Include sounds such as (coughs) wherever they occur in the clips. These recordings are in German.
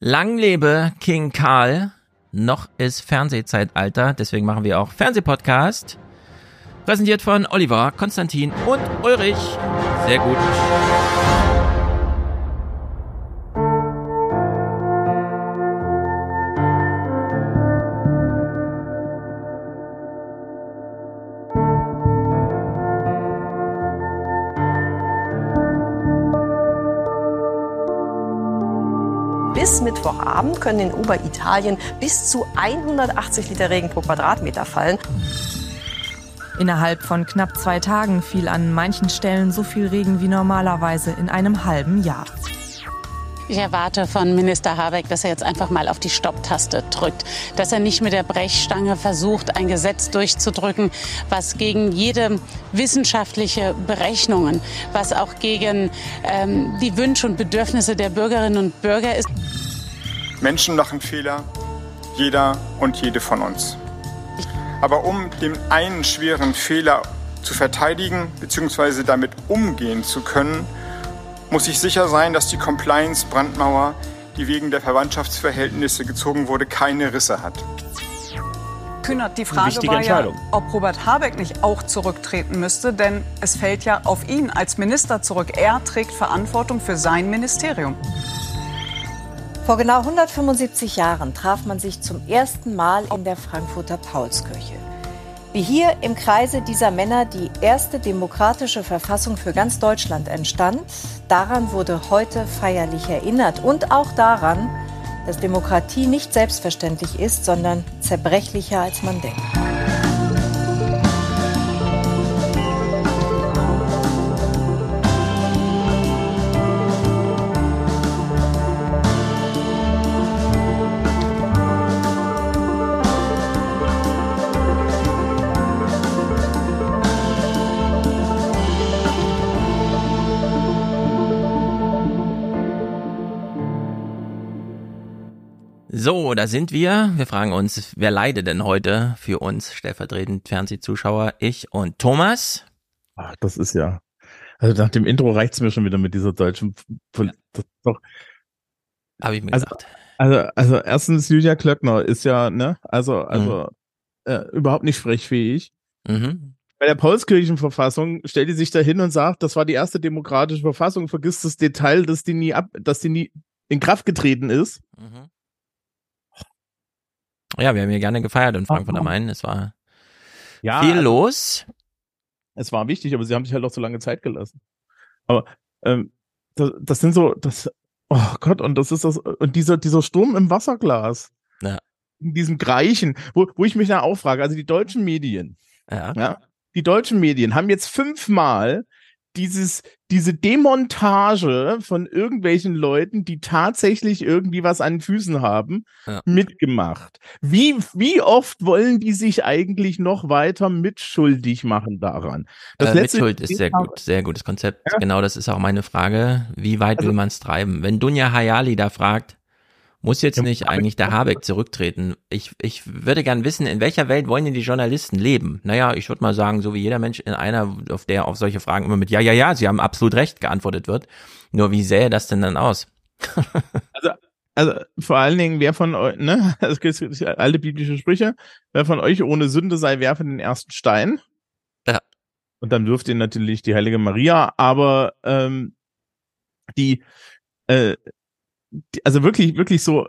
Lang lebe King Karl. Noch ist Fernsehzeitalter, deswegen machen wir auch Fernsehpodcast. Präsentiert von Oliver, Konstantin und Ulrich. Sehr gut. Bis Mittwochabend können in Oberitalien bis zu 180 Liter Regen pro Quadratmeter fallen. Innerhalb von knapp zwei Tagen fiel an manchen Stellen so viel Regen wie normalerweise in einem halben Jahr. Ich erwarte von Minister Habeck, dass er jetzt einfach mal auf die Stopptaste drückt, dass er nicht mit der Brechstange versucht, ein Gesetz durchzudrücken, was gegen jede wissenschaftliche Berechnungen, was auch gegen ähm, die Wünsche und Bedürfnisse der Bürgerinnen und Bürger ist. Menschen machen Fehler, jeder und jede von uns. Aber um den einen schweren Fehler zu verteidigen bzw. damit umgehen zu können, muss ich sicher sein, dass die Compliance-Brandmauer, die wegen der Verwandtschaftsverhältnisse gezogen wurde, keine Risse hat. Kühnert, die Frage war ja, ob Robert Habeck nicht auch zurücktreten müsste, denn es fällt ja auf ihn als Minister zurück. Er trägt Verantwortung für sein Ministerium. Vor genau 175 Jahren traf man sich zum ersten Mal in der Frankfurter Paulskirche. Wie hier im Kreise dieser Männer die erste demokratische Verfassung für ganz Deutschland entstand, daran wurde heute feierlich erinnert und auch daran, dass Demokratie nicht selbstverständlich ist, sondern zerbrechlicher als man denkt. So, da sind wir. Wir fragen uns, wer leidet denn heute für uns stellvertretend Fernsehzuschauer? Ich und Thomas. Ach, das ist ja. Also nach dem Intro reicht's mir schon wieder mit dieser deutschen. Pol das ist doch. Habe ich mir Also, gedacht. also, also erstens Julia Klöckner ist ja, ne, also, also äh, überhaupt nicht sprechfähig. Mhm. Bei der Paulskirchenverfassung stellt die sich da hin und sagt, das war die erste demokratische Verfassung, vergisst das Detail, dass die nie ab, dass die nie in Kraft getreten ist. Mhm. Ja, wir haben hier gerne gefeiert in Frankfurt am Main. Es war Ja, viel also, los. es war wichtig, aber sie haben sich halt auch so lange Zeit gelassen. Aber ähm, das, das sind so, das, oh Gott, und das ist das, und dieser, dieser Sturm im Wasserglas. Ja. In diesem Greichen, wo, wo ich mich da auch frage, also die deutschen Medien, Ja. ja, die deutschen Medien haben jetzt fünfmal dieses, diese Demontage von irgendwelchen Leuten, die tatsächlich irgendwie was an den Füßen haben, Ja. mitgemacht. Wie, wie oft wollen die sich eigentlich noch weiter mitschuldig machen daran? äh, letzte- Mitschuld ist sehr gut, sehr gutes Konzept. Ja. Genau, das ist auch meine Frage. Wie weit Also- will man es treiben? Wenn Dunja Hayali da fragt, muss jetzt nicht eigentlich der Habeck zurücktreten? Ich, ich würde gern wissen, in welcher Welt wollen denn die Journalisten leben? Naja, ich würde mal sagen, so wie jeder Mensch in einer, auf der auf solche Fragen immer mit Ja, ja, ja, sie haben absolut recht geantwortet wird. Nur wie sähe das denn dann aus? (laughs) Also vor allen Dingen, wer von euch, ne, (laughs) es gibt alte biblische Sprüche, wer von euch ohne Sünde sei, werfe den ersten Stein. Ja. Und dann wirft ihn natürlich die heilige Maria, aber ähm, die, äh, die, also wirklich, wirklich so,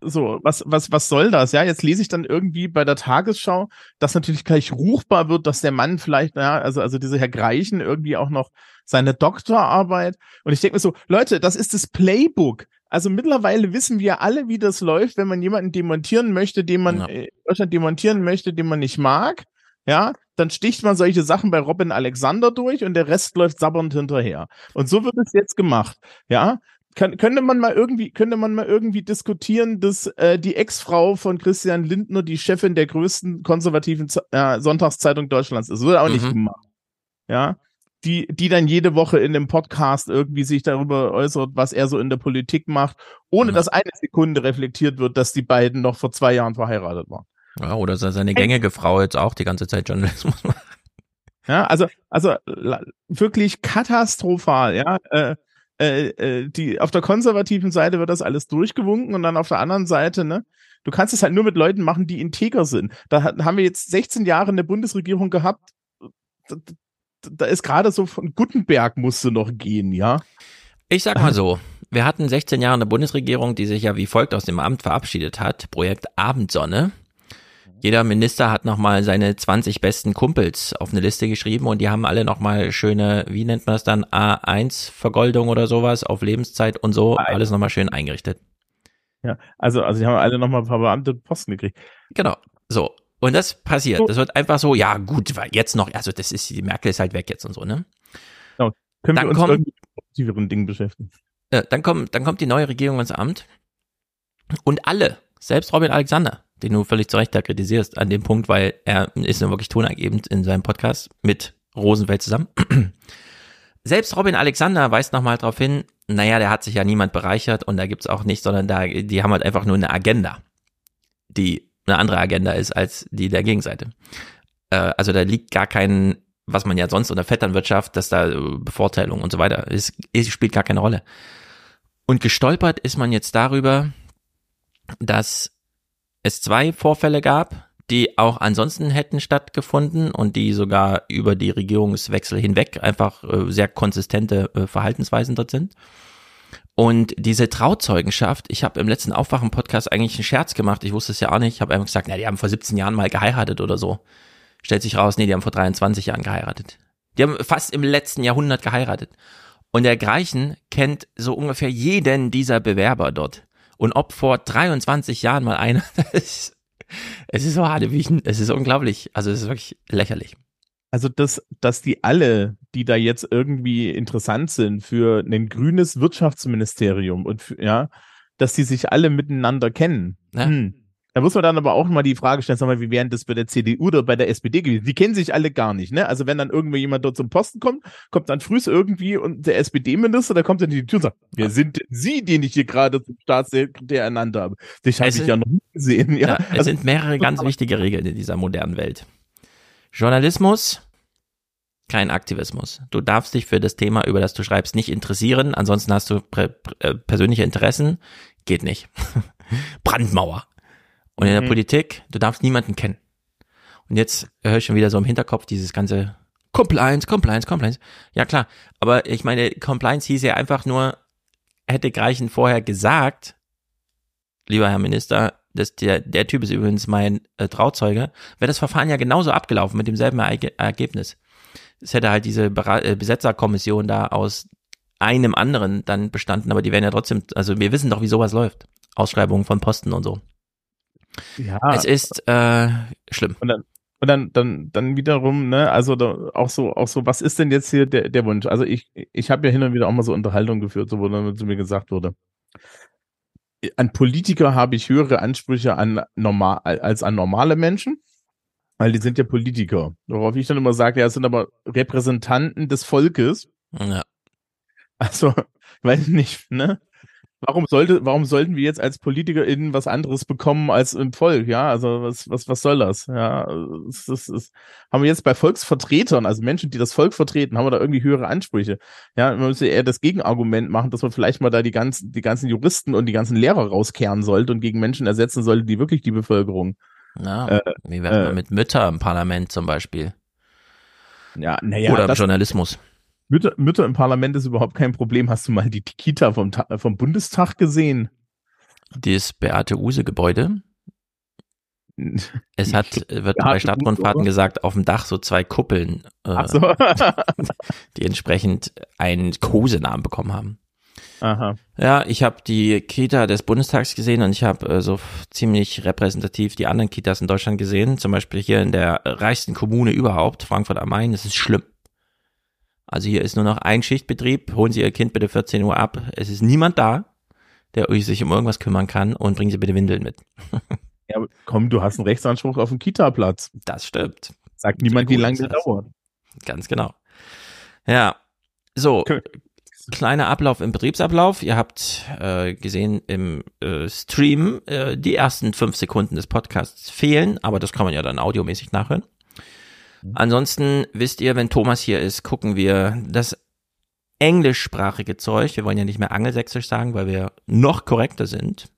so, was, was, was soll das? Ja, jetzt lese ich dann irgendwie bei der Tagesschau, dass natürlich gleich ruchbar wird, dass der Mann vielleicht, ja, also, also dieser Herr Greichen irgendwie auch noch seine Doktorarbeit. Und ich denke mir so, Leute, das ist das Playbook. Also mittlerweile wissen wir alle, wie das läuft, wenn man jemanden demontieren möchte, den man Ja. äh, in Deutschland demontieren möchte, den man nicht mag. Ja, dann sticht man solche Sachen bei Robin Alexander durch und der Rest läuft sabbernd hinterher. Und so wird es jetzt gemacht. Ja, kann, könnte man mal irgendwie, könnte man mal irgendwie diskutieren, dass äh, die Ex-Frau von Christian Lindner die Chefin der größten konservativen Z äh, Sonntagszeitung Deutschlands ist. Wurde auch nicht Mhm. gemacht. Ja, die, die dann jede Woche in dem Podcast irgendwie sich darüber äußert, was er so in der Politik macht, ohne Ja. dass eine Sekunde reflektiert wird, dass die beiden noch vor zwei Jahren verheiratet waren. Ja, oder sei seine gängige Frau jetzt auch die ganze Zeit Journalismus (laughs) macht. Ja, also, also wirklich katastrophal, ja. Äh, äh, äh, die auf der konservativen Seite wird das alles durchgewunken und dann auf der anderen Seite, ne? Du kannst es halt nur mit Leuten machen, die integer sind. Da haben wir jetzt 16 Jahre eine Bundesregierung gehabt. Da, da ist gerade so von Gutenberg musste noch gehen, ja. Ich sag mal so, wir hatten 16 Jahre eine Bundesregierung, die sich ja wie folgt aus dem Amt verabschiedet hat. Projekt Abendsonne. Jeder Minister hat nochmal seine 20 besten Kumpels auf eine Liste geschrieben und die haben alle nochmal schöne, wie nennt man das dann, A1-Vergoldung oder sowas auf Lebenszeit und so, alles nochmal schön eingerichtet. Ja, also, also die haben alle nochmal ein paar Beamte Posten gekriegt. Genau, so. Und das passiert. Das wird einfach so, ja gut, weil jetzt noch, also das ist, die Merkel ist halt weg jetzt und so, ne? Genau. Können dann wir uns kommen, mit positiveren Dingen beschäftigen. Äh, dann kommt, dann kommt die neue Regierung ins Amt und alle, selbst Robin Alexander, den du völlig zu Recht da kritisierst an dem Punkt, weil er ist nur wirklich tonergebend in seinem Podcast mit Rosenfeld zusammen. (clears throat) Selbst Robin Alexander weist nochmal darauf hin, naja, der hat sich ja niemand bereichert und da gibt's auch nicht, sondern da, die haben halt einfach nur eine Agenda, die eine andere Agenda ist als die der Gegenseite. Äh, also da liegt gar kein, was man ja sonst unter Vetternwirtschaft, dass da Bevorteilung und so weiter ist, spielt gar keine Rolle. Und gestolpert ist man jetzt darüber, dass es zwei Vorfälle gab, die auch ansonsten hätten stattgefunden und die sogar über die Regierungswechsel hinweg einfach äh, sehr konsistente äh, Verhaltensweisen dort sind. Und diese Trauzeugenschaft, ich habe im letzten Aufwachen-Podcast eigentlich einen Scherz gemacht, ich wusste es ja auch nicht, ich habe einfach gesagt, na, die haben vor 17 Jahren mal geheiratet oder so. Stellt sich raus, nee, die haben vor 23 Jahren geheiratet. Die haben fast im letzten Jahrhundert geheiratet. Und der Greichen kennt so ungefähr jeden dieser Bewerber dort. Und ob vor 23 Jahren mal einer, (laughs) es ist so Hanebüchen, es ist unglaublich. Also es ist wirklich lächerlich. Also, dass, dass die alle, die da jetzt irgendwie interessant sind für ein grünes Wirtschaftsministerium und für, ja, dass die sich alle miteinander kennen. Ja. Hm. Da muss man dann aber auch mal die Frage stellen, sag mal, wie wären das bei der CDU oder bei der SPD gewesen? Die kennen sich alle gar nicht, ne? Also wenn dann irgendwo jemand dort zum Posten kommt, kommt dann frühs irgendwie und der SPD-Minister, der kommt dann in die Tür und sagt, wer sind Sie, den ich hier gerade zum Staatssekretär ernannt habe? Dich habe ich ja noch nie gesehen. Ja, ja es also, sind mehrere ganz wichtige Regeln in dieser modernen Welt. Journalismus, kein Aktivismus. Du darfst dich für das Thema, über das du schreibst, nicht interessieren. Ansonsten hast du äh, persönliche Interessen. Geht nicht. (laughs) Brandmauer. Und in der mhm. Politik, du darfst niemanden kennen. Und jetzt höre ich schon wieder so im Hinterkopf dieses ganze Compliance, Compliance, Compliance. Ja klar, aber ich meine, Compliance hieß ja einfach nur, hätte Greichen vorher gesagt, lieber Herr Minister, dass der, der Typ ist übrigens mein äh, Trauzeuge, wäre das Verfahren ja genauso abgelaufen mit demselben Erge Ergebnis. Es hätte halt diese Ber äh, Besetzerkommission da aus einem anderen dann bestanden, aber die wären ja trotzdem, also wir wissen doch, wie sowas läuft. Ausschreibungen von Posten und so. Ja. Es ist äh, schlimm. Und dann, und dann, dann, dann wiederum, ne, also da, auch so, auch so, was ist denn jetzt hier der, der Wunsch? Also ich, ich habe ja hin und wieder auch mal so Unterhaltungen geführt, so wo dann zu mir gesagt wurde, an Politiker habe ich höhere Ansprüche an normal, als an normale Menschen, weil die sind ja Politiker. Worauf ich dann immer sage, ja, es sind aber Repräsentanten des Volkes. Ja. Also, (laughs) weiß nicht, ne? Warum sollte, warum sollten wir jetzt als PolitikerInnen was anderes bekommen als im Volk? Ja, also was, was, was soll das? Ja, das, das, das haben wir jetzt bei Volksvertretern, also Menschen, die das Volk vertreten, haben wir da irgendwie höhere Ansprüche. Ja, man müsste eher das Gegenargument machen, dass man vielleicht mal da die ganzen, die ganzen Juristen und die ganzen Lehrer rauskehren sollte und gegen Menschen ersetzen sollte, die wirklich die Bevölkerung. Ja, äh, wie wäre äh, mit Mütter im Parlament zum Beispiel? Ja, naja. Oder im Journalismus. Mütter, Mütter im Parlament ist überhaupt kein Problem. Hast du mal die Kita vom, vom Bundestag gesehen? Das Beate Use Gebäude. (laughs) Es hat, wird bei Stadtrundfahrten gesagt, auf dem Dach so zwei Kuppeln, äh, so. (laughs) die entsprechend einen Kosenamen bekommen haben. Aha. Ja, ich habe die Kita des Bundestags gesehen und ich habe äh, so ziemlich repräsentativ die anderen Kitas in Deutschland gesehen. Zum Beispiel hier in der reichsten Kommune überhaupt, Frankfurt am Main. Das ist schlimm. Also hier ist nur noch ein Schichtbetrieb. Holen Sie Ihr Kind bitte 14 Uhr ab. Es ist niemand da, der sich um irgendwas kümmern kann und bringen Sie bitte Windeln mit. (laughs) ja, komm, du hast einen Rechtsanspruch auf den Kita-Platz. Das stimmt. Sagt niemand, wie lange der dauert. Ganz genau. Ja, so. Okay. Kleiner Ablauf im Betriebsablauf. Ihr habt äh, gesehen im äh, Stream, äh, die ersten fünf Sekunden des Podcasts fehlen, aber das kann man ja dann audiomäßig nachhören. Ansonsten wisst ihr, wenn Thomas hier ist, gucken wir das englischsprachige Zeug. Wir wollen ja nicht mehr angelsächsisch sagen, weil wir noch korrekter sind.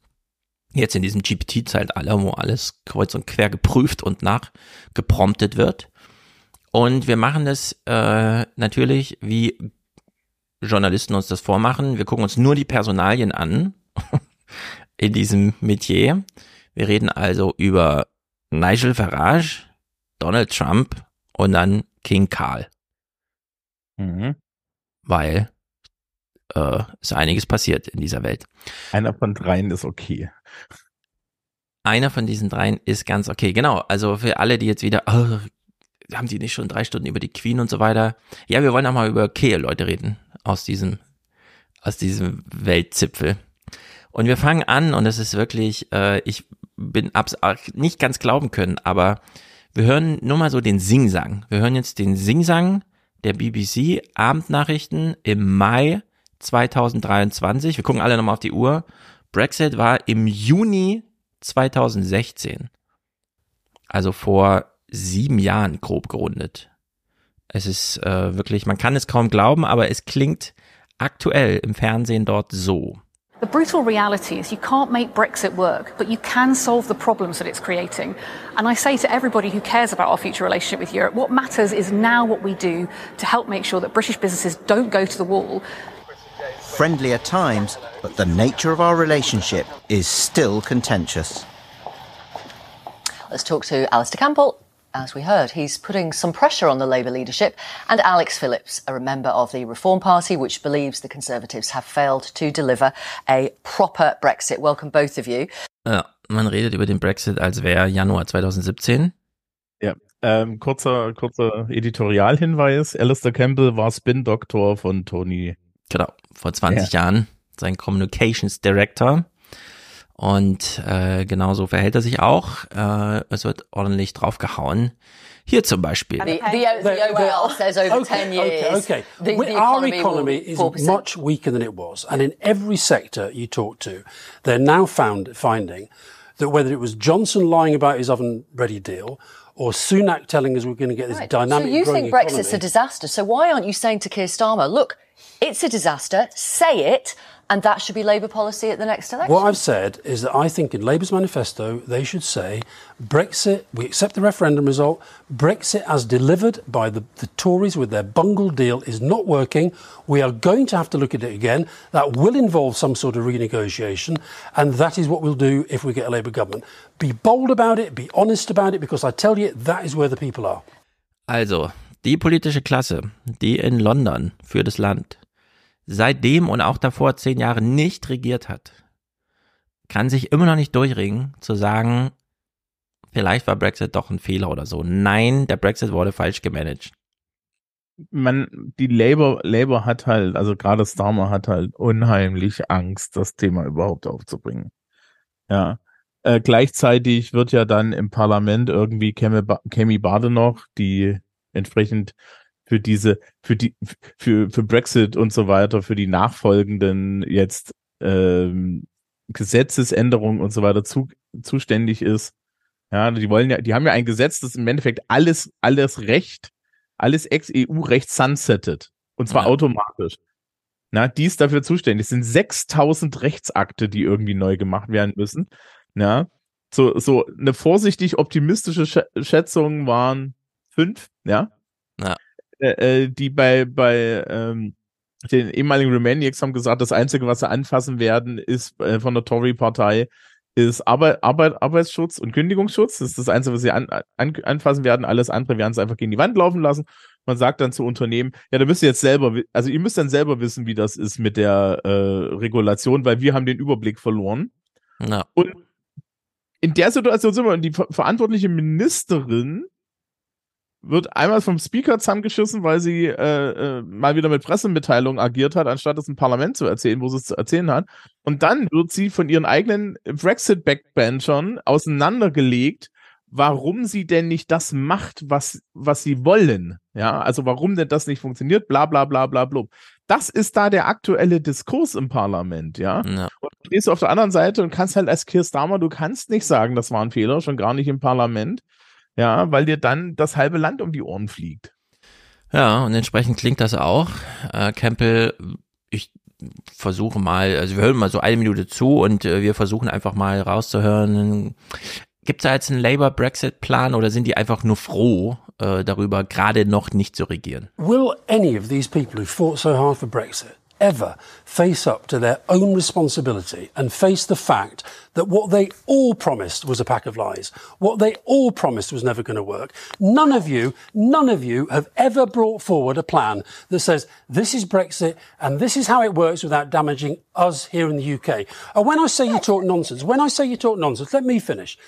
Jetzt in diesem GPT-Zeitalter, wo alles kreuz und quer geprüft und nachgepromptet wird. Und wir machen das äh, natürlich, wie Journalisten uns das vormachen. Wir gucken uns nur die Personalien an (laughs) in diesem Metier. Wir reden also über Nigel Farage, Donald Trump und dann King Karl. Mhm. Weil äh, ist einiges passiert in dieser Welt. Einer von dreien ist okay. Einer von diesen dreien ist ganz okay. Genau. Also für alle, die jetzt wieder, oh, haben die nicht schon drei Stunden über die Queen und so weiter? Ja, wir wollen auch mal über okay Leute reden aus diesem, aus diesem Weltzipfel. Und wir fangen an und es ist wirklich, äh, ich bin abs nicht ganz glauben können, aber wir hören nur mal so den Singsang. Wir hören jetzt den Singsang der BBC Abendnachrichten im Mai 2023. Wir gucken alle nochmal auf die Uhr. Brexit war im Juni 2016. Also vor sieben Jahren grob gerundet. Es ist äh, wirklich, man kann es kaum glauben, aber es klingt aktuell im Fernsehen dort so. The brutal reality is you can't make Brexit work, but you can solve the problems that it's creating. And I say to everybody who cares about our future relationship with Europe, what matters is now what we do to help make sure that British businesses don't go to the wall. Friendly at times, but the nature of our relationship is still contentious. Let's talk to Alistair Campbell, as we heard, he's putting some pressure on the Labour leadership, and Alex Phillips, a member of the Reform Party, which believes the Conservatives have failed to deliver a proper Brexit. Welcome, both of you. Ja, man redet über den Brexit, als wäre Januar 2017. Ja, ähm, kurzer, kurzer Editorialhinweis. Alistair Campbell war Spin-Doktor von Tony. Genau, vor 20 ja. Jahren. Sein Communications Director. Und äh, genauso verhält er sich auch. Äh, es wird ordentlich draufgehauen. Hier zum Beispiel. The, the, the, the OL says over okay, 10 years. Okay, okay. The, Our economy is much weaker than it was. And in every sector you talk to, they're now found, finding that whether it was Johnson lying about his oven-ready deal or Sunak telling us we're going to get this right. dynamic So you think Brexit's economy, a disaster. So why aren't you saying to Keir Starmer, look, it's a disaster, say it, and that should be Labour policy at the next election. What I've said is that I think in Labour's manifesto they should say Brexit, we accept the referendum result, Brexit as delivered by the, the Tories with their bungled deal is not working. We are going to have to look at it again. That will involve some sort of renegotiation, and that is what we'll do if we get a Labour government. Be bold about it, be honest about it, because I tell you, that is where the people are. Also, die politische Klasse, die in London für das Land seitdem und auch davor zehn Jahre nicht regiert hat, kann sich immer noch nicht durchringen, zu sagen, vielleicht war Brexit doch ein Fehler oder so. Nein, der Brexit wurde falsch gemanagt. Man, die Labour, Labour hat halt, also gerade Starmer hat halt unheimlich Angst, das Thema überhaupt aufzubringen. Ja. Äh, gleichzeitig wird ja dann im Parlament irgendwie Kemi Badenoch, die entsprechend für diese, für die, für, für Brexit und so weiter, für die nachfolgenden jetzt ähm, Gesetzesänderungen und so weiter zu, zuständig ist. Ja, die wollen ja, die haben ja ein Gesetz, das im Endeffekt alles, alles Recht, alles Ex-EU-Recht sunsettet. Und zwar ja. automatisch. Na, die ist dafür zuständig. Es sind 6000 Rechtsakte, die irgendwie neu gemacht werden müssen. Ja, so, so eine vorsichtig optimistische Schätzung waren fünf, ja. Ja. Äh, äh, die bei, bei ähm, den ehemaligen Romaniacs haben gesagt, das Einzige, was sie anfassen werden, ist äh, von der Tory-Partei, ist Arbeit, Arbeit, Arbeitsschutz und Kündigungsschutz. Das ist das Einzige, was sie an, an, anfassen werden. Alles andere werden sie einfach gegen die Wand laufen lassen. Man sagt dann zu Unternehmen, ja, da müsst ihr jetzt selber, also ihr müsst dann selber wissen, wie das ist mit der äh, Regulation, weil wir haben den Überblick verloren. Ja. Und in der Situation sind wir, und die ver verantwortliche Ministerin wird einmal vom Speaker zusammengeschissen, weil sie äh, äh, mal wieder mit Pressemitteilungen agiert hat, anstatt es im Parlament zu erzählen, wo sie es zu erzählen hat. Und dann wird sie von ihren eigenen Brexit-Backbenchern auseinandergelegt, warum sie denn nicht das macht, was, was sie wollen. Ja, also warum denn das nicht funktioniert, bla bla bla bla bla. Das ist da der aktuelle Diskurs im Parlament, ja. ja. Und du stehst auf der anderen Seite und kannst halt als Keir Starmer, du kannst nicht sagen, das war ein Fehler, schon gar nicht im Parlament. Ja, weil dir dann das halbe Land um die Ohren fliegt. Ja, und entsprechend klingt das auch. Äh, Campbell, ich versuche mal, also wir hören mal so eine Minute zu und äh, wir versuchen einfach mal rauszuhören. Gibt es da jetzt einen Labour-Brexit-Plan oder sind die einfach nur froh, äh, darüber gerade noch nicht zu regieren? Will any of these people who fought so hard for Brexit ever face up to their own responsibility and face the fact that what they all promised was a pack of lies, what they all promised was never going to work. None of you, none of you have ever brought forward a plan that says this is Brexit and this is how it works without damaging us here in the UK. And when I say you talk nonsense, when I say you talk nonsense, let me finish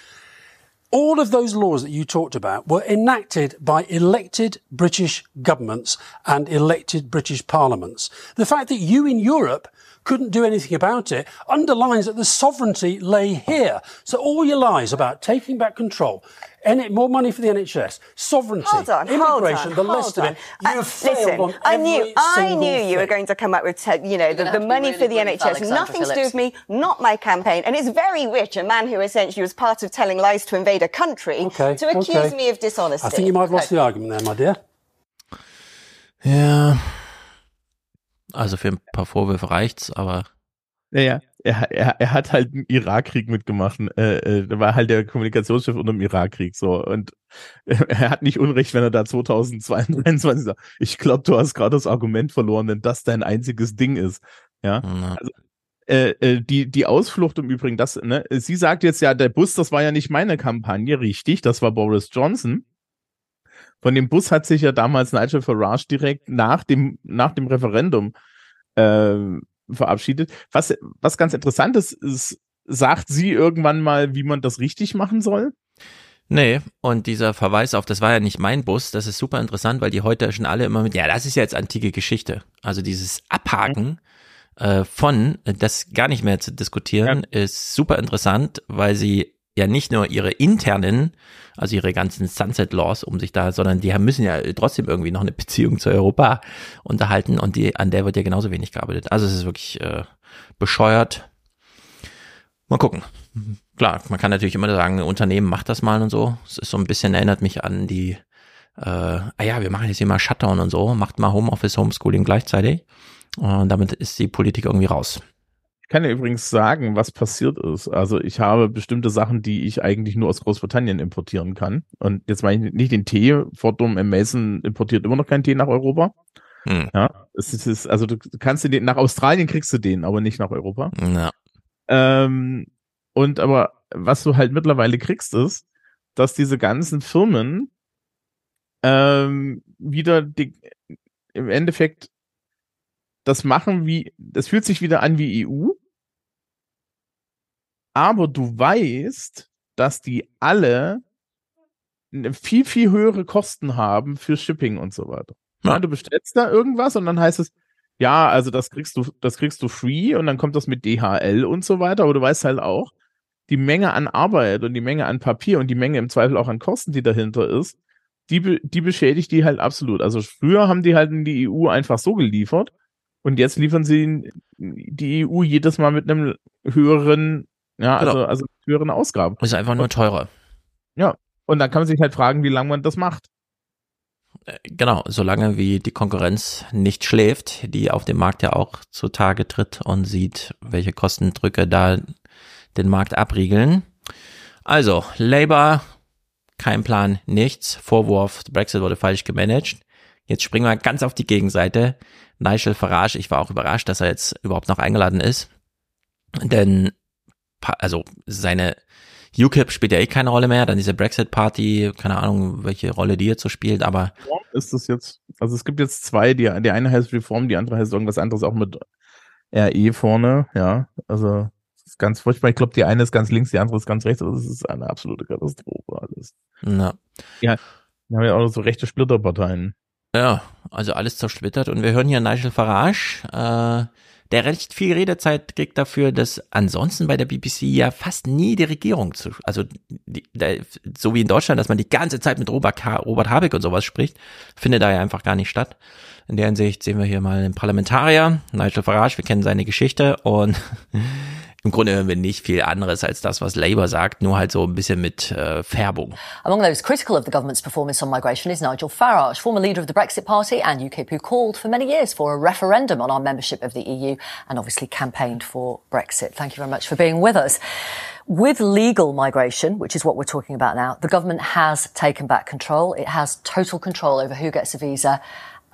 all of those laws that you talked about were enacted by elected British governments and elected British parliaments. The fact that you in Europe couldn't do anything about it underlines that the sovereignty lay here. So all your lies about taking back control, any, more money for the NHS, sovereignty, hold on, immigration, hold on, the list of it. You uh, listen, on I knew, I knew you were going to come up with, you know, the, the money really for the NHS. Alexander Nothing Phillips. to do with me, not my campaign. And it's very rich, a man who essentially was part of telling lies to invade a country, okay, to accuse okay. me of dishonesty. I think you might have lost okay. the argument there, my dear. Yeah. Also für ein paar Vorwürfe reicht's, aber. Naja, er, er, er hat halt einen Irakkrieg mitgemacht. Äh, äh, da war halt der Kommunikationschef unter dem Irakkrieg so. Und (laughs) er hat nicht Unrecht, wenn er da 2022 sagt, ich glaube, du hast gerade das Argument verloren, wenn das dein einziges Ding ist. Ja. Also, äh, äh, die, die Ausflucht im Übrigen, das, ne, sie sagt jetzt ja, der Bus, das war ja nicht meine Kampagne, richtig, das war Boris Johnson. Von dem Bus hat sich ja damals Nigel Farage direkt nach dem, nach dem Referendum äh, verabschiedet. Was, was ganz interessant ist, ist, sagt sie irgendwann mal, wie man das richtig machen soll? Nee, und dieser Verweis auf, das war ja nicht mein Bus, das ist super interessant, weil die heute schon alle immer mit, ja, das ist ja jetzt antike Geschichte. Also dieses Abhaken äh, von, das gar nicht mehr zu diskutieren, ja. ist super interessant, weil sie ja nicht nur ihre internen, also ihre ganzen Sunset Laws um sich da, sondern die müssen ja trotzdem irgendwie noch eine Beziehung zu Europa unterhalten und die, an der wird ja genauso wenig gearbeitet. Also es ist wirklich äh, bescheuert. Mal gucken. Klar, man kann natürlich immer sagen, ein Unternehmen macht das mal und so. Es ist so ein bisschen, erinnert mich an die, äh, ah ja, wir machen jetzt hier mal Shutdown und so, macht mal Homeoffice, Homeschooling gleichzeitig. Und damit ist die Politik irgendwie raus. Ich kann ja übrigens sagen, was passiert ist. Also ich habe bestimmte Sachen, die ich eigentlich nur aus Großbritannien importieren kann. Und jetzt meine ich nicht den Tee. Fordum M. Mason importiert immer noch keinen Tee nach Europa. Hm. Ja, es ist, also du kannst den, nach Australien kriegst du den, aber nicht nach Europa. Ja. Ähm, und aber was du halt mittlerweile kriegst, ist, dass diese ganzen Firmen ähm, wieder die, im Endeffekt das machen wie, das fühlt sich wieder an wie EU. Aber du weißt, dass die alle viel, viel höhere Kosten haben für Shipping und so weiter. Ja. Du bestellst da irgendwas und dann heißt es, ja, also das kriegst du, das kriegst du free und dann kommt das mit DHL und so weiter, aber du weißt halt auch, die Menge an Arbeit und die Menge an Papier und die Menge im Zweifel auch an Kosten, die dahinter ist, die, die beschädigt die halt absolut. Also früher haben die halt in die EU einfach so geliefert und jetzt liefern sie die EU jedes Mal mit einem höheren, ja, genau. also, also höheren Ausgaben. Ist einfach nur teurer. Ja. Und dann kann man sich halt fragen, wie lange man das macht. Äh, genau, solange wie die Konkurrenz nicht schläft, die auf dem Markt ja auch zutage tritt und sieht, welche Kostendrücke da den Markt abriegeln. Also, Labour, kein Plan, nichts. Vorwurf, Brexit wurde falsch gemanagt. Jetzt springen wir ganz auf die Gegenseite. Nigel Farage, ich war auch überrascht, dass er jetzt überhaupt noch eingeladen ist. Denn, also seine UKIP spielt ja eh keine Rolle mehr, dann diese Brexit-Party, keine Ahnung, welche Rolle die jetzt so spielt, aber. Ist das jetzt, also es gibt jetzt zwei, die, die eine heißt Reform, die andere heißt irgendwas anderes auch mit RE vorne, ja, also ist ganz furchtbar. Ich glaube, die eine ist ganz links, die andere ist ganz rechts, aber das ist eine absolute Katastrophe alles. Na. Ja, wir haben ja auch so rechte Splitterparteien. Ja, also alles zersplittert. Und wir hören hier Nigel Farage, äh, der recht viel Redezeit kriegt dafür, dass ansonsten bei der BBC ja fast nie die Regierung zu, also die, der, so wie in Deutschland, dass man die ganze Zeit mit Robert, Robert Habeck und sowas spricht, findet da ja einfach gar nicht statt. In der Hinsicht sehen wir hier mal einen Parlamentarier, Nigel Farage, wir kennen seine Geschichte und (laughs) im Grunde hören wir nicht viel anderes als das, was Labour sagt, nur halt so ein bisschen mit äh, Färbung. Among those critical of the government's performance on migration is Nigel Farage, former leader of the Brexit Party and UKIP, who called for many years for a referendum on our membership of the EU and obviously campaigned for Brexit. Thank you very much for being with us. With legal migration, which is what we're talking about now, the government has taken back control. It has total control over who gets a visa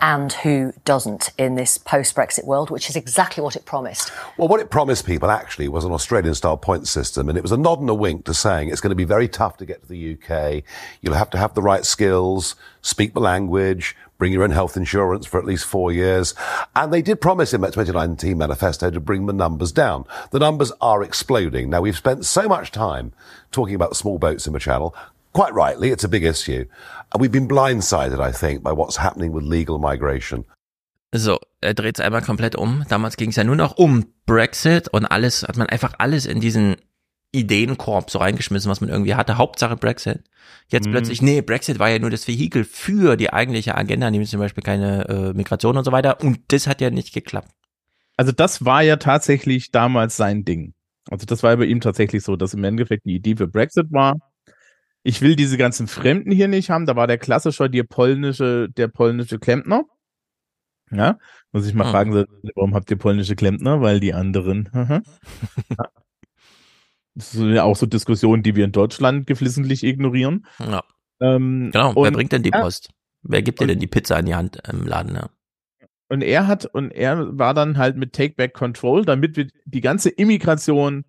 and who doesn't in this post-Brexit world, which is exactly what it promised. Well, what it promised people actually was an Australian-style point system, and it was a nod and a wink to saying it's going to be very tough to get to the UK. You'll have to have the right skills, speak the language, bring your own health insurance for at least four years. And they did promise in that 2019 manifesto to bring the numbers down. The numbers are exploding. Now, we've spent so much time talking about small boats in the channel. Quite rightly, it's a big issue. And we've been blindsided, I think, by what's happening with legal migration. So, er dreht es einmal komplett um. Damals ging es ja nur noch um Brexit und alles, hat man einfach alles in diesen Ideenkorb so reingeschmissen, was man irgendwie hatte. Hauptsache Brexit. Jetzt mhm. plötzlich, nee, Brexit war ja nur das Vehikel für die eigentliche Agenda, nämlich zum Beispiel keine äh, Migration und so weiter. Und das hat ja nicht geklappt. Also das war ja tatsächlich damals sein Ding. Also das war bei ihm tatsächlich so, dass im Endeffekt die Idee für Brexit war, ich will diese ganzen Fremden hier nicht haben. Da war der klassische, der polnische, der polnische Klempner. Ja, muss ich mal hm. fragen, warum habt ihr polnische Klempner? Weil die anderen. (laughs) das sind ja auch so Diskussionen, die wir in Deutschland geflissentlich ignorieren. Ja. Ähm, genau, und, wer bringt denn die Post? Wer gibt dir denn die Pizza in die Hand im Laden? Ja? Und er hat, und er war dann halt mit Take Back Control, damit wir die ganze Immigration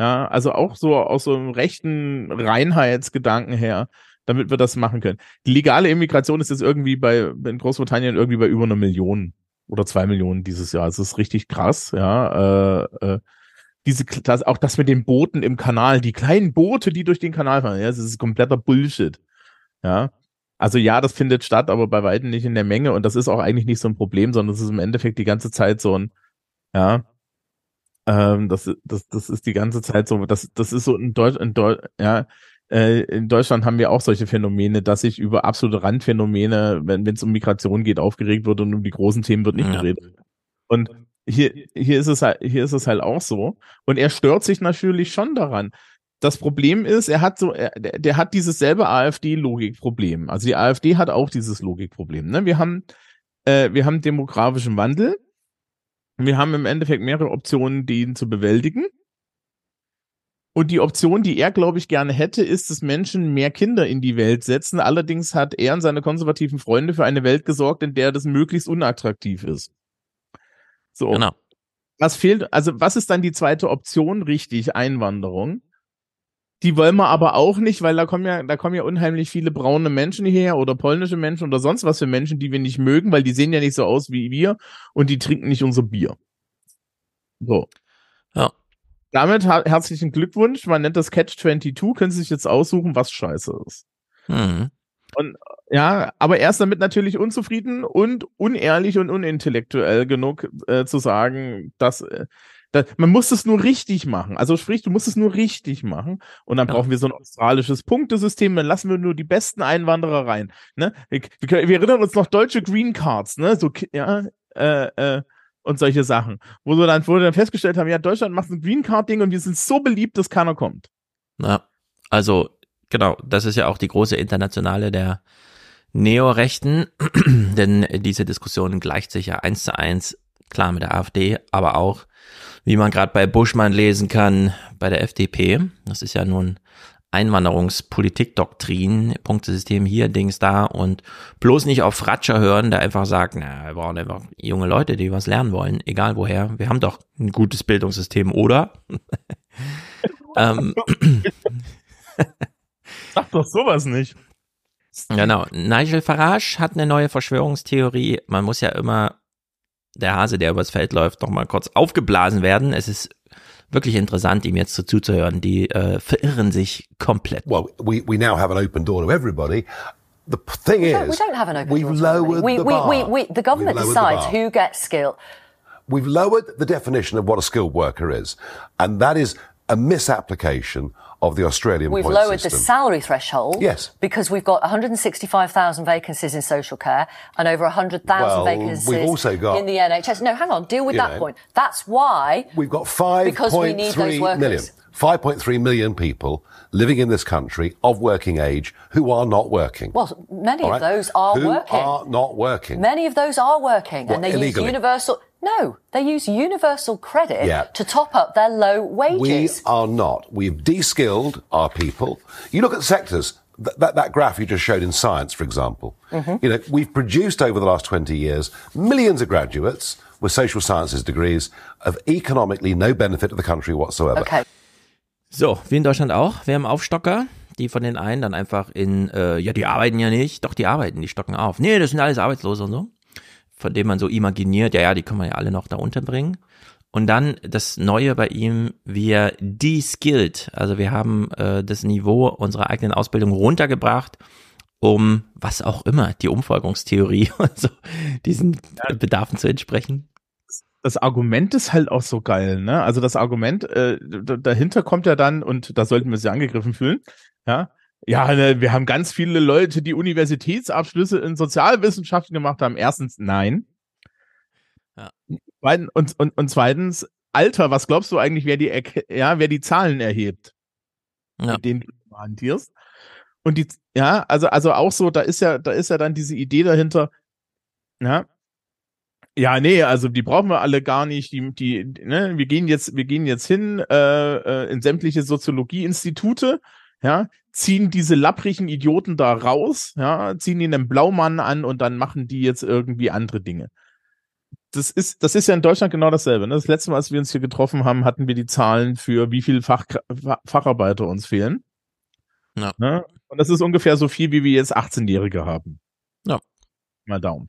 ja, also auch so aus so einem rechten Reinheitsgedanken her, damit wir das machen können. Die legale Immigration ist jetzt irgendwie bei, in Großbritannien irgendwie bei über einer Million oder zwei Millionen dieses Jahr. Das ist richtig krass, ja. Äh, äh, diese, das, auch das mit den Booten im Kanal, die kleinen Boote, die durch den Kanal fahren, ja, das ist kompletter Bullshit. Ja. Also ja, das findet statt, aber bei weitem nicht in der Menge und das ist auch eigentlich nicht so ein Problem, sondern es ist im Endeffekt die ganze Zeit so ein, ja, ähm, das, das, das ist die ganze Zeit so, das, das ist so in Deutsch, in Deutsch, ja, äh, in Deutschland haben wir auch solche Phänomene, dass sich über absolute Randphänomene, wenn es um Migration geht, aufgeregt wird und um die großen Themen wird nicht ja. geredet. Und hier, hier ist es halt, hier ist es halt auch so. Und er stört sich natürlich schon daran. Das Problem ist, er hat so, er, der hat dieses selbe AfD-Logikproblem. Also die AfD hat auch dieses Logikproblem. Ne? Wir haben, äh, wir haben demografischen Wandel wir haben im Endeffekt mehrere Optionen, die ihn zu bewältigen. Und die Option, die er, glaube ich, gerne hätte, ist, dass Menschen mehr Kinder in die Welt setzen. Allerdings hat er und seine konservativen Freunde für eine Welt gesorgt, in der das möglichst unattraktiv ist. So. Genau. Was fehlt, also was ist dann die zweite Option? Richtig, Einwanderung. Die wollen wir aber auch nicht, weil da kommen ja, da kommen ja unheimlich viele braune Menschen hierher oder polnische Menschen oder sonst was für Menschen, die wir nicht mögen, weil die sehen ja nicht so aus wie wir und die trinken nicht unser Bier. So. Ja. Damit herzlichen Glückwunsch. Man nennt das Catch 22. Können Sie sich jetzt aussuchen, was scheiße ist. Mhm. Und ja, aber er ist damit natürlich unzufrieden und unehrlich und unintellektuell genug äh, zu sagen, dass äh, da, man muss es nur richtig machen. Also sprich, du musst es nur richtig machen. Und dann ja. brauchen wir so ein australisches Punktesystem. Dann lassen wir nur die besten Einwanderer rein. Ne? Wir, wir erinnern uns noch deutsche Green Cards, ne? So, ja, äh, äh, und solche Sachen. Wo wir dann, wo wir dann festgestellt haben, ja, Deutschland macht ein Green Card-Ding und wir sind so beliebt, dass keiner kommt. Ja, also, genau, das ist ja auch die große internationale der Neorechten, (clears throat) denn diese Diskussion gleicht sich ja eins zu eins, klar mit der AfD, aber auch wie man gerade bei Buschmann lesen kann, bei der FDP. Das ist ja nun Einwanderungspolitikdoktrin, Punktesystem hier, Dings da und bloß nicht auf Fratscher hören, der einfach sagt, na, wir brauchen einfach junge Leute, die was lernen wollen, egal woher. Wir haben doch ein gutes Bildungssystem, oder? (laughs) ähm. Sag doch sowas nicht. Genau. Nigel Farage hat eine neue Verschwörungstheorie. Man muss ja immer der Hase, der übers Feld läuft, noch mal kurz aufgeblasen werden. Es ist wirklich interessant, ihm jetzt so zuzuhören. Die äh, verirren sich komplett. Well, we, we now have an open door to everybody. The thing we is, don't, we don't have an open we've door lowered we, the bar. We, we, the government decides the who gets skill. We've lowered the definition of what a skilled worker is, and that is a misapplication of the Australian We've lowered system. the salary threshold. Yes. Because we've got 165,000 vacancies in social care and over 100,000 Well, vacancies we've also got- in the NHS. No, hang on, deal with that know, point. That's why We've got five because we need those workers. Million. 5.3 million people living in this country of working age who are not working. Well, many All of those are who working. are not working. Many of those are working What, and they illegally? use universal no, they use universal credit Yeah. to top up their low wages. We are not. We've de-skilled our people. You look at sectors. That, that, that graph you just showed in science, for example. Mm-hmm. You know, we've produced over the last 20 years millions of graduates with social sciences degrees of economically no benefit to the country whatsoever. Okay. So, wie in Deutschland auch. Wir haben Aufstocker, die von den einen dann einfach in, äh, ja, die arbeiten ja nicht. Doch, die arbeiten, die stocken auf. Nee, das sind alles Arbeitslose und so. Von dem man so imaginiert, ja, ja, die können wir ja alle noch da unterbringen. Und dann das Neue bei ihm, wir de-skilled. Also wir haben äh, das Niveau unserer eigenen Ausbildung runtergebracht, um was auch immer, die Umfolgungstheorie (laughs) und so, diesen Bedarfen zu entsprechen. das Argument ist halt auch so geil, ne? Also das Argument, äh, dahinter kommt ja dann, und da sollten wir sie angegriffen fühlen, ja, ja, ne, wir haben ganz viele Leute, die Universitätsabschlüsse in Sozialwissenschaften gemacht haben. Erstens, nein. Ja. Und, und, und zweitens, Alter, was glaubst du eigentlich, wer die, ja, wer die Zahlen erhebt? Ja. Mit denen du hantierst. Und die, ja, also, also auch so, da ist ja, da ist ja dann diese Idee dahinter, ja, ja, nee, also die brauchen wir alle gar nicht. Die, die, ne, wir gehen jetzt, wir gehen jetzt hin äh, äh, in sämtliche Soziologieinstitute, ja, ziehen diese lapprigen Idioten da raus, ja, ziehen ihnen einen Blaumann an und dann machen die jetzt irgendwie andere Dinge. Das ist, das ist ja in Deutschland genau dasselbe. Ne? Das letzte Mal, als wir uns hier getroffen haben, hatten wir die Zahlen für wie viel Fach, Facharbeiter uns fehlen. Ja. Ne? Und das ist ungefähr so viel, wie wir jetzt 18-Jährige haben. Ja. Mal Daumen.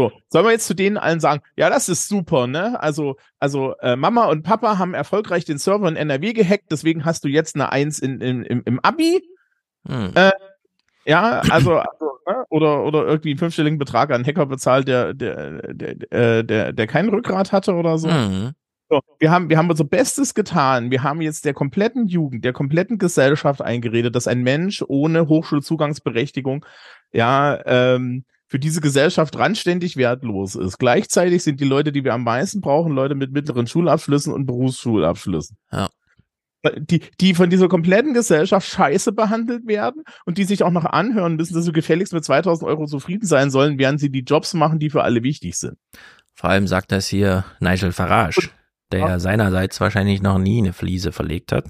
So, sollen wir jetzt zu denen allen sagen, ja, das ist super, ne? Also, also äh, Mama und Papa haben erfolgreich den Server in NRW gehackt, deswegen hast du jetzt eine Eins in, in, im, im Abi. Hm. Äh, ja, also, also ne? oder oder irgendwie einen fünfstelligen Betrag an Hacker bezahlt, der der der der, der, der kein Rückgrat hatte oder so. Mhm. So, wir haben, wir haben unser Bestes getan. Wir haben jetzt der kompletten Jugend, der kompletten Gesellschaft eingeredet, dass ein Mensch ohne Hochschulzugangsberechtigung, ja, ähm, für diese Gesellschaft randständig wertlos ist. Gleichzeitig sind die Leute, die wir am meisten brauchen, Leute mit mittleren Schulabschlüssen und Berufsschulabschlüssen. Ja. Die, die von dieser kompletten Gesellschaft scheiße behandelt werden und die sich auch noch anhören müssen, dass sie gefälligst mit 2000 Euro zufrieden sein sollen, während sie die Jobs machen, die für alle wichtig sind. Vor allem sagt das hier Nigel Farage, der ja seinerseits wahrscheinlich noch nie eine Fliese verlegt hat.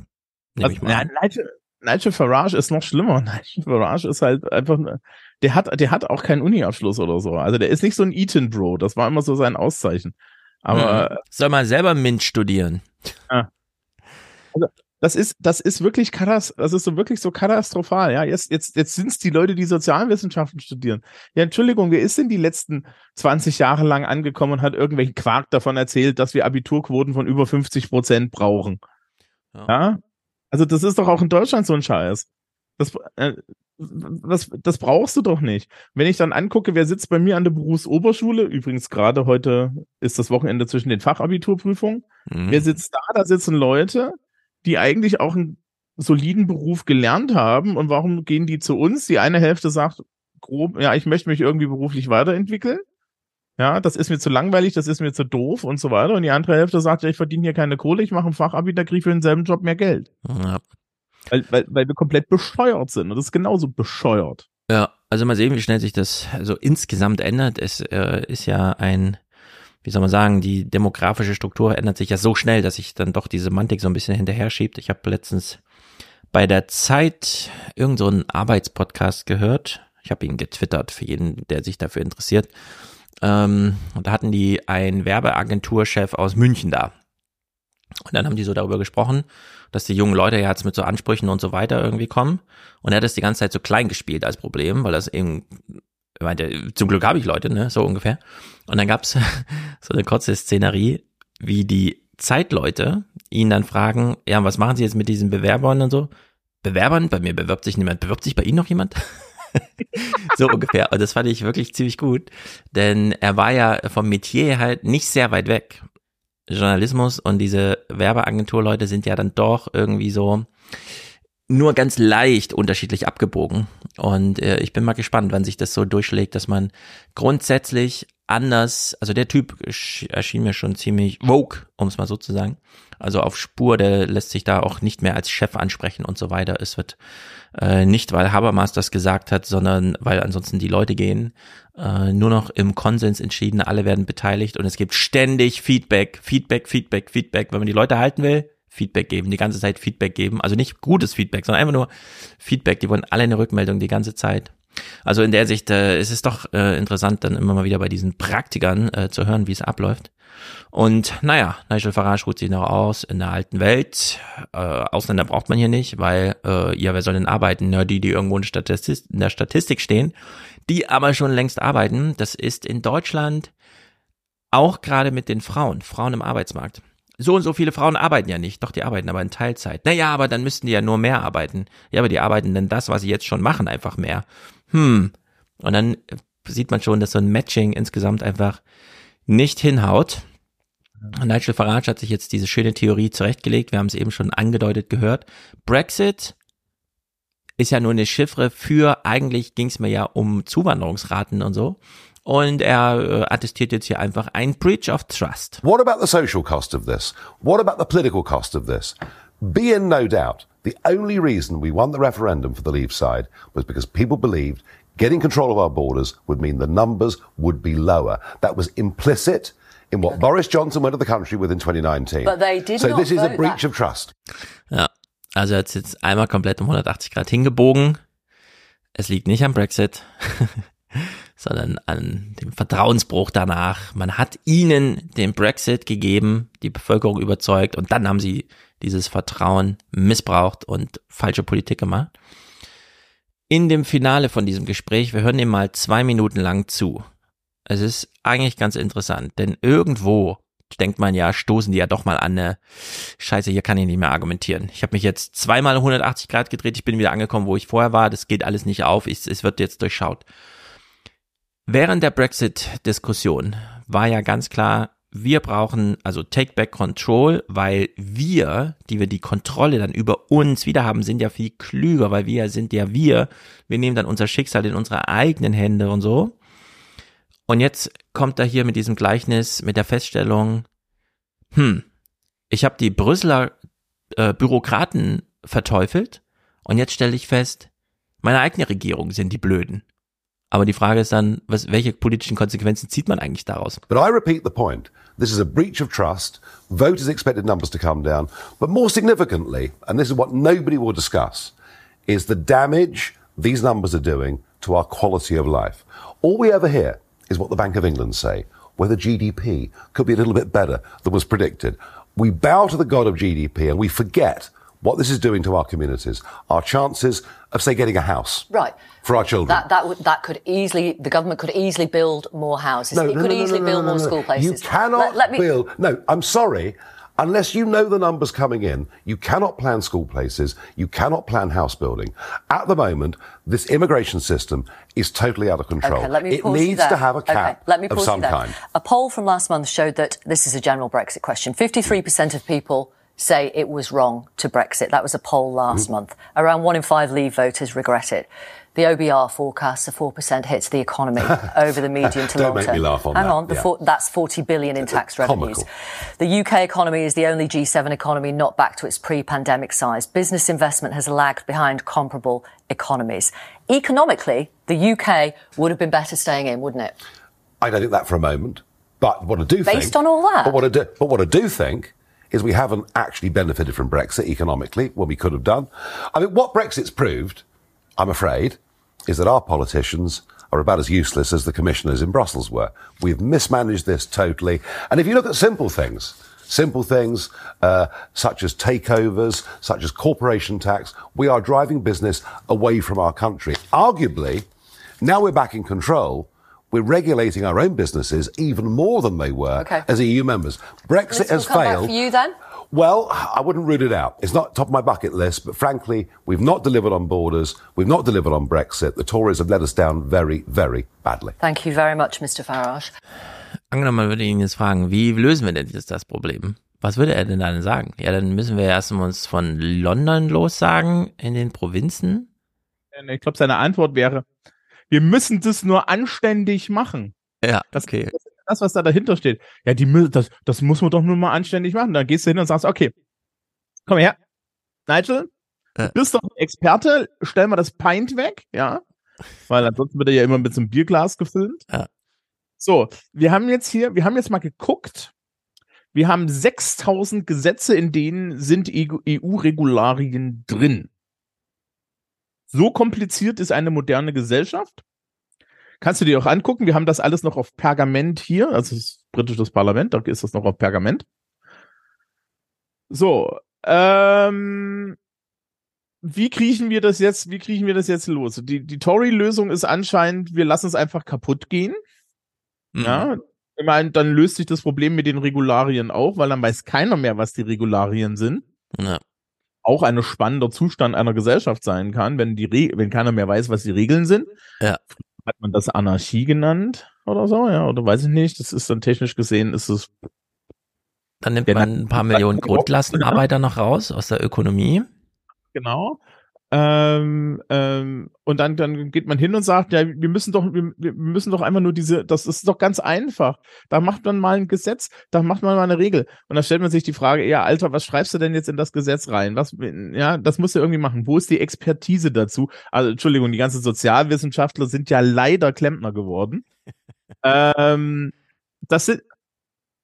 Also, an. Nigel, Nigel Farage ist noch schlimmer. (laughs) Nigel Farage ist halt einfach, der hat, der hat auch keinen Uni-Abschluss oder so. Also der ist nicht so ein Eton Bro. Das war immer so sein Auszeichen. Aber Mhm. Soll mal selber Mint studieren. also, das ist, das ist wirklich katas, das ist so wirklich so katastrophal. Ja, jetzt, jetzt, jetzt sind es die Leute, die Sozialwissenschaften studieren. Ja, Entschuldigung, wer ist denn die letzten 20 Jahre lang angekommen und hat irgendwelchen Quark davon erzählt, dass wir Abiturquoten von über 50 Prozent brauchen? Ja. Ja. Also das ist doch auch in Deutschland so ein Scheiß. Das, äh, das, das brauchst du doch nicht. Wenn ich dann angucke, wer sitzt bei mir an der Berufsoberschule, übrigens gerade heute ist das Wochenende zwischen den Fachabiturprüfungen, Mhm. wer sitzt da? Da sitzen Leute, die eigentlich auch einen soliden Beruf gelernt haben. Und warum gehen die zu uns? Die eine Hälfte sagt grob, ja, ich möchte mich irgendwie beruflich weiterentwickeln. Ja, das ist mir zu langweilig, das ist mir zu doof und so weiter. Und die andere Hälfte sagt, ja, ich verdiene hier keine Kohle, ich mache ein Fachabi, da kriege ich für denselben Job mehr Geld. Ja. Weil, weil, weil wir komplett bescheuert sind. Und das ist genauso bescheuert. Ja, also mal sehen, wie schnell sich das so insgesamt ändert. Es äh, ist ja ein, wie soll man sagen, die demografische Struktur ändert sich ja so schnell, dass sich dann doch die Semantik so ein bisschen hinterher schiebt. Ich habe letztens bei der Zeit irgend so einen Arbeitspodcast gehört. Ich habe ihn getwittert für jeden, der sich dafür interessiert. Ähm, und da hatten die einen Werbeagenturchef aus München da. Und dann haben die so darüber gesprochen, dass die jungen Leute jetzt mit so Ansprüchen und so weiter irgendwie kommen. Und er hat das die ganze Zeit so klein gespielt als Problem, weil das eben, er meinte, zum Glück habe ich Leute, ne, so ungefähr. Und dann gab's (laughs) so eine kurze Szenerie, wie die Zeitleute ihn dann fragen, ja, was machen Sie jetzt mit diesen Bewerbern und so? Bewerbern? Bei mir bewirbt sich niemand. Bewirbt sich bei Ihnen noch jemand? (laughs) (laughs) so ungefähr. Und das fand ich wirklich ziemlich gut, denn er war ja vom Metier halt nicht sehr weit weg. Journalismus und diese Werbeagenturleute sind ja dann doch irgendwie so nur ganz leicht unterschiedlich abgebogen. Und äh, ich bin mal gespannt, wann sich das so durchschlägt, dass man grundsätzlich anders, also der Typ erschien mir schon ziemlich woke, um es mal so zu sagen. Also auf Spur, der lässt sich da auch nicht mehr als Chef ansprechen und so weiter. Es wird äh, nicht, weil Habermas das gesagt hat, sondern weil ansonsten die Leute gehen. Äh, nur noch im Konsens entschieden, alle werden beteiligt und es gibt ständig Feedback, Feedback, Feedback, Feedback. Wenn man die Leute halten will, Feedback geben, die ganze Zeit Feedback geben. Also nicht gutes Feedback, sondern einfach nur Feedback. Die wollen alle eine Rückmeldung die ganze Zeit. Also in der Sicht äh, ist es doch äh, interessant, dann immer mal wieder bei diesen Praktikern äh, zu hören, wie es abläuft. Und naja, Nigel Farage ruht sich noch aus in der alten Welt. Äh, Ausländer braucht man hier nicht, weil äh, ja, wer soll denn arbeiten? Ja, die, die irgendwo in, Statistik, in der Statistik stehen, die aber schon längst arbeiten. Das ist in Deutschland auch gerade mit den Frauen, Frauen im Arbeitsmarkt so und so viele Frauen arbeiten ja nicht, doch die arbeiten aber in Teilzeit. Naja, aber dann müssten die ja nur mehr arbeiten. Ja, aber die arbeiten denn das, was sie jetzt schon machen, einfach mehr. Hm. Und dann sieht man schon, dass so ein Matching insgesamt einfach nicht hinhaut. Nigel Farage hat sich jetzt diese schöne Theorie zurechtgelegt. Wir haben es eben schon angedeutet gehört. Brexit ist ja nur eine Chiffre für, eigentlich ging es mir ja um Zuwanderungsraten und so. Und er äh, attestiert jetzt hier einfach ein Breach of Trust. What about the social cost of this? What about the political cost of this? Be in no doubt, the only reason we won the referendum for the Leave side was because people believed getting control of our borders would mean the numbers would be lower. That was implicit in what Boris Johnson went to the country with in 2019. But they did so not this is a breach that. of trust. Ja, also er hat jetzt einmal komplett um 180 Grad hingebogen. Es liegt nicht am Brexit. (laughs) sondern an dem Vertrauensbruch danach. Man hat ihnen den Brexit gegeben, die Bevölkerung überzeugt und dann haben sie dieses Vertrauen missbraucht und falsche Politik gemacht. In dem Finale von diesem Gespräch, wir hören ihm mal zwei Minuten lang zu. Es ist eigentlich ganz interessant, denn irgendwo denkt man ja, stoßen die ja doch mal an eine Scheiße, hier kann ich nicht mehr argumentieren. Ich habe mich jetzt zweimal 180 Grad gedreht, ich bin wieder angekommen, wo ich vorher war, das geht alles nicht auf, ich, es wird jetzt durchschaut. Während der Brexit-Diskussion war ja ganz klar, wir brauchen also Take Back Control, weil wir, die wir die Kontrolle dann über uns wieder haben, sind ja viel klüger, weil wir sind ja wir. Wir nehmen dann unser Schicksal in unsere eigenen Hände und so. Und jetzt kommt er hier mit diesem Gleichnis, mit der Feststellung, hm, ich habe die Brüsseler äh, Bürokraten verteufelt und jetzt stelle ich fest, meine eigene Regierung sind die Blöden. Aber die Frage ist dann, was, welche politischen Konsequenzen zieht man eigentlich daraus? But I repeat the point. This is a breach of trust. Voters expected numbers to come down. But more significantly, and this is what nobody will discuss, is the damage these numbers are doing to our quality of life. All we ever hear is what the Bank of England say, whether GDP could be a little bit better than was predicted. We bow to the god of GDP and we forget what this is doing to our communities, our chances of, say, getting a house. Right. For our children. That, that, would, that could easily, the government could easily build more houses. No, it no, could no, no, easily no, build no, more school places. You cannot Let- let me- build. No, I'm sorry. Unless you know the numbers coming in, you cannot plan school places. You cannot plan house building. At the moment, this immigration system is totally out of control. Okay, let me it pause needs there. to have a Okay, cap let me of some kind. A poll from last month showed that this is a general Brexit question. 53% of people say it was wrong to Brexit. That was a poll last Mm-hmm. month. Around one in five Leave voters regret it. The OBR forecasts a 4% hit to the economy (laughs) over the medium to Don't long make term. me laugh on Hang that, on, the yeah. four, that's 40 billion in tax revenues. comical. The UK economy is the only G7 economy not back to its pre-pandemic size. Business investment has lagged behind comparable economies. Economically, the UK would have been better staying in, wouldn't it? I don't think that for a moment. But what I do think, Based on all that? But what I do, but what I do think is we haven't actually benefited from Brexit economically when we could have done. I mean, what Brexit's proved, I'm afraid, is that our politicians are about as useless as the commissioners in Brussels were. We've mismanaged this totally. And if you look at simple things, simple things uh, such as takeovers, such as corporation tax, we are driving business away from our country. Arguably, now we're back in control. We're regulating our own businesses even more than they were Okay. as EU members. Brexit This will has come back failed. for you then? Well, I wouldn't rule it out. It's not top of my bucket list, but frankly, we've not delivered on borders. We've not delivered on Brexit. The Tories have let us down very, very badly. Thank you very much, Mr. Farage. Angenommen, man würde ihn jetzt fragen, wie lösen wir denn jetzt das Problem? Was würde er denn dann sagen? Ja, dann müssen wir erst mal uns von London los sagen, in den Provinzen. Ich glaube, seine Antwort wäre, wir müssen das nur anständig machen. Ja, okay. Das, das was da dahinter steht. Ja, die, das, das muss man doch nur mal anständig machen. Dann gehst du hin und sagst, okay, komm her, Nigel, du bist doch ein Experte, stell mal das Pint weg, ja. Weil ansonsten wird er ja immer mit so einem Bierglas gefilmt. Ja. So, wir haben jetzt hier, wir haben jetzt mal geguckt. Wir haben 6000 Gesetze, in denen sind EU-Regularien drin. So kompliziert ist eine moderne Gesellschaft. Kannst du dir auch angucken. Wir haben das alles noch auf Pergament hier. Also das britisches Parlament, da ist das noch auf Pergament. So, ähm, wie kriechen wir das jetzt, wie kriechen wir das jetzt los? Die, die Tory-Lösung ist anscheinend, wir lassen es einfach kaputt gehen. Mhm. Ja, ich meine, dann löst sich das Problem mit den Regularien auch, weil dann weiß keiner mehr, was die Regularien sind. Ja. Auch ein spannender Zustand einer Gesellschaft sein kann, wenn die Re wenn keiner mehr weiß, was die Regeln sind. Ja. Hat man das Anarchie genannt oder so, ja, oder weiß ich nicht. Das ist dann technisch gesehen, ist es. Dann nimmt man ein paar Millionen (laughs) Grundlastenarbeiter noch raus aus der Ökonomie. Genau. Ähm, ähm, und dann, dann geht man hin und sagt, ja, wir müssen doch, wir, wir müssen doch einfach nur diese, das ist doch ganz einfach. Da macht man mal ein Gesetz, da macht man mal eine Regel. Und dann stellt man sich die Frage, ja, Alter, was schreibst du denn jetzt in das Gesetz rein? Was, ja, das musst du irgendwie machen. Wo ist die Expertise dazu? Also, Entschuldigung, die ganzen Sozialwissenschaftler sind ja leider Klempner geworden. (laughs) ähm, das sind,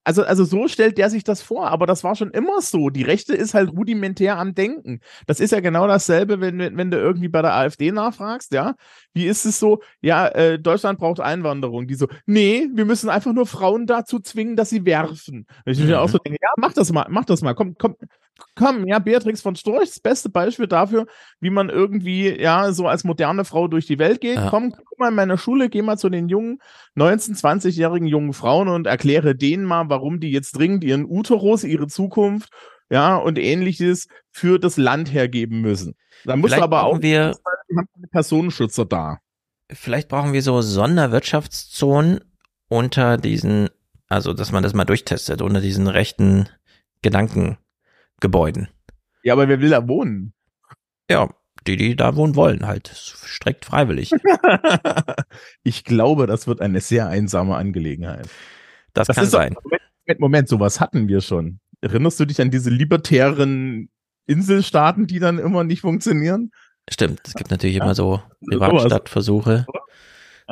also, also so stellt der sich das vor, aber das war schon immer so. Die Rechte ist halt rudimentär am Denken. Das ist ja genau dasselbe, wenn, wenn, wenn du irgendwie bei der AfD nachfragst, ja. Wie ist es so, ja, äh, Deutschland braucht Einwanderung. Die so, nee, wir müssen einfach nur Frauen dazu zwingen, dass sie werfen. Und ich mhm. mir auch so denke, ja, mach das mal, mach das mal, komm, komm, komm, ja, Beatrix von Storch, das beste Beispiel dafür, wie man irgendwie, ja, so als moderne Frau durch die Welt geht. Ja. Komm, guck mal in meiner Schule, geh mal zu den jungen, 19-, 20-jährigen jungen Frauen und erkläre denen mal, warum die jetzt dringend ihren Uterus, ihre Zukunft, ja, und ähnliches für das Land hergeben müssen. Da muss aber auch, wir, Personenschützer da. Vielleicht brauchen wir so Sonderwirtschaftszonen unter diesen, also, dass man das mal durchtestet, unter diesen rechten Gedanken Gebäuden. Ja, aber wer will da wohnen? Ja, die, die da wohnen wollen, halt. Streckt freiwillig. (laughs) ich glaube, das wird eine sehr einsame Angelegenheit. Das, das kann sein. Doch, Moment, Moment, sowas hatten wir schon. Erinnerst du dich an diese libertären Inselstaaten, die dann immer nicht funktionieren? Stimmt, es gibt natürlich ja. immer so Privatstadtversuche.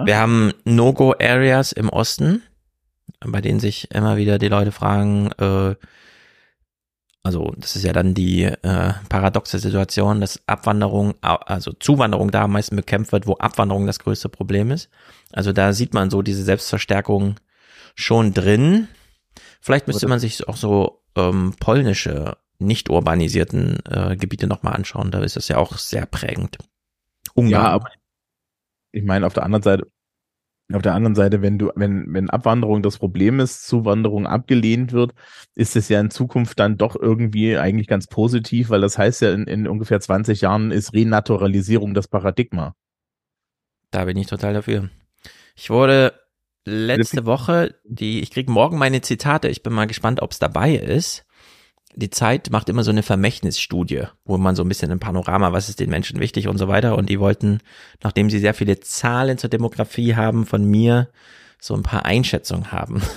Wir haben No-Go-Areas im Osten, bei denen sich immer wieder die Leute fragen, äh, also das ist ja dann die äh, paradoxe Situation, dass Abwanderung, also Zuwanderung da am meisten bekämpft wird, wo Abwanderung das größte Problem ist. Also da sieht man so diese Selbstverstärkung schon drin. Vielleicht müsste man sich auch so ähm, polnische, nicht urbanisierten äh, Gebiete nochmal anschauen. Da ist das ja auch sehr prägend. Ungarn. Ja, aber ich meine, auf der anderen Seite, auf der anderen Seite, wenn du, wenn, wenn Abwanderung das Problem ist, Zuwanderung abgelehnt wird, ist es ja in Zukunft dann doch irgendwie eigentlich ganz positiv, weil das heißt ja, in, in ungefähr 20 Jahren ist Renaturalisierung das Paradigma. Da bin ich total dafür. Ich wurde letzte Woche, die, ich krieg morgen meine Zitate, ich bin mal gespannt, ob es dabei ist die Zeit macht immer so eine Vermächtnisstudie, wo man so ein bisschen ein Panorama, was ist den Menschen wichtig und so weiter. Und die wollten, nachdem sie sehr viele Zahlen zur Demografie haben, von mir so ein paar Einschätzungen haben. (laughs)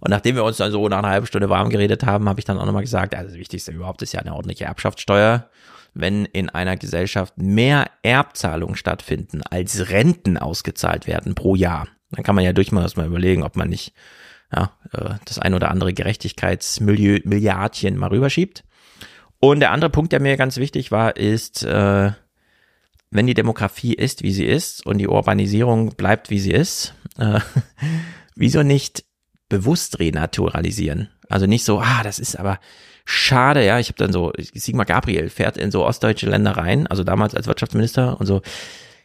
Und nachdem wir uns dann so nach einer halben Stunde warm geredet haben, habe ich dann auch nochmal gesagt, also das Wichtigste überhaupt ist ja eine ordentliche Erbschaftssteuer. Wenn in einer Gesellschaft mehr Erbzahlungen stattfinden, als Renten ausgezahlt werden pro Jahr, dann kann man ja durchaus mal überlegen, ob man nicht ja, äh, das ein oder andere Gerechtigkeitsmilliardchen mal rüberschiebt. Und der andere Punkt, der mir ganz wichtig war, ist, äh, wenn die Demografie ist, wie sie ist und die Urbanisierung bleibt, wie sie ist, äh, (laughs) wieso nicht bewusst renaturalisieren? Also nicht so, ah, das ist aber schade, ja, ich habe dann so, Sigmar Gabriel fährt in so ostdeutsche Länder rein, also damals als Wirtschaftsminister und so,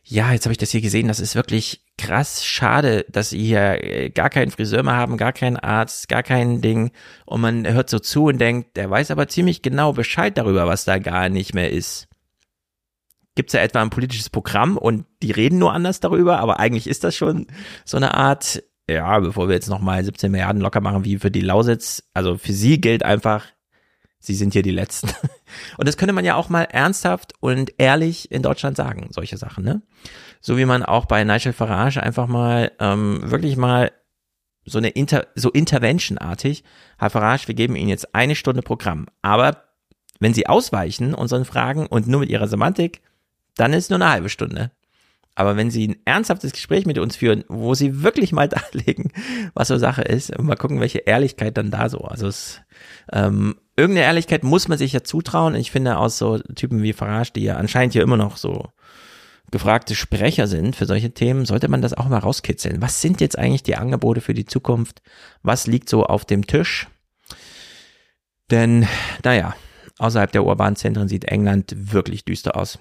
ja, jetzt habe ich das hier gesehen, das ist wirklich krass schade, dass sie hier äh, gar keinen Friseur mehr haben, gar keinen Arzt, gar kein Ding. Und man hört so zu und denkt, der weiß aber ziemlich genau Bescheid darüber, was da gar nicht mehr ist. Gibt es ja etwa ein politisches Programm und die reden nur anders darüber, aber eigentlich ist das schon so eine Art ja, bevor wir jetzt nochmal 17 Milliarden locker machen wie für die Lausitz, also für sie gilt einfach, sie sind hier die Letzten. (laughs) Und das könnte man ja auch mal ernsthaft und ehrlich in Deutschland sagen, solche Sachen, ne? So wie man auch bei Nigel Farage einfach mal ähm, wirklich mal so eine Inter so Intervention-artig, Herr Farage, wir geben Ihnen jetzt eine Stunde Programm, aber wenn Sie ausweichen unseren Fragen und nur mit Ihrer Semantik, dann ist nur eine halbe Stunde. Aber wenn Sie ein ernsthaftes Gespräch mit uns führen, wo Sie wirklich mal (laughs) darlegen, was so Sache ist, mal gucken, welche Ehrlichkeit dann da so. Also es, ähm, irgendeine Ehrlichkeit muss man sich ja zutrauen. Ich finde aus so Typen wie Farage, die ja anscheinend hier immer noch so gefragte Sprecher sind für solche Themen, sollte man das auch mal rauskitzeln. Was sind jetzt eigentlich die Angebote für die Zukunft? Was liegt so auf dem Tisch? Denn, naja, außerhalb der urbanen Zentren sieht England wirklich düster aus.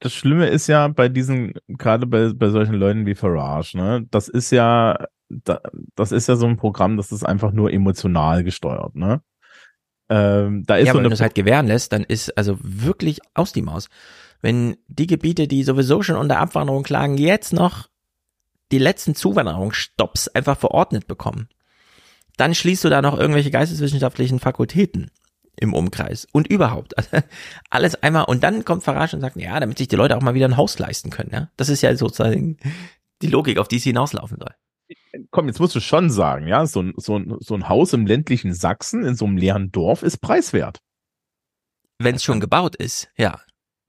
Das Schlimme ist ja bei diesen, gerade bei, bei solchen Leuten wie Farage, ne, das ist ja, das ist ja so ein Programm, das ist einfach nur emotional gesteuert, ne? Ähm, da ist ja, so wenn du es halt gewähren lässt, dann ist also wirklich aus die Maus wenn die Gebiete, die sowieso schon unter Abwanderung klagen, jetzt noch die letzten Zuwanderungsstopps einfach verordnet bekommen, dann schließt du da noch irgendwelche geisteswissenschaftlichen Fakultäten im Umkreis und überhaupt (laughs) alles einmal und dann kommt Farage und sagt, ja, damit sich die Leute auch mal wieder ein Haus leisten können, ja. Das ist ja sozusagen die Logik, auf die es hinauslaufen soll. Komm, jetzt musst du schon sagen, ja, so ein, so ein, so ein Haus im ländlichen Sachsen in so einem leeren Dorf ist preiswert. Wenn es schon gebaut ist, ja.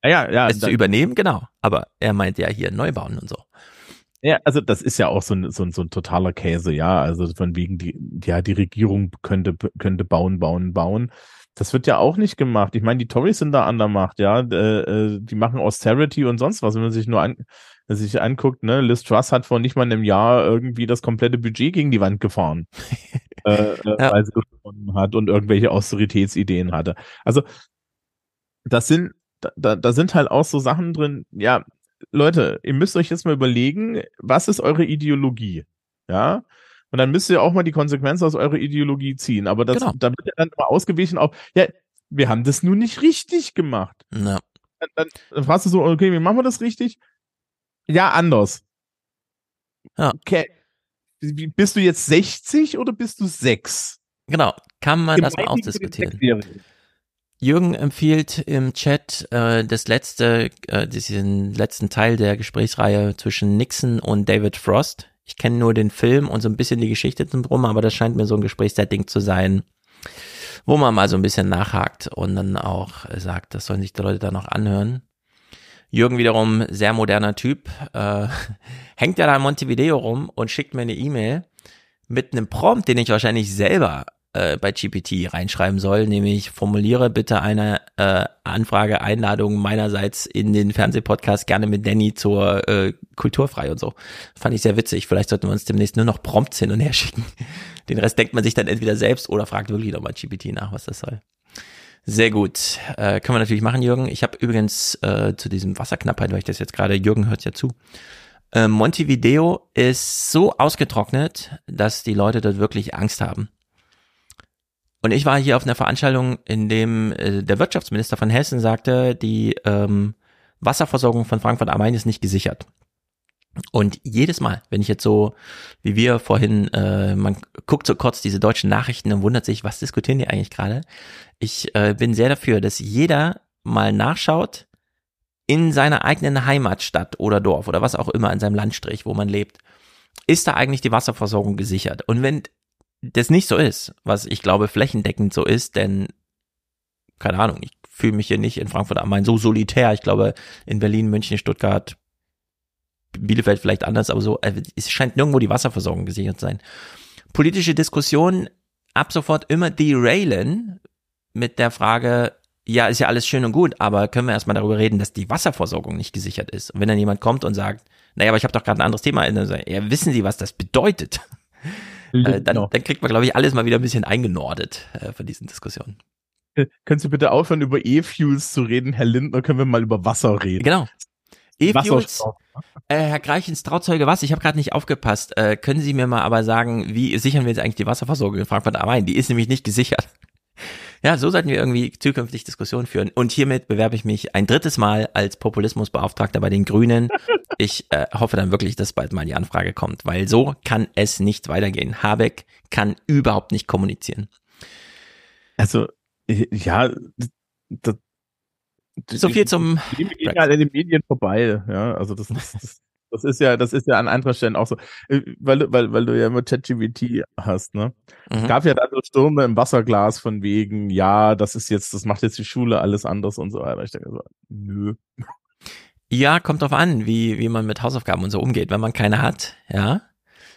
Ja, ja. Es zu übernehmen, genau. Aber er meint ja hier Neubauen und so. Ja, also das ist ja auch so ein, so ein, so ein totaler Käse, ja. Also von wegen, die, ja, die Regierung könnte, könnte bauen, bauen, bauen. Das wird ja auch nicht gemacht. Ich meine, die Tories sind da an der Macht, ja. Äh, die machen Austerity und sonst was. Wenn man sich nur an, sich anguckt, ne, Liz Truss hat vor nicht mal einem Jahr irgendwie das komplette Budget gegen die Wand gefahren. (laughs) äh, äh, ja. Weil sie gewonnen hat und irgendwelche Austeritätsideen hatte. Also, das sind da, da sind halt auch so Sachen drin, ja, Leute, ihr müsst euch jetzt mal überlegen, was ist eure Ideologie? Ja. Und dann müsst ihr auch mal die Konsequenz aus eurer Ideologie ziehen. Aber das, genau. da wird ja dann mal ausgewichen auf, ja, wir haben das nun nicht richtig gemacht. Ja. Dann, dann, dann fragst du so, okay, wie machen wir das richtig? Ja, anders. Ja. Okay. Bist du jetzt 60 oder bist du 6? Genau. Kann man Gemein das mal ausdiskutieren? Jürgen empfiehlt im Chat äh, das letzte, äh, diesen letzten Teil der Gesprächsreihe zwischen Nixon und David Frost. Ich kenne nur den Film und so ein bisschen die Geschichte drum, aber das scheint mir so ein Gesprächssetting zu sein, wo man mal so ein bisschen nachhakt und dann auch sagt, das sollen sich die Leute da noch anhören. Jürgen wiederum, sehr moderner Typ, äh, (laughs) hängt ja da in Montevideo rum und schickt mir eine E-Mail mit einem Prompt, den ich wahrscheinlich selber äh, bei GPT reinschreiben soll, nämlich formuliere bitte eine äh, Anfrage, Einladung meinerseits in den Fernsehpodcast gerne mit Danny zur äh, Kulturfrei und so. Fand ich sehr witzig. Vielleicht sollten wir uns demnächst nur noch Prompts hin und her (laughs) schicken. Den Rest denkt man sich dann entweder selbst oder fragt wirklich nochmal GPT nach, was das soll. Sehr gut. Äh, können wir natürlich machen, Jürgen. Ich habe übrigens äh, zu diesem Wasserknappheit, weil ich das jetzt gerade, Jürgen hört ja zu. Äh, Montevideo ist so ausgetrocknet, dass die Leute dort wirklich Angst haben. Und ich war hier auf einer Veranstaltung, in dem äh, der Wirtschaftsminister von Hessen sagte, die ähm, Wasserversorgung von Frankfurt am Main ist nicht gesichert. Und jedes Mal, wenn ich jetzt so, wie wir vorhin, äh, man guckt so kurz diese deutschen Nachrichten und wundert sich, was diskutieren die eigentlich gerade? Ich äh, bin sehr dafür, dass jeder mal nachschaut in seiner eigenen Heimatstadt oder Dorf oder was auch immer in seinem Landstrich, wo man lebt. Ist da eigentlich die Wasserversorgung gesichert? Und wenn das nicht so ist, was ich glaube flächendeckend so ist, denn keine Ahnung, ich fühle mich hier nicht in Frankfurt am Main so solitär. Ich glaube, in Berlin, München, Stuttgart, Bielefeld vielleicht anders, aber so, äh, es scheint nirgendwo die Wasserversorgung gesichert zu sein. Politische Diskussionen ab sofort immer derailen mit der Frage, ja, ist ja alles schön und gut, aber können wir erstmal darüber reden, dass die Wasserversorgung nicht gesichert ist. Und wenn dann jemand kommt und sagt, naja, aber ich habe doch gerade ein anderes Thema, ja, wissen Sie, was das bedeutet? Äh, dann, dann kriegt man, glaube ich, alles mal wieder ein bisschen eingenordet äh, von diesen Diskussionen. Äh, können Sie bitte aufhören, über E-Fuels zu reden, Herr Lindner? Können wir mal über Wasser reden? Genau. E-Fuels, äh, Herr Greichens, Trauzeuge was? Ich habe gerade nicht aufgepasst. Äh, können Sie mir mal aber sagen, wie sichern wir jetzt eigentlich die Wasserversorgung in Frankfurt am Main? Die ist nämlich nicht gesichert. Ja, so sollten wir irgendwie zukünftig Diskussionen führen. Und hiermit bewerbe ich mich ein drittes Mal als Populismusbeauftragter bei den Grünen. Ich äh, hoffe dann wirklich, dass bald mal die Anfrage kommt, weil so kann es nicht weitergehen. Habeck kann überhaupt nicht kommunizieren. Also, ja, das, so viel zum. Die gehen ja an den Medien vorbei, ja. Also das, das, das, das ist ja, das ist ja an anderer Stelle auch so, äh, weil, weil, weil du ja immer ChatGPT hast, ne? Mhm. Gab ja da so Stürme im Wasserglas von wegen, ja, das ist jetzt, das macht jetzt die Schule alles anders und so weiter. Ich denke so, nö. Ja, kommt drauf an, wie, wie man mit Hausaufgaben und so umgeht. Wenn man keine hat, ja.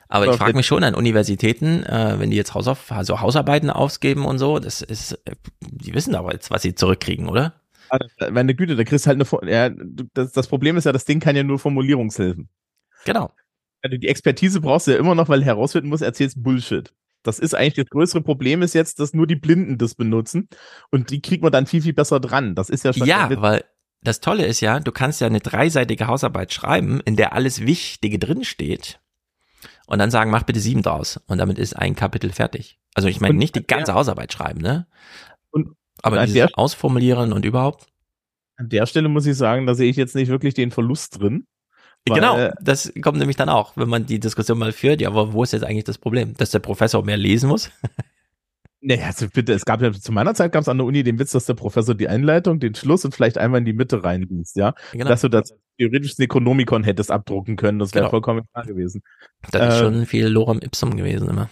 Aber ich frage mich schon an Universitäten, äh, wenn die jetzt Hausauf also Hausarbeiten ausgeben und so, das ist, äh, die wissen aber jetzt, was sie zurückkriegen, oder? Meine Güte, da kriegst du halt eine, ja, das, das Problem ist ja, das Ding kann ja nur Formulierungshilfen. Genau. Also die Expertise brauchst du ja immer noch, weil herausfinden muss, erzählst Bullshit. Das ist eigentlich das größere Problem ist jetzt, dass nur die Blinden das benutzen und die kriegt man dann viel, viel besser dran. Das ist ja schon. Ja, weil das Tolle ist ja, du kannst ja eine dreiseitige Hausarbeit schreiben, in der alles Wichtige drinsteht und dann sagen, mach bitte sieben draus und damit ist ein Kapitel fertig. Also ich meine nicht die ganze Hausarbeit schreiben, ne? Aber an dieses Ausformulieren und überhaupt? An der Stelle muss ich sagen, da sehe ich jetzt nicht wirklich den Verlust drin. Weil, genau, das kommt nämlich dann auch, wenn man die Diskussion mal führt, ja, aber wo ist jetzt eigentlich das Problem? Dass der Professor mehr lesen muss? (laughs) Nee, also bitte, es gab ja zu meiner Zeit gab es an der Uni den Witz, dass der Professor die Einleitung, den Schluss und vielleicht einmal in die Mitte reinliest, ja. Genau. Dass du das theoretisch Necronomicon hättest abdrucken können, das wäre genau. vollkommen klar gewesen. Das äh, ist schon viel Lorem Ipsum gewesen immer.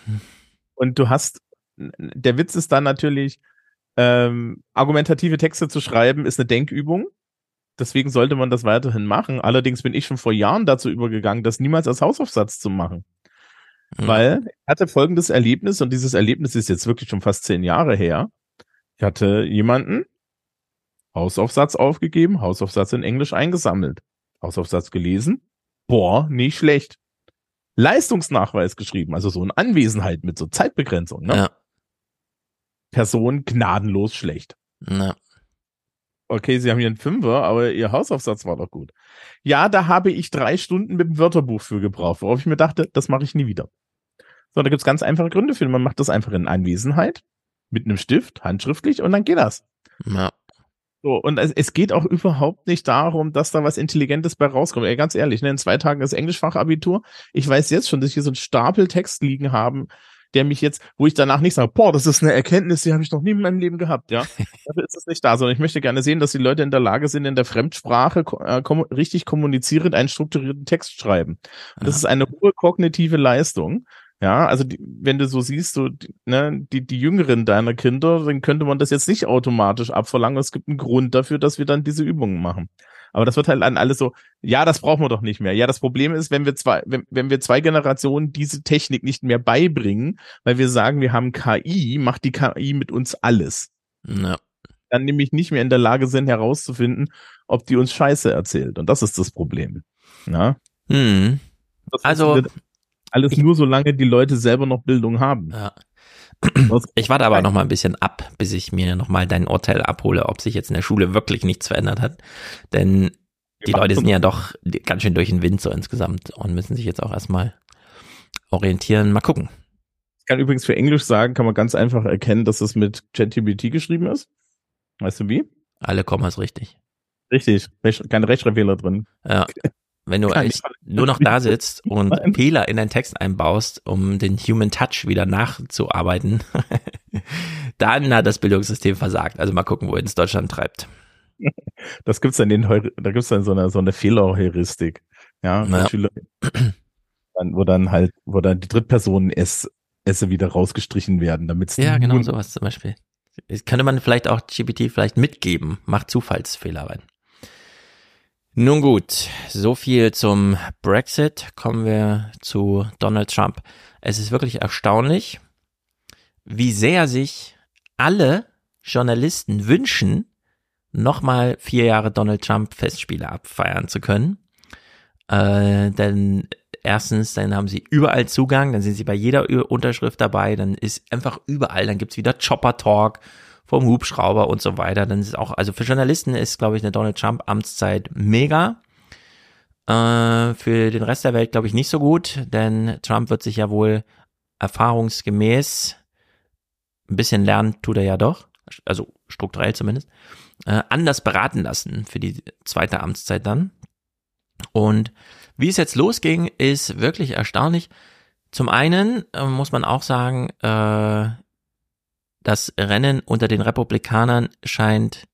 Und du hast, der Witz ist dann natürlich, ähm, argumentative Texte zu schreiben, ist eine Denkübung. Deswegen sollte man das weiterhin machen. Allerdings bin ich schon vor Jahren dazu übergegangen, das niemals als Hausaufsatz zu machen. Mhm. Weil ich hatte folgendes Erlebnis, und dieses Erlebnis ist jetzt wirklich schon fast zehn Jahre her. Ich hatte jemanden Hausaufsatz aufgegeben, Hausaufsatz in Englisch eingesammelt, Hausaufsatz gelesen. Boah, nicht schlecht. Leistungsnachweis geschrieben, also so eine Anwesenheit mit so Zeitbegrenzung. Ne? Ja. Person gnadenlos schlecht. Na. Okay, Sie haben hier einen Fünfer, aber Ihr Hausaufsatz war doch gut. Ja, da habe ich drei Stunden mit dem Wörterbuch für gebraucht, worauf ich mir dachte, das mache ich nie wieder. So, da gibt's ganz einfache Gründe für. Man macht das einfach in Anwesenheit, mit einem Stift, handschriftlich und dann geht das. Ja. So, und es, es geht auch überhaupt nicht darum, dass da was Intelligentes bei rauskommt. Ey, ganz ehrlich, ne, in zwei Tagen ist Englischfachabitur. Ich weiß jetzt schon, dass ich hier so einen Stapel Text liegen haben, der mich jetzt, wo ich danach nicht sage, boah, das ist eine Erkenntnis, die habe ich noch nie in meinem Leben gehabt, ja. (laughs) Dafür ist es nicht da, sondern ich möchte gerne sehen, dass die Leute in der Lage sind, in der Fremdsprache äh, kom richtig kommunizierend einen strukturierten Text schreiben. Und das ist eine hohe kognitive Leistung. Ja, also die, wenn du so siehst, so, ne, die, die Jüngeren deiner Kinder, dann könnte man das jetzt nicht automatisch abverlangen. Es gibt einen Grund dafür, dass wir dann diese Übungen machen. Aber das wird halt an alles so, ja, das brauchen wir doch nicht mehr. Ja, das Problem ist, wenn wir zwei, wenn, wenn wir zwei Generationen diese Technik nicht mehr beibringen, weil wir sagen, wir haben KI, macht die KI mit uns alles. Ja. Dann nämlich nicht mehr in der Lage sind, herauszufinden, ob die uns Scheiße erzählt. Und das ist das Problem. Ja. Hm. also alles ich, nur solange die Leute selber noch Bildung haben. Ja. Ich warte aber noch mal ein bisschen ab, bis ich mir noch mal dein Urteil abhole, ob sich jetzt in der Schule wirklich nichts verändert hat. Denn die Leute sind ja doch ganz schön durch den Wind so insgesamt und müssen sich jetzt auch erstmal orientieren. Mal gucken. Ich kann übrigens für Englisch sagen, kann man ganz einfach erkennen, dass es mit ChatGPT geschrieben ist. Weißt du wie? Alle Kommas richtig. Richtig, keine Rechtschreibfehler drin. Ja. (laughs) Wenn du echt nur noch da sitzt und Fehler in deinen Text einbaust, um den Human Touch wieder nachzuarbeiten, (laughs) dann hat das Bildungssystem versagt. Also mal gucken, wo es Deutschland treibt. Das gibt's dann in da gibt's dann so eine so eine Fehlerheuristik, ja, ja. Schüler, (clears throat) wo dann halt, wo dann die Drittpersonen S Esse wieder rausgestrichen werden, damit Ja, genau sowas zum Beispiel. Das könnte man vielleicht auch GPT vielleicht mitgeben, macht Zufallsfehler rein. Nun gut, so viel zum Brexit. Kommen wir zu Donald Trump. Es ist wirklich erstaunlich, wie sehr sich alle Journalisten wünschen, nochmal vier Jahre Donald Trump Festspiele abfeiern zu können. Äh, denn erstens, dann haben sie überall Zugang, dann sind sie bei jeder Unterschrift dabei, dann ist einfach überall, dann gibt's wieder Chopper Talk vom Hubschrauber und so weiter. Dann ist auch, also für Journalisten ist, glaube ich, eine Donald Trump Amtszeit mega. Äh, für den Rest der Welt, glaube ich, nicht so gut, denn Trump wird sich ja wohl erfahrungsgemäß ein bisschen lernen, tut er ja doch. also strukturell zumindest, äh, anders beraten lassen für die zweite Amtszeit dann. Und wie es jetzt losging, ist wirklich erstaunlich. Zum einen äh, muss man auch sagen, äh, das Rennen unter den Republikanern scheint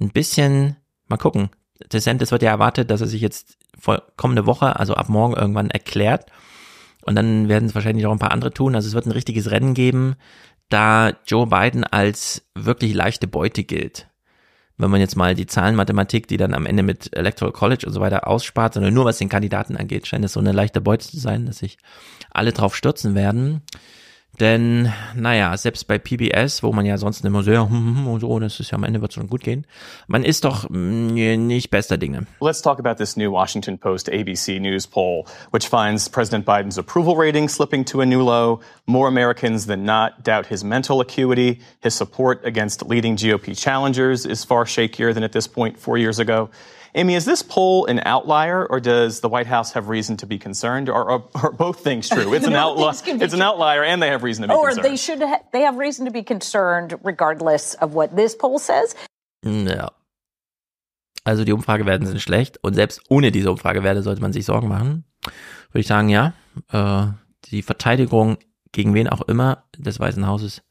ein bisschen, mal gucken, DeSantis wird ja erwartet, dass er sich jetzt kommende Woche, also ab morgen irgendwann erklärt. Und dann werden es wahrscheinlich auch ein paar andere tun. Also es wird ein richtiges Rennen geben, da Joe Biden als wirklich leichte Beute gilt. Wenn man jetzt mal die Zahlenmathematik, die dann am Ende mit Electoral College und so weiter ausspart, sondern nur was den Kandidaten angeht, scheint es so eine leichte Beute zu sein, dass sich alle drauf stürzen werden. Denn, naja, selbst bei PBS, wo man ja sonst immer sehr hm, hm, hm, und so, das ist ja am Ende wird schon gut gehen, man ist doch nicht bester Dinge. Let's talk about this new Washington Post ABC News poll, which finds President Biden's approval rating slipping to a new low. More Americans than not doubt his mental acuity. His support against leading GOP challengers is far shakier than at this point four years ago. Amy, is this poll an outlier, or does the White House have reason to be concerned, or are, are both things true? It's an (laughs) outlier. It's an outlier, and they have reason to be or concerned. Or they should. Ha- they have reason to be concerned, regardless of what this poll says. Ja. Also die Umfragewerte sind schlecht und selbst ohne diese Umfragewerte sollte man sich Sorgen machen. Würde ich sagen, ja. Äh, die Verteidigung gegen wen auch immer des Weißen Hauses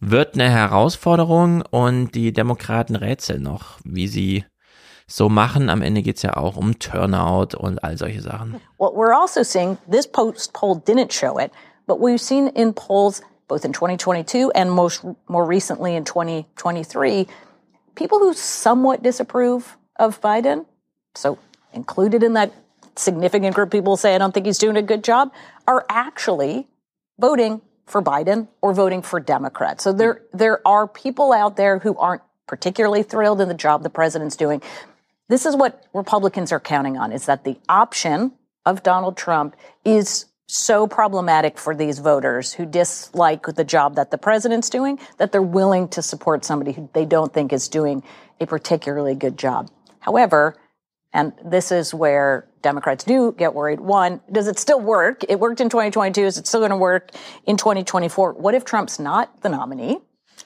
wird eine Herausforderung und die Demokraten rätseln noch, wie sie so machen. Am Ende geht's ja auch um Turnout und all solche Sachen. What we're also seeing, this post poll didn't show it, but we've seen in polls both in 2022 and most more recently in 2023, people who somewhat disapprove of Biden, so included in that significant group people say I don't think he's doing a good job, are actually voting for Biden or voting for Democrats. So there there are people out there who aren't particularly thrilled in the job the president's doing. This is what Republicans are counting on is that the option of Donald Trump is so problematic for these voters who dislike the job that the president's doing that they're willing to support somebody who they don't think is doing a particularly good job. However, and this is where Democrats do get worried. One, does it still work? It worked in 2022. Is it still going to work in 2024? What if Trump's not the nominee?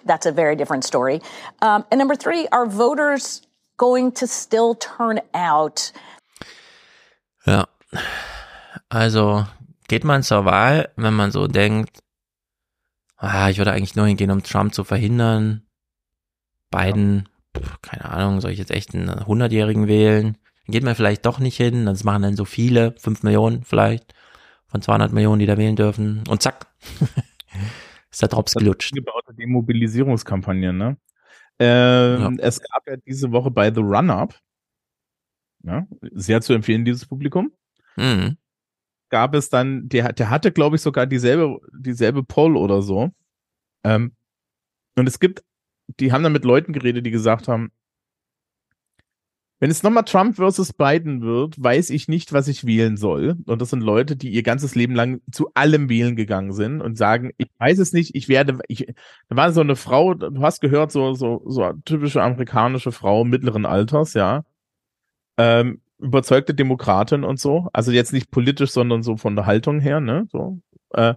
That's a very different story. Um, and number three, are voters going to still turn out? Ja, also geht man zur Wahl, wenn man so denkt, ah, ich würde eigentlich nur hingehen, um Trump zu verhindern. Biden, keine Ahnung, soll ich jetzt echt einen 100-Jährigen wählen? Dann geht man vielleicht doch nicht hin, das machen dann so viele, 5 Millionen vielleicht, von 200 Millionen, die da wählen dürfen. Und zack, (laughs) ist der Drops gelutscht. Gebaute Demobilisierungskampagne, ne? Ähm, ja. Es gab ja diese Woche bei The Run-Up, ja, sehr zu empfehlen, dieses Publikum. Mhm. Gab es dann, der, der hatte, glaube ich, sogar dieselbe, dieselbe Poll oder so. Ähm, und es gibt, die haben dann mit Leuten geredet, die gesagt haben, wenn es nochmal Trump versus Biden wird, weiß ich nicht, was ich wählen soll. Und das sind Leute, die ihr ganzes Leben lang zu allem wählen gegangen sind und sagen, ich weiß es nicht, ich werde, ich, da war so eine Frau, du hast gehört, so, so, so typische amerikanische Frau mittleren Alters, ja. Ähm, überzeugte Demokratin und so. Also jetzt nicht politisch, sondern so von der Haltung her, ne, so. Äh,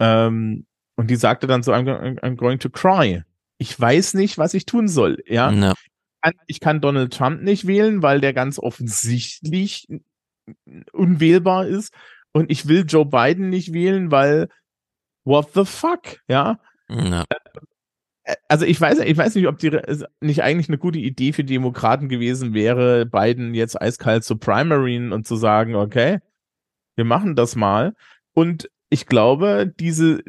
ähm, und die sagte dann so, I'm, I'm going to cry. Ich weiß nicht, was ich tun soll, ja. No kann, ich kann Donald Trump nicht wählen, weil der ganz offensichtlich unwählbar ist. Und ich will Joe Biden nicht wählen, weil what the fuck, ja? ja. Also ich weiß, ich weiß nicht, ob die nicht eigentlich eine gute Idee für die Demokraten gewesen wäre, Biden jetzt eiskalt zu primaryen und zu sagen, okay, wir machen das mal. Und ich glaube, diese,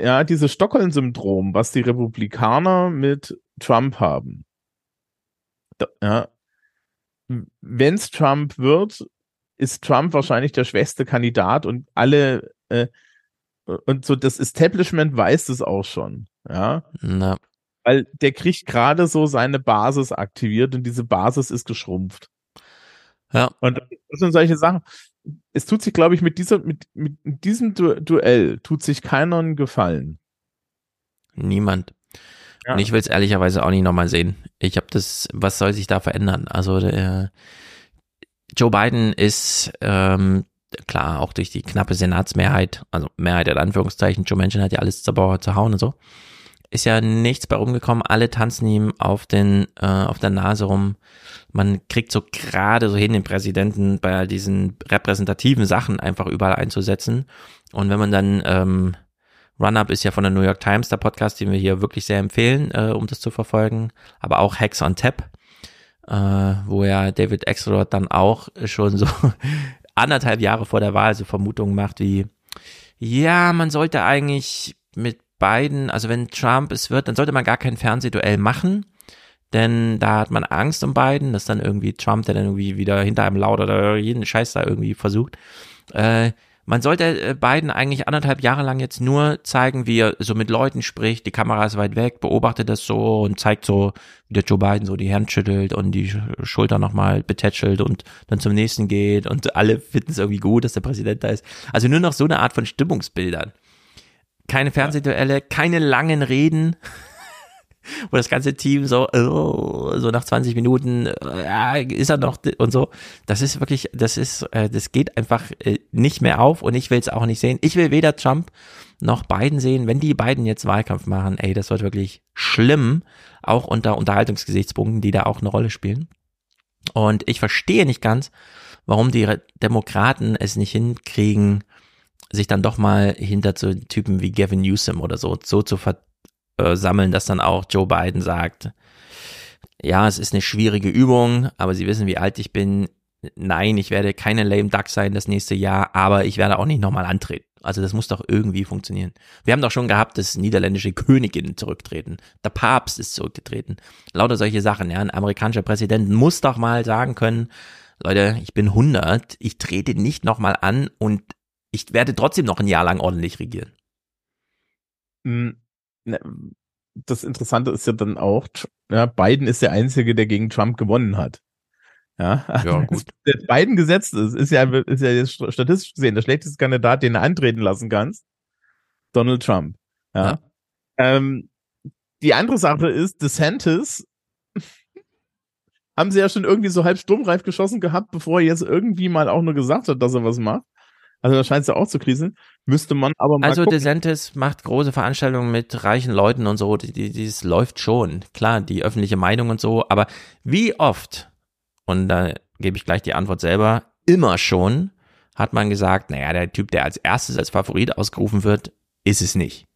ja, dieses Stockholm-Syndrom, was die Republikaner mit Trump haben, ja, wenn es Trump wird, ist Trump wahrscheinlich der schwächste Kandidat und alle äh, und so das Establishment weiß das auch schon, ja. Na. Weil der kriegt gerade so seine Basis aktiviert und diese Basis ist geschrumpft. Ja. Und das sind solche Sachen. Es tut sich, glaube ich, mit dieser, mit, mit diesem du Duell tut sich keiner einen Gefallen. Niemand. Ja. Und ich will es ehrlicherweise auch nicht nochmal sehen. Ich habe das, was soll sich da verändern? Also der, Joe Biden ist ähm, klar auch durch die knappe Senatsmehrheit, also Mehrheit in Anführungszeichen, Joe Manchin hat ja alles zerbauert, zerhauen und so. ist ja nichts bei rumgekommen. Alle tanzen ihm auf den äh, auf der Nase rum. Man kriegt so gerade so hin, den Präsidenten bei diesen repräsentativen Sachen einfach überall einzusetzen. Und wenn man dann ähm, Run-Up ist ja von der New York Times, der Podcast, den wir hier wirklich sehr empfehlen, äh, um das zu verfolgen. Aber auch Hacks on Tap, äh, wo ja David Axelrod dann auch schon so (laughs) anderthalb Jahre vor der Wahl so Vermutungen macht wie, ja, man sollte eigentlich mit Biden, also wenn Trump es wird, dann sollte man gar kein Fernsehduell machen, denn da hat man Angst um Biden, dass dann irgendwie Trump, der dann irgendwie wieder hinter einem laut oder jeden Scheiß da irgendwie versucht. Äh, man sollte äh, Biden eigentlich anderthalb Jahre lang jetzt nur zeigen, wie er so mit Leuten spricht, die Kamera ist weit weg, beobachtet das so und zeigt so, wie der Joe Biden so die Hand schüttelt und die Schulter nochmal betätschelt und dann zum nächsten geht und alle (laughs) finden es irgendwie gut, dass der Präsident da ist. Also nur noch so eine Art von Stimmungsbildern. Keine Fernsehduelle, keine langen Reden wo das ganze Team so, oh, so nach 20 Minuten, äh, ist er noch und so. Das ist wirklich, das ist, äh, das geht einfach äh, nicht mehr auf und ich will es auch nicht sehen. Ich will weder Trump noch Biden sehen. Wenn die beiden jetzt Wahlkampf machen, ey, das wird wirklich schlimm, auch unter Unterhaltungsgesichtspunkten, die da auch eine Rolle spielen. Und ich verstehe nicht ganz, warum die Demokraten es nicht hinkriegen, sich dann doch mal hinter so Typen wie Gavin Newsom oder so, so zu ver äh, sammeln, dass dann auch Joe Biden sagt, ja, es ist eine schwierige Übung, aber Sie wissen, wie alt ich bin. Nein, ich werde keine lame duck sein das nächste Jahr, aber ich werde auch nicht nochmal antreten. Also das muss doch irgendwie funktionieren. Wir haben doch schon gehabt, dass niederländische Königinnen zurücktreten. Der Papst ist zurückgetreten. Lauter solche Sachen. Ja, ein amerikanischer Präsident muss doch mal sagen können, Leute, ich bin 100, ich trete nicht nochmal an und ich werde trotzdem noch ein Jahr lang ordentlich regieren. Ne, das Interessante ist ja dann auch, ja, Biden ist der Einzige, der gegen Trump gewonnen hat. Ja, (laughs) ja gut. Der Biden gesetzt ist, ist ja, ist ja jetzt statistisch gesehen der schlechteste Kandidat, den du antreten lassen kannst. Donald Trump. Ja. ja. Ähm, die andere Sache ist, DeSantis (laughs) haben sie ja schon irgendwie so halb sturmreif geschossen gehabt, bevor er jetzt irgendwie mal auch nur gesagt hat, dass er was macht. Also da scheint es ja auch zu krisen. Müsste man aber mal Also gucken. DeSantis macht große Veranstaltungen mit reichen Leuten und so. Die, die, das läuft schon. Klar, die öffentliche Meinung und so. Aber wie oft, und da gebe ich gleich die Antwort selber, immer schon hat man gesagt, naja, der Typ, der als erstes als Favorit ausgerufen wird, ist es nicht.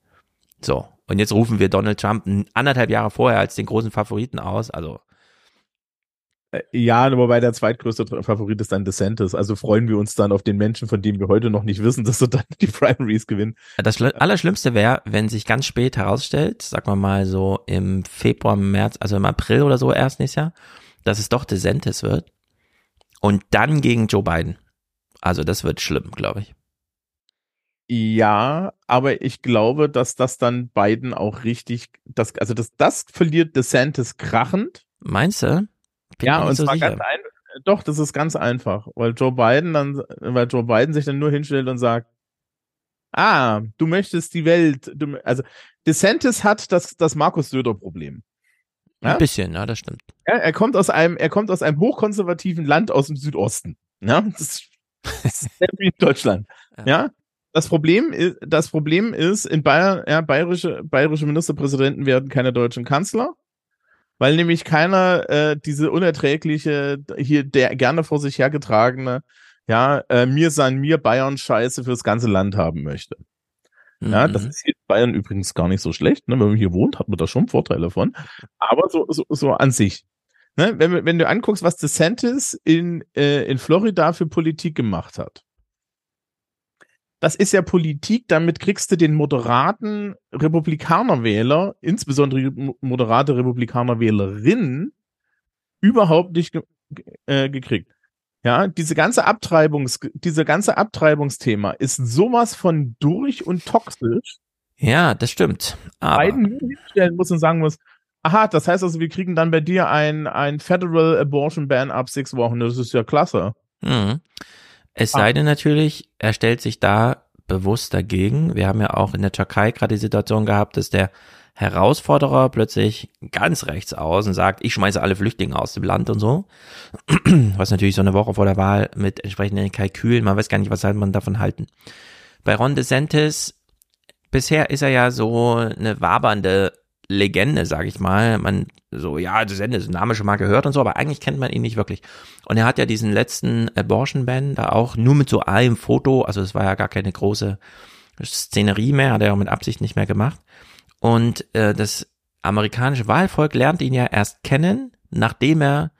So. Und jetzt rufen wir Donald Trump anderthalb Jahre vorher als den großen Favoriten aus. Also ja, wobei der zweitgrößte Favorit ist dann DeSantis. Also freuen wir uns dann auf den Menschen, von dem wir heute noch nicht wissen, (laughs) dass er dann die Primaries gewinnt. Das Allerschlimmste wäre, wenn sich ganz spät herausstellt, sagen wir mal so im Februar, März, also im April oder so erst nächstes Jahr, dass es doch DeSantis wird. Und dann gegen Joe Biden. Also das wird schlimm, glaube ich. Ja, aber ich glaube, dass das dann Biden auch richtig, das, also das, das verliert DeSantis krachend. Meinst du? Bin ja, und so zwar sicher. ganz einfach. Doch, das ist ganz einfach, weil Joe Biden dann, weil Joe Biden sich dann nur hinstellt und sagt, ah, du möchtest die Welt, du, also DeSantis hat das, das Markus Söder-Problem. Ja? Ein bisschen, ja, das stimmt. Ja, er kommt aus einem, er kommt aus einem hochkonservativen Land aus dem Südosten. Ja, das, (laughs) das ist wie in Deutschland. Ja. ja. Das Problem ist, das Problem ist, in Bayern, ja, bayerische, bayerische Ministerpräsidenten werden keine deutschen Kanzler weil nämlich keiner äh, diese unerträgliche, hier der gerne vor sich hergetragene, ja, äh, mir sein mir Bayern Scheiße fürs ganze Land haben möchte. Mhm. Ja, das mhm. ist hier in Bayern übrigens gar nicht so schlecht. Ne? Wenn man hier wohnt, hat man da schon Vorteile von. Aber so, so, so an sich. Ne? Wenn, wenn du anguckst, was DeSantis in, äh, in Florida für Politik gemacht hat, das ist ja Politik, damit kriegst du den moderaten Republikanerwähler, insbesondere moderate Republikanerwählerinnen, überhaupt nicht ge äh, gekriegt. Ja, diese ganze Abtreibungs, diese ganze Abtreibungsthema ist sowas von durch und toxisch. Ja, das stimmt. Aber Beiden hinstellen muss und sagen muss, aha, das heißt also, wir kriegen dann bei dir ein, ein Federal Abortion Ban ab sechs Wochen. Das ist ja klasse. Mhm. Es sei denn natürlich, er stellt sich da bewusst dagegen. Wir haben ja auch in der Türkei gerade die Situation gehabt, dass der Herausforderer plötzlich ganz rechts aus und sagt, ich schmeiße alle Flüchtlinge aus dem Land und so. (clears throat) Was natürlich so eine Woche vor der Wahl mit entsprechenden Kalkülen, man weiß gar nicht, was soll man davon halten. Bei Ron DeSantis, bisher ist er ja so eine wabernde Legende, sage ich mal. Man so, ja, das Ende, das Name schon mal gehört und so, aber eigentlich kennt man ihn nicht wirklich. Und er hat ja diesen letzten Abortion-Ban da auch nur mit so einem Foto, also es war ja gar keine große Szenerie mehr, hat er auch mit Absicht nicht mehr gemacht. Und äh, das amerikanische Wahlvolk lernt ihn ja erst kennen, nachdem er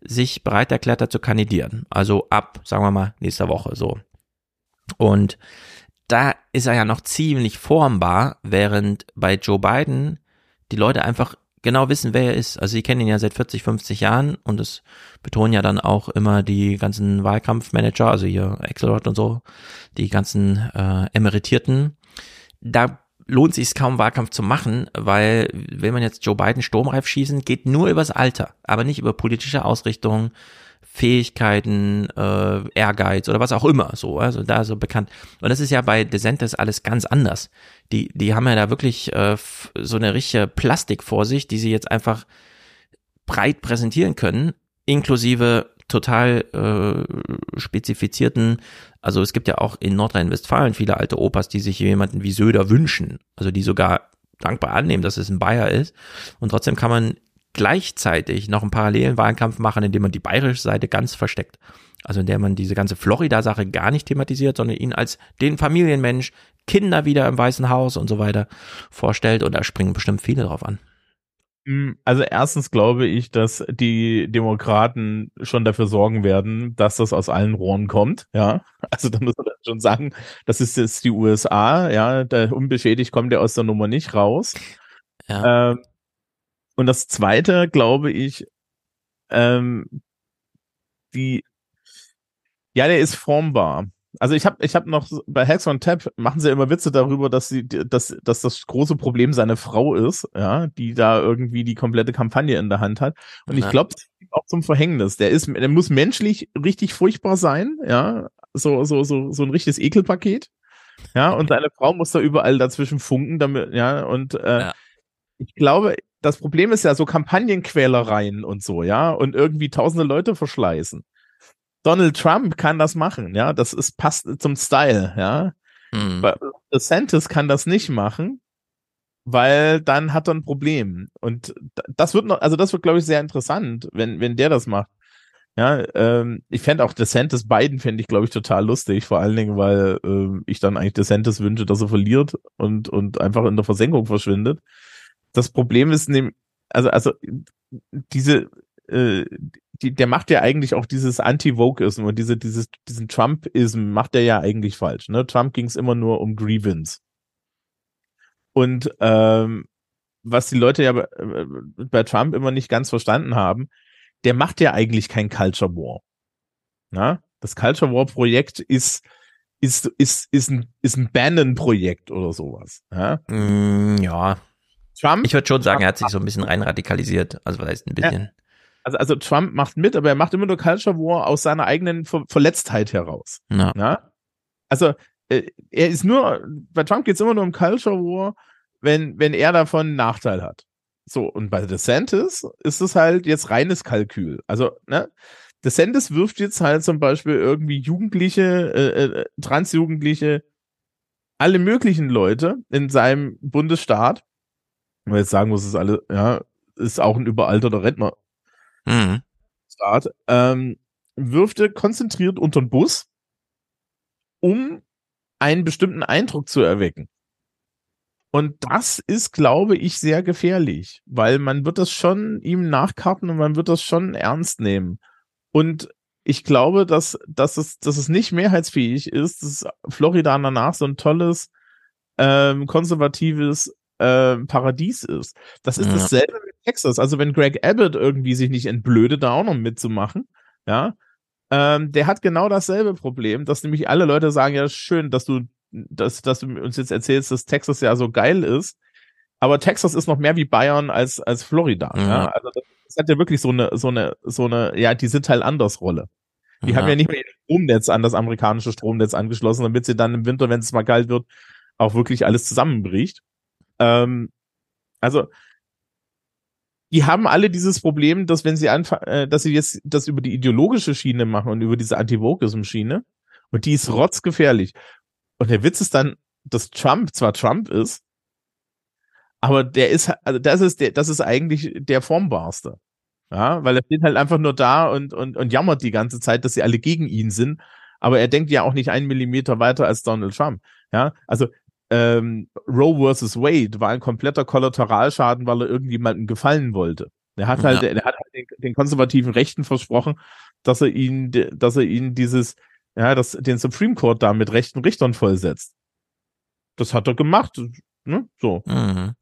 sich bereit erklärt hat zu kandidieren. Also ab, sagen wir mal, nächster Woche so. Und da ist er ja noch ziemlich formbar, während bei Joe Biden die Leute einfach genau wissen, wer er ist. Also sie kennen ihn ja seit 40, 50 Jahren und das betonen ja dann auch immer die ganzen Wahlkampfmanager, also hier Axelrod und so, die ganzen äh, Emeritierten. Da lohnt sich kaum Wahlkampf zu machen, weil will man jetzt Joe Biden sturmreif schießen, geht nur übers Alter, aber nicht über politische Ausrichtung, Fähigkeiten, äh, Ehrgeiz oder was auch immer, so, also da so bekannt. Und das ist ja bei DeSantis alles ganz anders. Die, die haben ja da wirklich äh, so eine richtige Plastik vor sich, die sie jetzt einfach breit präsentieren können, inklusive total äh, spezifizierten, also es gibt ja auch in Nordrhein-Westfalen viele alte Opas, die sich jemanden wie Söder wünschen, also die sogar dankbar annehmen, dass es ein Bayer ist. Und trotzdem kann man gleichzeitig noch einen parallelen Wahlkampf machen, indem man die bayerische Seite ganz versteckt. Also in der man diese ganze Florida-Sache gar nicht thematisiert, sondern ihn als den Familienmensch, Kinder wieder im Weißen Haus und so weiter vorstellt. Und da springen bestimmt viele drauf an. Hm, also erstens glaube ich, dass die Demokraten schon dafür sorgen werden, dass das aus allen Rohren kommt. Ja, also da muss man schon sagen, das ist jetzt die USA. Ja, da unbeschädigt kommt der aus der Nummer nicht raus. Ja. Ähm, und das zweite, glaube ich, ähm, die, ja, der ist formbar. Also ich habe ich hab noch bei Hacks on Tap machen sie immer Witze darüber, dass sie dass, dass das große Problem seine Frau ist, ja, die da irgendwie die komplette Kampagne in der Hand hat und ja. ich glaube auch zum Verhängnis. Der ist der muss menschlich richtig furchtbar sein, ja, so so so so ein richtiges Ekelpaket. Ja, und seine Frau muss da überall dazwischen funken, damit ja und äh, ja. ich glaube, das Problem ist ja so Kampagnenquälereien und so, ja, und irgendwie tausende Leute verschleißen. Donald Trump kann das machen, ja, das ist passt zum Style, ja. Mhm. DeSantis kann das nicht machen, weil dann hat er ein Problem. Und das wird noch, also das wird, glaube ich, sehr interessant, wenn, wenn der das macht. Ja, ähm, ich fände auch DeSantis Biden fände ich, glaube ich, total lustig, vor allen Dingen, weil ähm, ich dann eigentlich DeSantis wünsche, dass er verliert und, und einfach in der Versenkung verschwindet. Das Problem ist, also, also diese äh, die, der macht ja eigentlich auch dieses Anti-Vokeism und diese, dieses, diesen Trumpism macht er ja eigentlich falsch. Ne? Trump ging es immer nur um Grievance. Und ähm, was die Leute ja bei, äh, bei Trump immer nicht ganz verstanden haben, der macht ja eigentlich kein Culture War. Na? Das Culture War Projekt ist ist ist ist ein ist ein Bannon-Projekt oder sowas. Ja. Mm, ja. Trump. Ich würde schon sagen, er hat sich so ein bisschen rein radikalisiert. Also was heißt ein bisschen. Also, also Trump macht mit, aber er macht immer nur Culture War aus seiner eigenen Ver Verletztheit heraus. Ja. ja? Also äh, er ist nur, bei Trump geht es immer nur um Culture War, wenn, wenn er davon einen Nachteil hat. So, und bei DeSantis ist es halt jetzt reines Kalkül. Also, ne? DeSantis wirft jetzt halt zum Beispiel irgendwie Jugendliche, äh, äh, Transjugendliche, alle möglichen Leute in seinem Bundesstaat, wenn man jetzt sagen muss, ist alle, ja, ist auch ein überalterter Rentner Mhm. Start, ähm, wirfte konzentriert unter den Bus, um einen bestimmten Eindruck zu erwecken. Und das ist, glaube ich, sehr gefährlich, weil man wird das schon ihm nachkarten und man wird das schon ernst nehmen. Und ich glaube, dass, dass, es, dass es nicht mehrheitsfähig ist, dass Florida danach so ein tolles, ähm, konservatives äh, Paradies ist. Das ist ja. dasselbe mit Texas. Also wenn Greg Abbott irgendwie sich nicht entblödet, da auch noch mitzumachen, ja, ähm, der hat genau dasselbe Problem, dass nämlich alle Leute sagen, ja, schön, dass du, dass, dass du uns jetzt erzählst, dass Texas ja so geil ist. Aber Texas ist noch mehr wie Bayern als, als Florida. Mhm. Ja? Also das, das, hat ja wirklich so eine, so eine, so eine, ja, die sind halt anders Rolle. Die mhm. haben ja nicht mehr ihr Stromnetz an das amerikanische Stromnetz angeschlossen, damit sie dann im Winter, wenn es mal kalt wird, auch wirklich alles zusammenbricht. Ähm, also die haben alle dieses Problem, dass wenn sie anfangen, äh, dass sie jetzt das über die ideologische Schiene machen und über diese Anti-Vogism-Schiene und die ist rotzgefährlich. Und der Witz ist dann, dass Trump zwar Trump ist, Aber der ist, also das ist der, das ist eigentlich der formbarste. Ja, weil er steht halt einfach nur da und, und, und jammert die ganze Zeit, dass sie alle gegen ihn sind. Aber er denkt ja auch nicht einen Millimeter weiter als Donald Trump. Ja, also ähm, Roe versus Wade war ein kompletter Kollateralschaden, weil er irgendjemandem gefallen wollte. Er hat halt, ja. er hat halt den, den, konservativen Rechten versprochen, dass er ihn, dass er ihnen dieses, ja, das, den Supreme Court da mit rechten Richtern vollsetzt. Das hat er gemacht, ne? So. Mhm.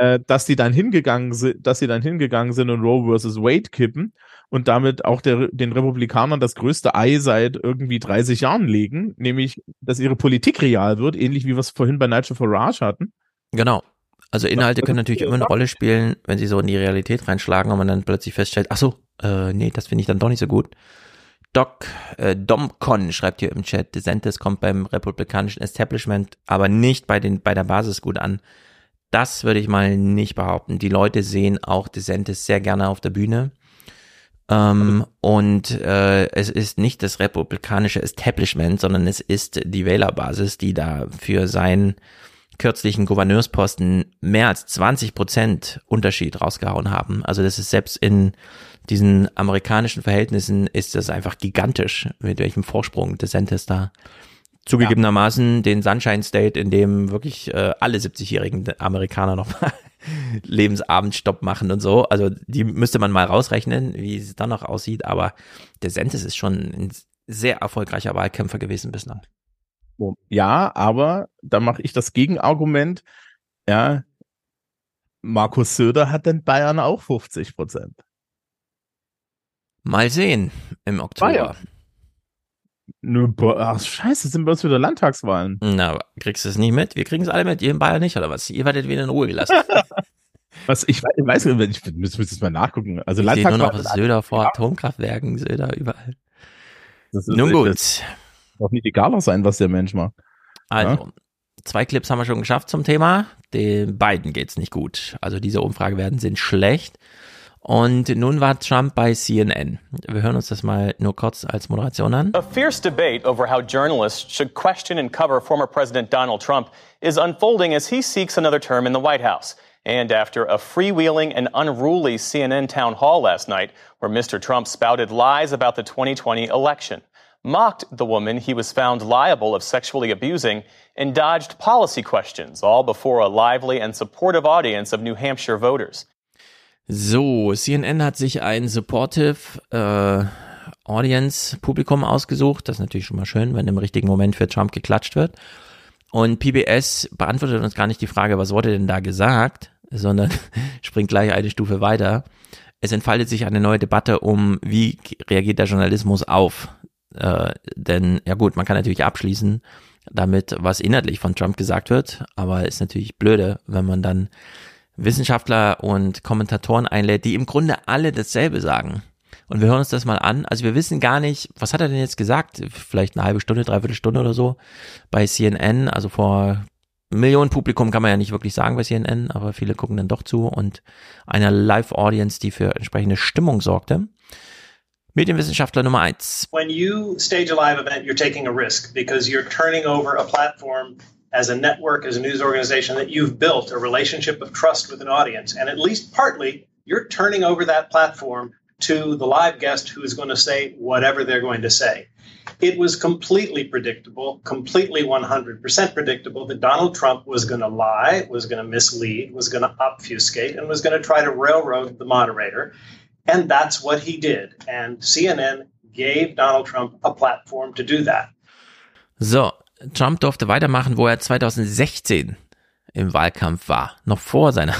Äh, dass die dann hingegangen sind, dass sie dann hingegangen sind und Roe versus Wade kippen und damit auch der, den Republikanern das größte Ei seit irgendwie 30 Jahren legen, nämlich, dass ihre Politik real wird, ähnlich wie wir es vorhin bei Nigel Farage hatten. Genau. Also Inhalte können natürlich immer eine Rolle spielen, wenn sie so in die Realität reinschlagen und man dann plötzlich feststellt, ach so, äh, nee, das finde ich dann doch nicht so gut. Doc äh, Domcon schreibt hier im Chat, DeSantis kommt beim republikanischen Establishment, aber nicht bei den bei der Basis gut an. Das würde ich mal nicht behaupten. Die Leute sehen auch DeSantis sehr gerne auf der Bühne. Ähm, und äh, es ist nicht das republikanische Establishment, sondern es ist die Wählerbasis, die da für seinen kürzlichen Gouverneursposten mehr als 20 Prozent Unterschied rausgehauen haben. Also das ist selbst in diesen amerikanischen Verhältnissen ist das einfach gigantisch, mit welchem Vorsprung DeSantis da zugegebenermaßen ja. den Sunshine State, in dem wirklich äh, alle 70-jährigen Amerikaner nochmal (laughs) Lebensabendstopp machen und so. Also die müsste man mal rausrechnen, wie es dann noch aussieht. Aber DeSantis ist schon ein sehr erfolgreicher Wahlkämpfer gewesen bislang. Ja, aber da mache ich das Gegenargument. Ja, Markus Söder hat in Bayern auch 50 Prozent. Mal sehen im Oktober. Bayern. Nö, ach, scheiße, sind bei uns wieder Landtagswahlen. Na, kriegst du es nicht mit? Wir kriegen es alle mit, ihr in Bayern nicht, oder was? Ihr werdet wieder in Ruhe gelassen. (laughs) was, ich, ich weiß nicht, ich müsste jetzt mal nachgucken. Also ich Landtagswahlen. nur noch Söder vor Atomkraftwerken, Söder überall. Nun gut. Das darf nicht egaler sein, was der Mensch macht. Also, ja? zwei Clips haben wir schon geschafft zum Thema. Den beiden geht's nicht gut. Also diese Umfragewerten sind schlecht. Und nun war Trump bei CNN. Wir hören uns das mal nur kurz als Moderation an. A fierce debate over how journalists should question and cover former President Donald Trump is unfolding as he seeks another term in the White House. And after a freewheeling and unruly CNN town hall last night, where Mr. Trump spouted lies about the 2020 election, mocked the woman he was found liable of sexually abusing, and dodged policy questions, all before a lively and supportive audience of New Hampshire voters. So, CNN hat sich ein supportive äh, Audience Publikum ausgesucht. Das ist natürlich schon mal schön, wenn im richtigen Moment für Trump geklatscht wird. Und PBS beantwortet uns gar nicht die Frage, was wurde denn da gesagt, sondern (laughs) springt gleich eine Stufe weiter. Es entfaltet sich eine neue Debatte um, wie reagiert der Journalismus auf. Äh, denn, ja gut, man kann natürlich abschließen damit, was inhaltlich von Trump gesagt wird, aber ist natürlich blöde, wenn man dann Wissenschaftler und Kommentatoren einlädt, die im Grunde alle dasselbe sagen. Und wir hören uns das mal an. Also wir wissen gar nicht, was hat er denn jetzt gesagt? Vielleicht eine halbe Stunde, dreiviertel Stunde oder so bei CNN. Also vor Millionen Publikum kann man ja nicht wirklich sagen bei CNN, aber viele gucken dann doch zu und einer Live-Audience, die für entsprechende Stimmung sorgte. Medienwissenschaftler Nummer eins. When you stage a live event, you're taking a risk because you're turning over a platform as a network, as a news organization, that you've built a relationship of trust with an audience. And at least partly, you're turning over that platform to the live guest who is going to say whatever they're going to say. It was completely predictable, completely 100% predictable that Donald Trump was going to lie, was going to mislead, was going to obfuscate, and was going to try to railroad the moderator. And that's what he did. And CNN gave Donald Trump a platform to do that. So, Trump durfte weitermachen, wo er 2016 im Wahlkampf war, noch vor seiner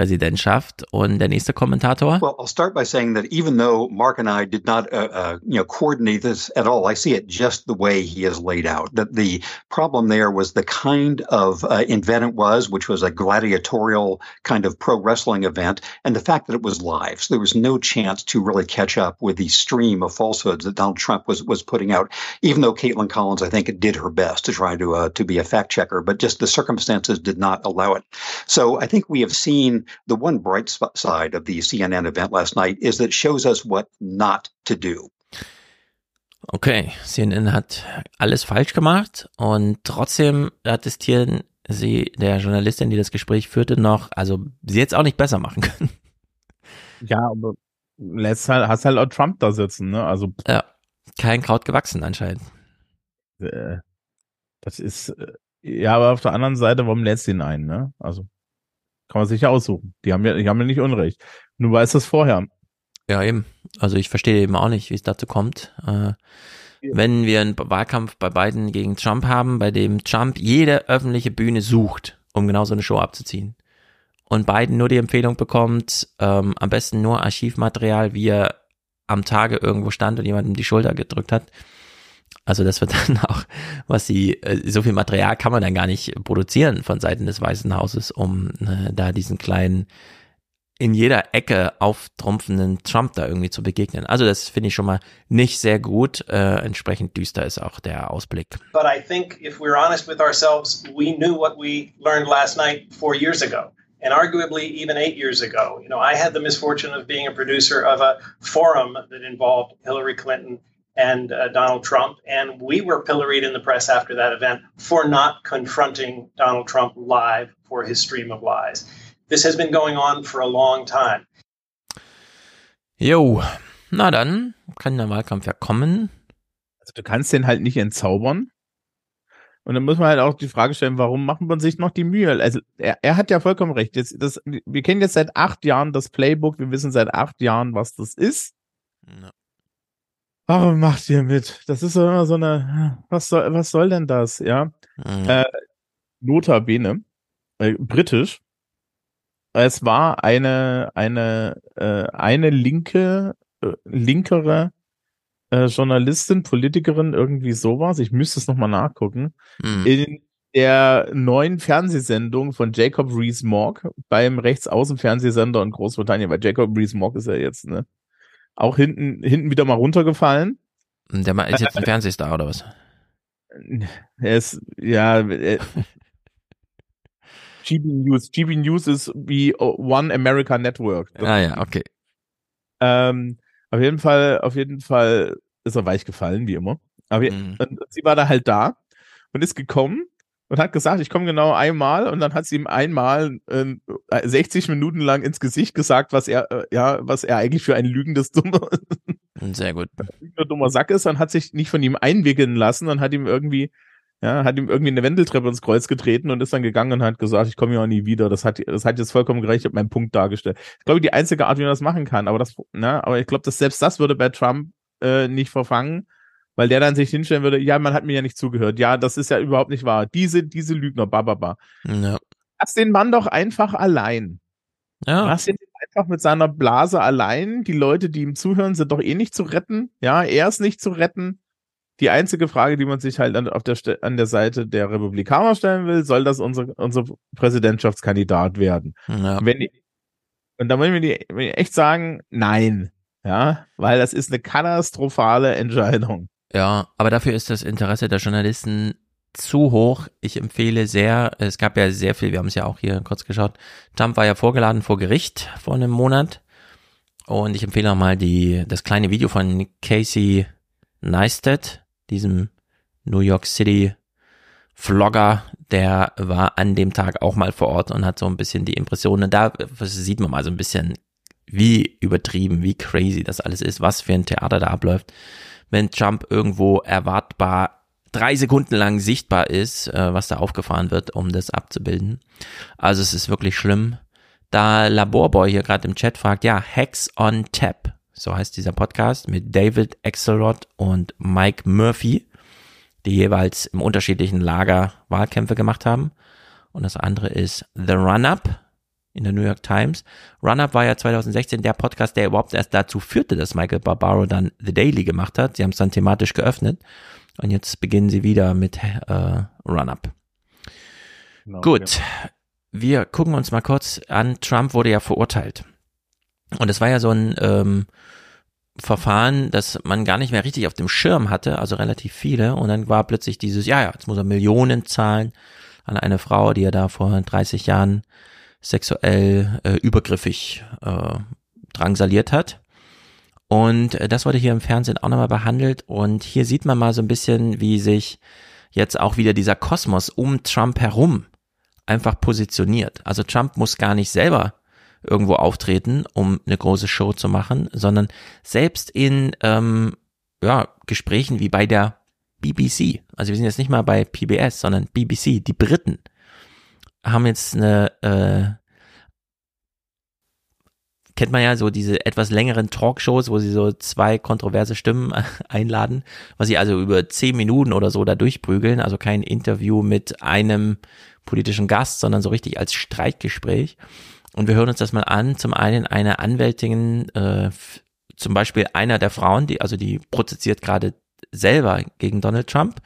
Präsidentschaft. Und der nächste Kommentator. Well, I'll start by saying that even though Mark and I did not, uh, uh, you know, coordinate this at all, I see it just the way he has laid out. That the problem there was the kind of uh, event it was, which was a gladiatorial kind of pro wrestling event, and the fact that it was live. So there was no chance to really catch up with the stream of falsehoods that Donald Trump was was putting out. Even though Caitlin Collins, I think, did her best to try to uh, to be a fact checker, but just the circumstances did not allow it. So I think we have seen the one bright side of the CNN event last night is that it shows us what not to do. Okay, CNN hat alles falsch gemacht und trotzdem attestieren sie der Journalistin, die das Gespräch führte, noch, also sie jetzt auch nicht besser machen können. Ja, aber lässt halt, hast halt auch Trump da sitzen, ne? Also ja, kein Kraut gewachsen anscheinend. Äh, das ist äh, ja, aber auf der anderen Seite, warum lässt ihn ein, ne? Also kann man sich ja aussuchen. Die haben ja, die haben ja nicht Unrecht. Nur weiß das vorher. Ja, eben. Also ich verstehe eben auch nicht, wie es dazu kommt. Äh, wenn wir einen Wahlkampf bei Biden gegen Trump haben, bei dem Trump jede öffentliche Bühne sucht, um genau so eine Show abzuziehen. Und Biden nur die Empfehlung bekommt, ähm, am besten nur Archivmaterial, wie er am Tage irgendwo stand und jemandem die Schulter gedrückt hat. Also das wird (laughs) dann auch, was sie, äh, so viel Material kann man dann gar nicht produzieren von Seiten des Weißen Hauses, um äh, da diesen kleinen in jeder Ecke auftrumpfenden Trump da irgendwie zu begegnen. Also das finde ich schon mal nicht sehr gut. Äh, entsprechend düster ist auch der Ausblick. But I think if we're honest with ourselves, we knew what we learned last night four years ago. And arguably even eight years ago. You know, I had the misfortune of being a producer of a forum that involved Hillary Clinton and uh, Donald Trump. And we were pilloried in the press after that event for not confronting Donald Trump live for his stream of lies. This has been going on for a long time. Jo, na dann kann der Wahlkampf ja kommen. Also du kannst den halt nicht entzaubern. Und dann muss man halt auch die Frage stellen, warum macht man sich noch die Mühe? Also er, er hat ja vollkommen recht. Jetzt, das, wir kennen jetzt seit acht Jahren das Playbook, wir wissen seit acht Jahren, was das ist. Ja. Warum macht ihr mit? Das ist so immer so eine, was soll, was soll denn das, ja? ja. Äh, notabene, äh, britisch, es war eine, eine, äh, eine linke, äh, linkere äh, Journalistin, Politikerin, irgendwie sowas. Ich müsste es nochmal nachgucken. Mhm. In der neuen Fernsehsendung von Jacob Rees-Mogg beim Rechtsaußenfernsehsender in Großbritannien, weil Jacob Rees-Mogg ist ja jetzt, ne, auch hinten, hinten wieder mal runtergefallen. Der ist jetzt ein Fernsehstar oder was? (laughs) Er ist, ja, (laughs) er, GB News. GB News ist wie One America Network. Das ah ja, okay. Ähm, auf jeden Fall, auf jeden Fall ist er weich gefallen, wie immer. Aber mhm. sie war da halt da und ist gekommen und hat gesagt, ich komme genau einmal und dann hat sie ihm einmal äh, 60 Minuten lang ins Gesicht gesagt, was er äh, ja, was er eigentlich für ein lügendes dummer sehr gut (laughs) dummer Sack ist und hat sich nicht von ihm einwickeln lassen und hat ihm irgendwie ja, hat ihm irgendwie eine Wendeltreppe ins Kreuz getreten und ist dann gegangen und hat gesagt, ich komme ja auch nie wieder. Das hat, das hat jetzt vollkommen gerecht, ich habe meinen Punkt dargestellt. Ich glaube, die einzige Art, wie man das machen kann, aber das, ne, aber ich glaube, dass selbst das würde bei Trump äh, nicht verfangen, weil der dann sich hinstellen würde, ja, man hat mir ja nicht zugehört. Ja, das ist ja überhaupt nicht wahr. Diese, diese Lügner, bababa. Ja. Lass den Mann doch einfach allein. Ja. Lass ihn einfach mit seiner Blase allein. Die Leute, die ihm zuhören, sind doch eh nicht zu retten. Ja, er ist nicht zu retten. Die einzige Frage, die man sich halt an, auf der, an der Seite der Republikaner stellen will, soll das unser, unser Präsidentschaftskandidat werden? Ja. Wenn die, und da wollen wir die, echt sagen, nein. Ja, weil das ist eine katastrophale Entscheidung. Ja, aber dafür ist das Interesse der Journalisten zu hoch. Ich empfehle sehr, es gab ja sehr viel, wir haben es ja auch hier kurz geschaut. Trump war ja vorgeladen vor Gericht vor einem Monat. Und ich empfehle auch mal die, das kleine Video von Casey Neistat, diesem New York City Vlogger, der war an dem Tag auch mal vor Ort und hat so ein bisschen die Impressionen. Da sieht man mal so ein bisschen, wie übertrieben, wie crazy das alles ist, was für ein Theater da abläuft. Wenn Trump irgendwo erwartbar drei Sekunden lang sichtbar ist, äh, was da aufgefahren wird, um das abzubilden. Also es ist wirklich schlimm. Da Laborboy hier gerade im Chat fragt, ja, Hacks on Tap so heißt dieser Podcast, mit David Axelrod und Mike Murphy, die jeweils im unterschiedlichen Lager Wahlkämpfe gemacht haben. Und das andere ist The Run-Up in der New York Times. Run-Up war ja 2016 der Podcast, der überhaupt erst dazu führte, dass Michael Barbaro dann The Daily gemacht hat. Sie haben es dann thematisch geöffnet. Und jetzt beginnen sie wieder mit äh, Run-Up. Genau, Gut. Ja. Wir gucken uns mal kurz an. Trump wurde ja verurteilt. Und es war ja so ein ähm, Verfahren, das man gar nicht mehr richtig auf dem Schirm hatte, also relativ viele. Und dann war plötzlich dieses, ja, ja, jetzt muss er Millionen zahlen an eine Frau, die er da vor 30 Jahren sexuell äh, übergriffig äh, drangsaliert hat. Und äh, das wurde hier im Fernsehen auch nochmal behandelt. Und hier sieht man mal so ein bisschen, wie sich jetzt auch wieder dieser Kosmos um Trump herum einfach positioniert. Also Trump muss gar nicht selber irgendwo auftreten, um eine große Show zu machen, sondern selbst in ähm, ja, Gesprächen wie bei der BBC, also wir sind jetzt nicht mal bei PBS, sondern BBC, die Briten haben jetzt eine, äh, kennt man ja so diese etwas längeren Talkshows, wo sie so zwei kontroverse Stimmen (laughs) einladen, was sie also über zehn Minuten oder so da durchprügeln, also kein Interview mit einem politischen Gast, sondern so richtig als Streitgespräch. Und wir hören uns das mal an. Zum einen eine Anwältin, äh, zum Beispiel einer der Frauen, die, also die prozessiert gerade selber gegen Donald Trump.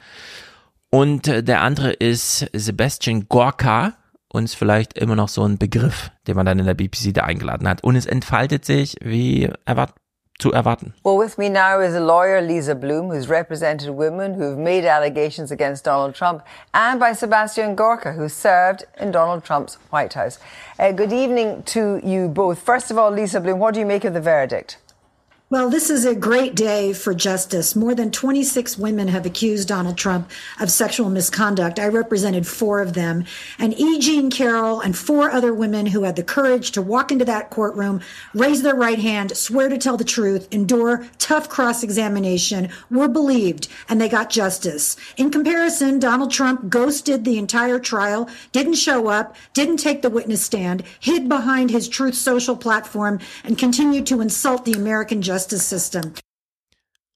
Und äh, der andere ist Sebastian Gorka, uns vielleicht immer noch so ein Begriff, den man dann in der BBC da eingeladen hat. Und es entfaltet sich wie erwartet zu erwarten. Well, with me now is a lawyer, Lisa Bloom, who's represented women who've made allegations against Donald Trump, and by Sebastian Gorka, who served in Donald Trump's White House. Uh, good evening to you both. First of all, Lisa Bloom, what do you make of the verdict? Well, this is a great day for justice. More than 26 women have accused Donald Trump of sexual misconduct. I represented four of them. And E. Jean Carroll and four other women who had the courage to walk into that courtroom, raise their right hand, swear to tell the truth, endure tough cross examination, were believed, and they got justice. In comparison, Donald Trump ghosted the entire trial, didn't show up, didn't take the witness stand, hid behind his Truth Social platform, and continued to insult the American justice justice system.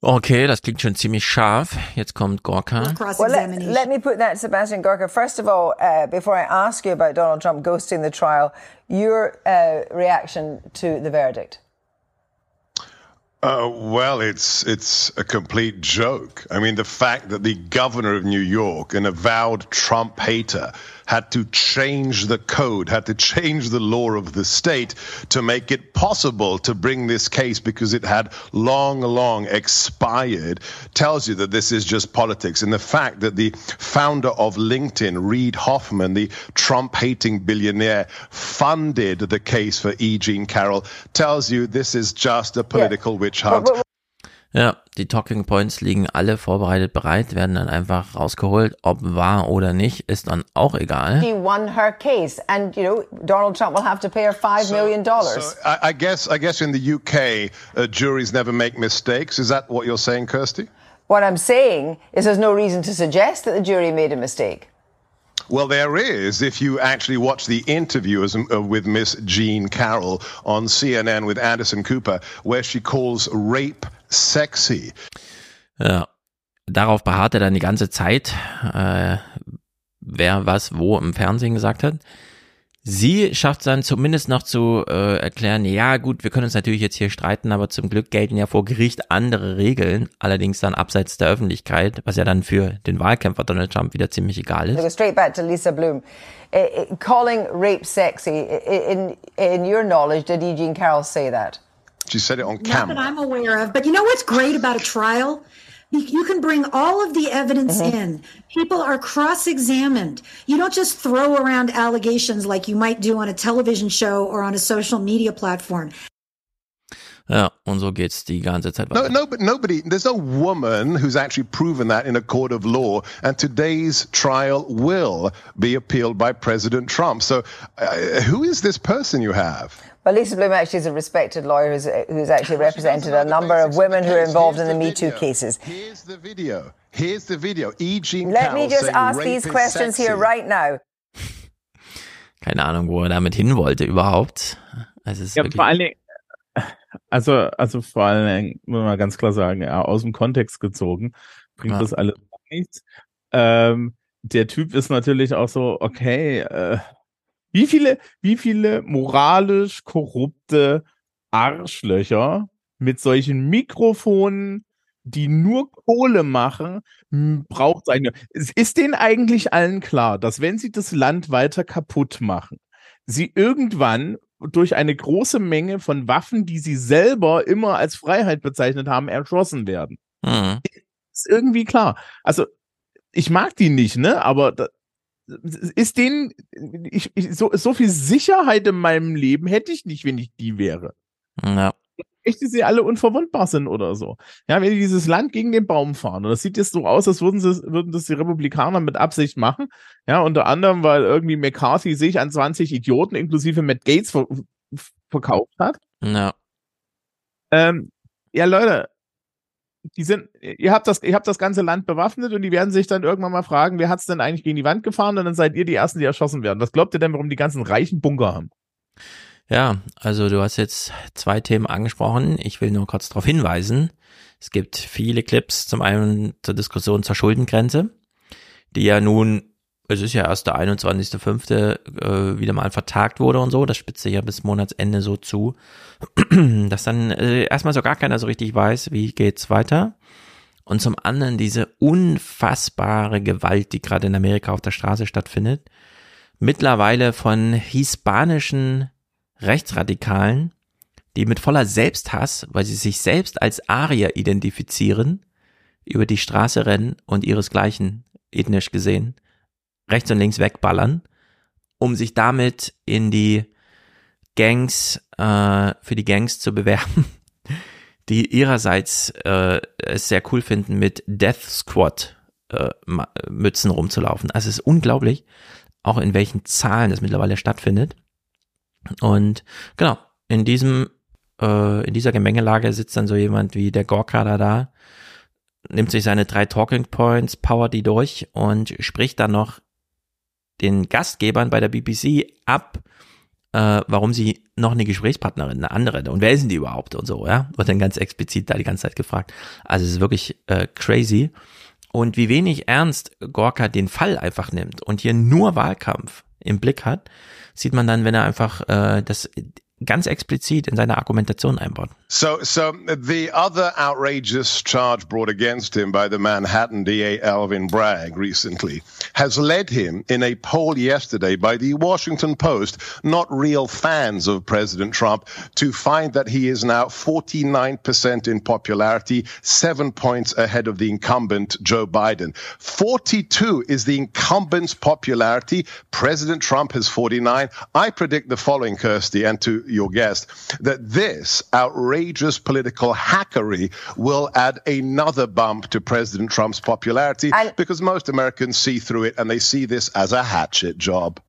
Okay, das klingt schon ziemlich scharf. Jetzt kommt Gorka. Well, let, let, me put that, Sebastian Gorka. First of all, uh, before I ask you about Donald Trump ghosting the trial, your uh, reaction to the verdict. Uh, well, it's it's a complete joke. I mean, the fact that the governor of New York, an avowed Trump hater, had to change the code, had to change the law of the state to make it possible to bring this case because it had long, long expired, tells you that this is just politics. And the fact that the founder of LinkedIn, Reid Hoffman, the Trump hating billionaire, funded the case for E. Jean Carroll, tells you this is just a political yeah. witch hunt. Ja, die Talking Points liegen alle vorbereitet bereit, werden dann einfach rausgeholt, ob wahr oder nicht, ist dann auch egal. He won her case and you know Donald Trump will have to pay her five so, million dollars. So I, I, guess I guess in the UK uh, juries never make mistakes. Is that what you're saying, Kirsty? What I'm saying is there's no reason to suggest that the jury made a mistake. Well, there is if you actually watch the interview uh, with Miss Jean Carroll on CNN with Anderson Cooper, where she calls rape sexy. Ja, darauf beharrt er dann die ganze Zeit, äh, wer was wo im Fernsehen gesagt hat. Sie schafft es dann zumindest noch zu äh, erklären, ja gut, wir können uns natürlich jetzt hier streiten, aber zum Glück gelten ja vor Gericht andere Regeln, allerdings dann abseits der Öffentlichkeit, was ja dann für den Wahlkämpfer Donald Trump wieder ziemlich egal ist. straight back to Lisa Bloom. Uh, calling rape sexy, in, in your knowledge, did Eugene Carroll say that? She said it on camera. Not that I'm aware of. But you know what's great about a trial? You can bring all of the evidence mm-hmm. in. People are cross examined. You don't just throw around allegations like you might do on a television show or on a social media platform. Ja, und so geht's die ganze Zeit weiter. No, no, but nobody, there's no woman who's actually proven that in a court of law. And today's trial will be appealed by President Trump. So, uh, who is this person you have? Well, Lisa Bloom actually is a respected lawyer who's, who's actually represented a number of women who are involved in the, Me Too cases. Here's the video. Here's the video. E. Jean Let me just ask these questions here right now. Keine Ahnung, wo er damit hin wollte überhaupt. Es ist ja, vor allen Dingen, also, also vor allen Dingen, muss man ganz klar sagen, ja, aus dem Kontext gezogen, bringt ja. das alles nichts. Ähm, der Typ ist natürlich auch so, okay, äh, wie viele, wie viele moralisch korrupte Arschlöcher mit solchen Mikrofonen, die nur Kohle machen, braucht es eigentlich. Ist denen eigentlich allen klar, dass wenn sie das Land weiter kaputt machen, sie irgendwann durch eine große Menge von Waffen, die sie selber immer als Freiheit bezeichnet haben, erschossen werden. Mhm. Ist irgendwie klar. Also, ich mag die nicht, ne? Aber da, ist denen, ich, ich, so, so viel Sicherheit in meinem Leben hätte ich nicht, wenn ich die wäre. Ja. echt, dass sie alle unverwundbar sind oder so. Ja, wenn die dieses Land gegen den Baum fahren, und das sieht jetzt so aus, als würden, sie, würden das die Republikaner mit Absicht machen. Ja, unter anderem, weil irgendwie McCarthy sich an 20 Idioten, inklusive Matt Gates, ver verkauft hat. Ja. Ähm, ja, Leute, die sind, ihr habt das, ihr habt das ganze Land bewaffnet und die werden sich dann irgendwann mal fragen, wer hat's denn eigentlich gegen die Wand gefahren? Und dann seid ihr die Ersten, die erschossen werden. Was glaubt ihr denn, warum die ganzen reichen Bunker haben? Ja, also du hast jetzt zwei Themen angesprochen. Ich will nur kurz darauf hinweisen. Es gibt viele Clips, zum einen zur Diskussion zur Schuldengrenze, die ja nun, es ist ja erst der 21.05. Äh, wieder mal vertagt wurde und so. Das spitzt sich ja bis Monatsende so zu, (clears throat) dass dann äh, erstmal so gar keiner so richtig weiß, wie geht's weiter. Und zum anderen diese unfassbare Gewalt, die gerade in Amerika auf der Straße stattfindet, mittlerweile von hispanischen Rechtsradikalen, die mit voller Selbsthass, weil sie sich selbst als Arier identifizieren, über die Straße rennen und ihresgleichen, ethnisch gesehen, rechts und links wegballern, um sich damit in die Gangs, äh, für die Gangs zu bewerben, (laughs) die ihrerseits äh, es sehr cool finden, mit Death Squad äh, Mützen rumzulaufen. Also es ist unglaublich, auch in welchen Zahlen das mittlerweile stattfindet. Und genau, in diesem, äh, in dieser Gemengelage sitzt dann so jemand wie der Gorka da da, nimmt sich seine drei Talking Points, powert die durch und spricht dann noch den Gastgebern bei der BBC ab, äh, warum sie noch eine Gesprächspartnerin, eine andere, und wer denn die überhaupt und so, ja, wird dann ganz explizit da die ganze Zeit gefragt. Also es ist wirklich äh, crazy. Und wie wenig ernst Gorka den Fall einfach nimmt und hier nur Wahlkampf im Blick hat, sieht man dann, wenn er einfach äh, das ganz explizit in seine Argumentation einbaut. So, so the other outrageous charge brought against him by the Manhattan DA Alvin Bragg recently has led him in a poll yesterday by the Washington Post, not real fans of President Trump, to find that he is now 49% in popularity, seven points ahead of the incumbent Joe Biden. 42 is the incumbent's popularity. President Trump has 49. I predict the following, Kirsty, and to your guest, that this outrageous political hackery will add another bump to President Trump's popularity and because most Americans see through it and they see this as a hatchet job.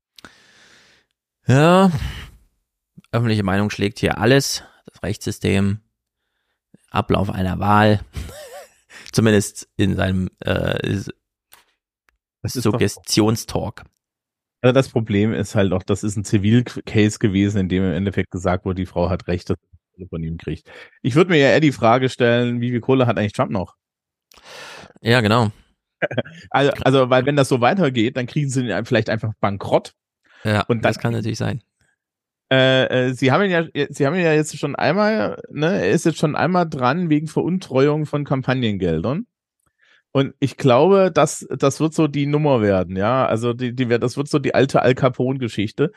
Ja, öffentliche Meinung schlägt hier alles. Das Rechtssystem, Ablauf einer Wahl, (laughs) zumindest in seinem äh, Suggestionstalk. Also das Problem ist halt auch, das ist ein Zivilcase gewesen, in dem im Endeffekt gesagt wurde, die Frau hat Recht, sie von ihm kriegt. Ich würde mir ja eher die Frage stellen, wie viel Kohle hat eigentlich Trump noch? Ja, genau. (laughs) Also, also, weil wenn das so weitergeht, dann kriegen sie ihn vielleicht einfach bankrott. Ja, und das kann natürlich sein. Äh, äh, sie haben ihn ja, sie haben ihn ja jetzt schon einmal, ne, er ist jetzt schon einmal dran wegen Veruntreuung von Kampagnengeldern. Und ich glaube, das, das wird so die Nummer werden, ja. Also die, die, das wird so die alte Al Capone-Geschichte,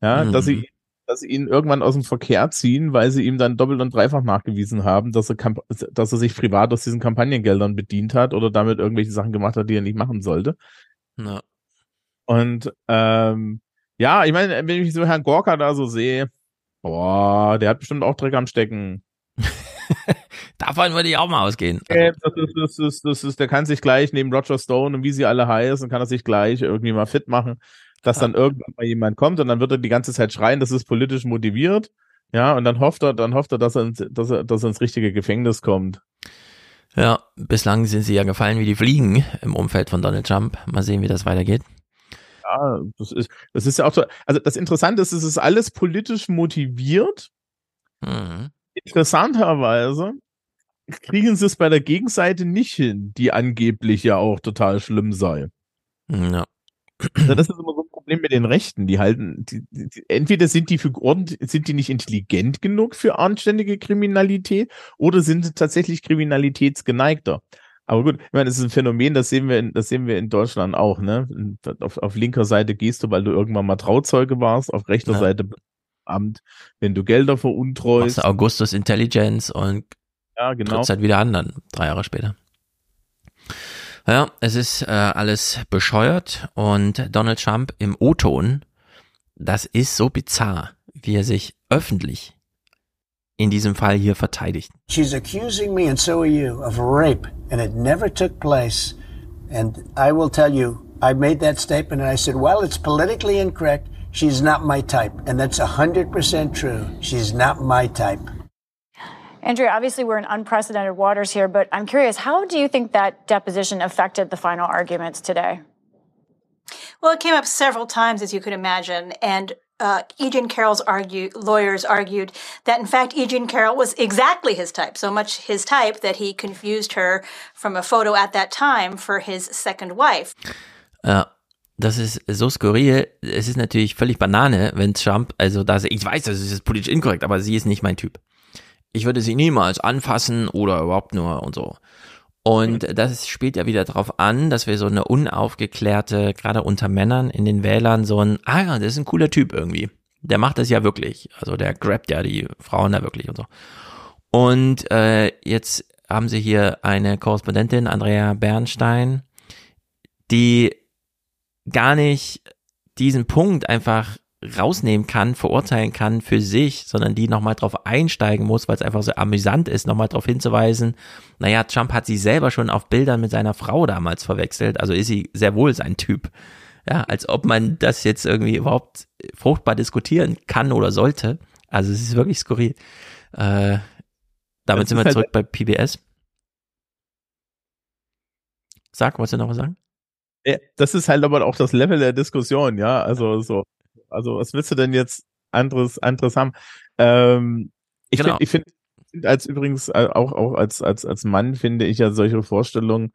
ja, mhm. dass sie, mhm. Dass sie ihn irgendwann aus dem Verkehr ziehen, weil sie ihm dann doppelt und dreifach nachgewiesen haben, dass er, dass er sich privat aus diesen Kampagnengeldern bedient hat oder damit irgendwelche Sachen gemacht hat, die er nicht machen sollte. Ja. Und ähm, ja, ich meine, wenn ich so Herrn Gorka da so sehe, boah, der hat bestimmt auch Dreck am Stecken. (laughs) Davon würde ich auch mal ausgehen. Also. Das, ist, das, ist, das ist, der kann sich gleich neben Roger Stone und wie sie alle heißen, kann er sich gleich irgendwie mal fit machen, dass dann irgendwann mal jemand kommt und dann wird er die ganze Zeit schreien, das ist politisch motiviert. Ja, und dann hofft er, dann hofft er, dass er, ins, dass er, dass er ins richtige Gefängnis kommt. Ja, bislang sind sie ja gefallen wie die Fliegen im Umfeld von Donald Trump. Mal sehen, wie das weitergeht. Ja, das ist, das ist ja auch so. Also das Interessante ist, es ist alles politisch motiviert. Mhm. Interessanterweise kriegen sie es bei der Gegenseite nicht hin, die angeblich ja auch total schlimm sei. Ja. Also das ist immer Problem mit den Rechten. Die halten, die, die, entweder sind die Figuren, sind die nicht intelligent genug für anständige Kriminalität oder sind sie tatsächlich kriminalitätsgeneigter. Aber gut, ich meine, das ist ein Phänomen, das sehen wir in, das sehen wir in Deutschland auch, ne? Auf, auf linker Seite gehst du, weil du irgendwann mal Trauzeuge warst, auf rechter ja. Seite Amt, wenn du Gelder veruntreust. Augustus Intelligence und ja, genau. halt wieder an, dann drei Jahre später. Ja, es ist äh, alles bescheuert und Donald Trump im O-Ton, das ist so bizarr, wie er sich öffentlich in diesem Fall hier verteidigt. She's accusing me and so are you of rape and it never took place. And I will tell you, I made that statement and I said, well, it's politically incorrect. She's not my type. And that's 100% true. She's not my type. Andrea, obviously we're in unprecedented waters here, but I'm curious, how do you think that deposition affected the final arguments today? Well, it came up several times, as you could imagine, and uh, E. Jean Carroll's argue, lawyers argued that, in fact, E. Jean Carroll was exactly his type, so much his type that he confused her from a photo at that time for his second wife. Ja, das ist so skurril. Es ist natürlich völlig Banane, wenn Trump, also da ich weiß, das ist politisch inkorrekt, aber sie ist nicht mein Typ. Ich würde sie niemals anfassen oder überhaupt nur und so. Und das spielt ja wieder darauf an, dass wir so eine unaufgeklärte, gerade unter Männern in den Wählern so ein, ah ja, das ist ein cooler Typ irgendwie. Der macht das ja wirklich. Also der grabt ja die Frauen da wirklich und so. Und äh, jetzt haben sie hier eine Korrespondentin, Andrea Bernstein, die gar nicht diesen Punkt einfach rausnehmen kann, verurteilen kann für sich, sondern die nochmal drauf einsteigen muss, weil es einfach so amüsant ist, nochmal darauf hinzuweisen, naja, Trump hat sie selber schon auf Bildern mit seiner Frau damals verwechselt, also ist sie sehr wohl sein Typ. Ja, als ob man das jetzt irgendwie überhaupt fruchtbar diskutieren kann oder sollte. Also es ist wirklich skurril. Äh, damit das sind wir halt zurück bei PBS. Sag, wolltest du noch was sagen? Das ist halt aber auch das Level der Diskussion, ja. Also so, also was willst du denn jetzt anderes, anderes haben? Ähm, ich genau. finde, ich finde, find als übrigens äh, auch, auch als, als, als Mann finde ich ja solche Vorstellungen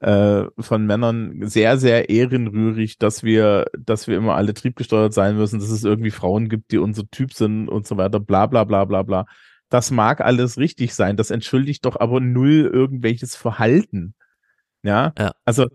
äh, von Männern sehr, sehr ehrenrührig, dass wir, dass wir immer alle triebgesteuert sein müssen, dass es irgendwie Frauen gibt, die unser Typ sind und so weiter, bla bla bla bla bla. Das mag alles richtig sein, das entschuldigt doch aber null irgendwelches Verhalten. Ja, ja. also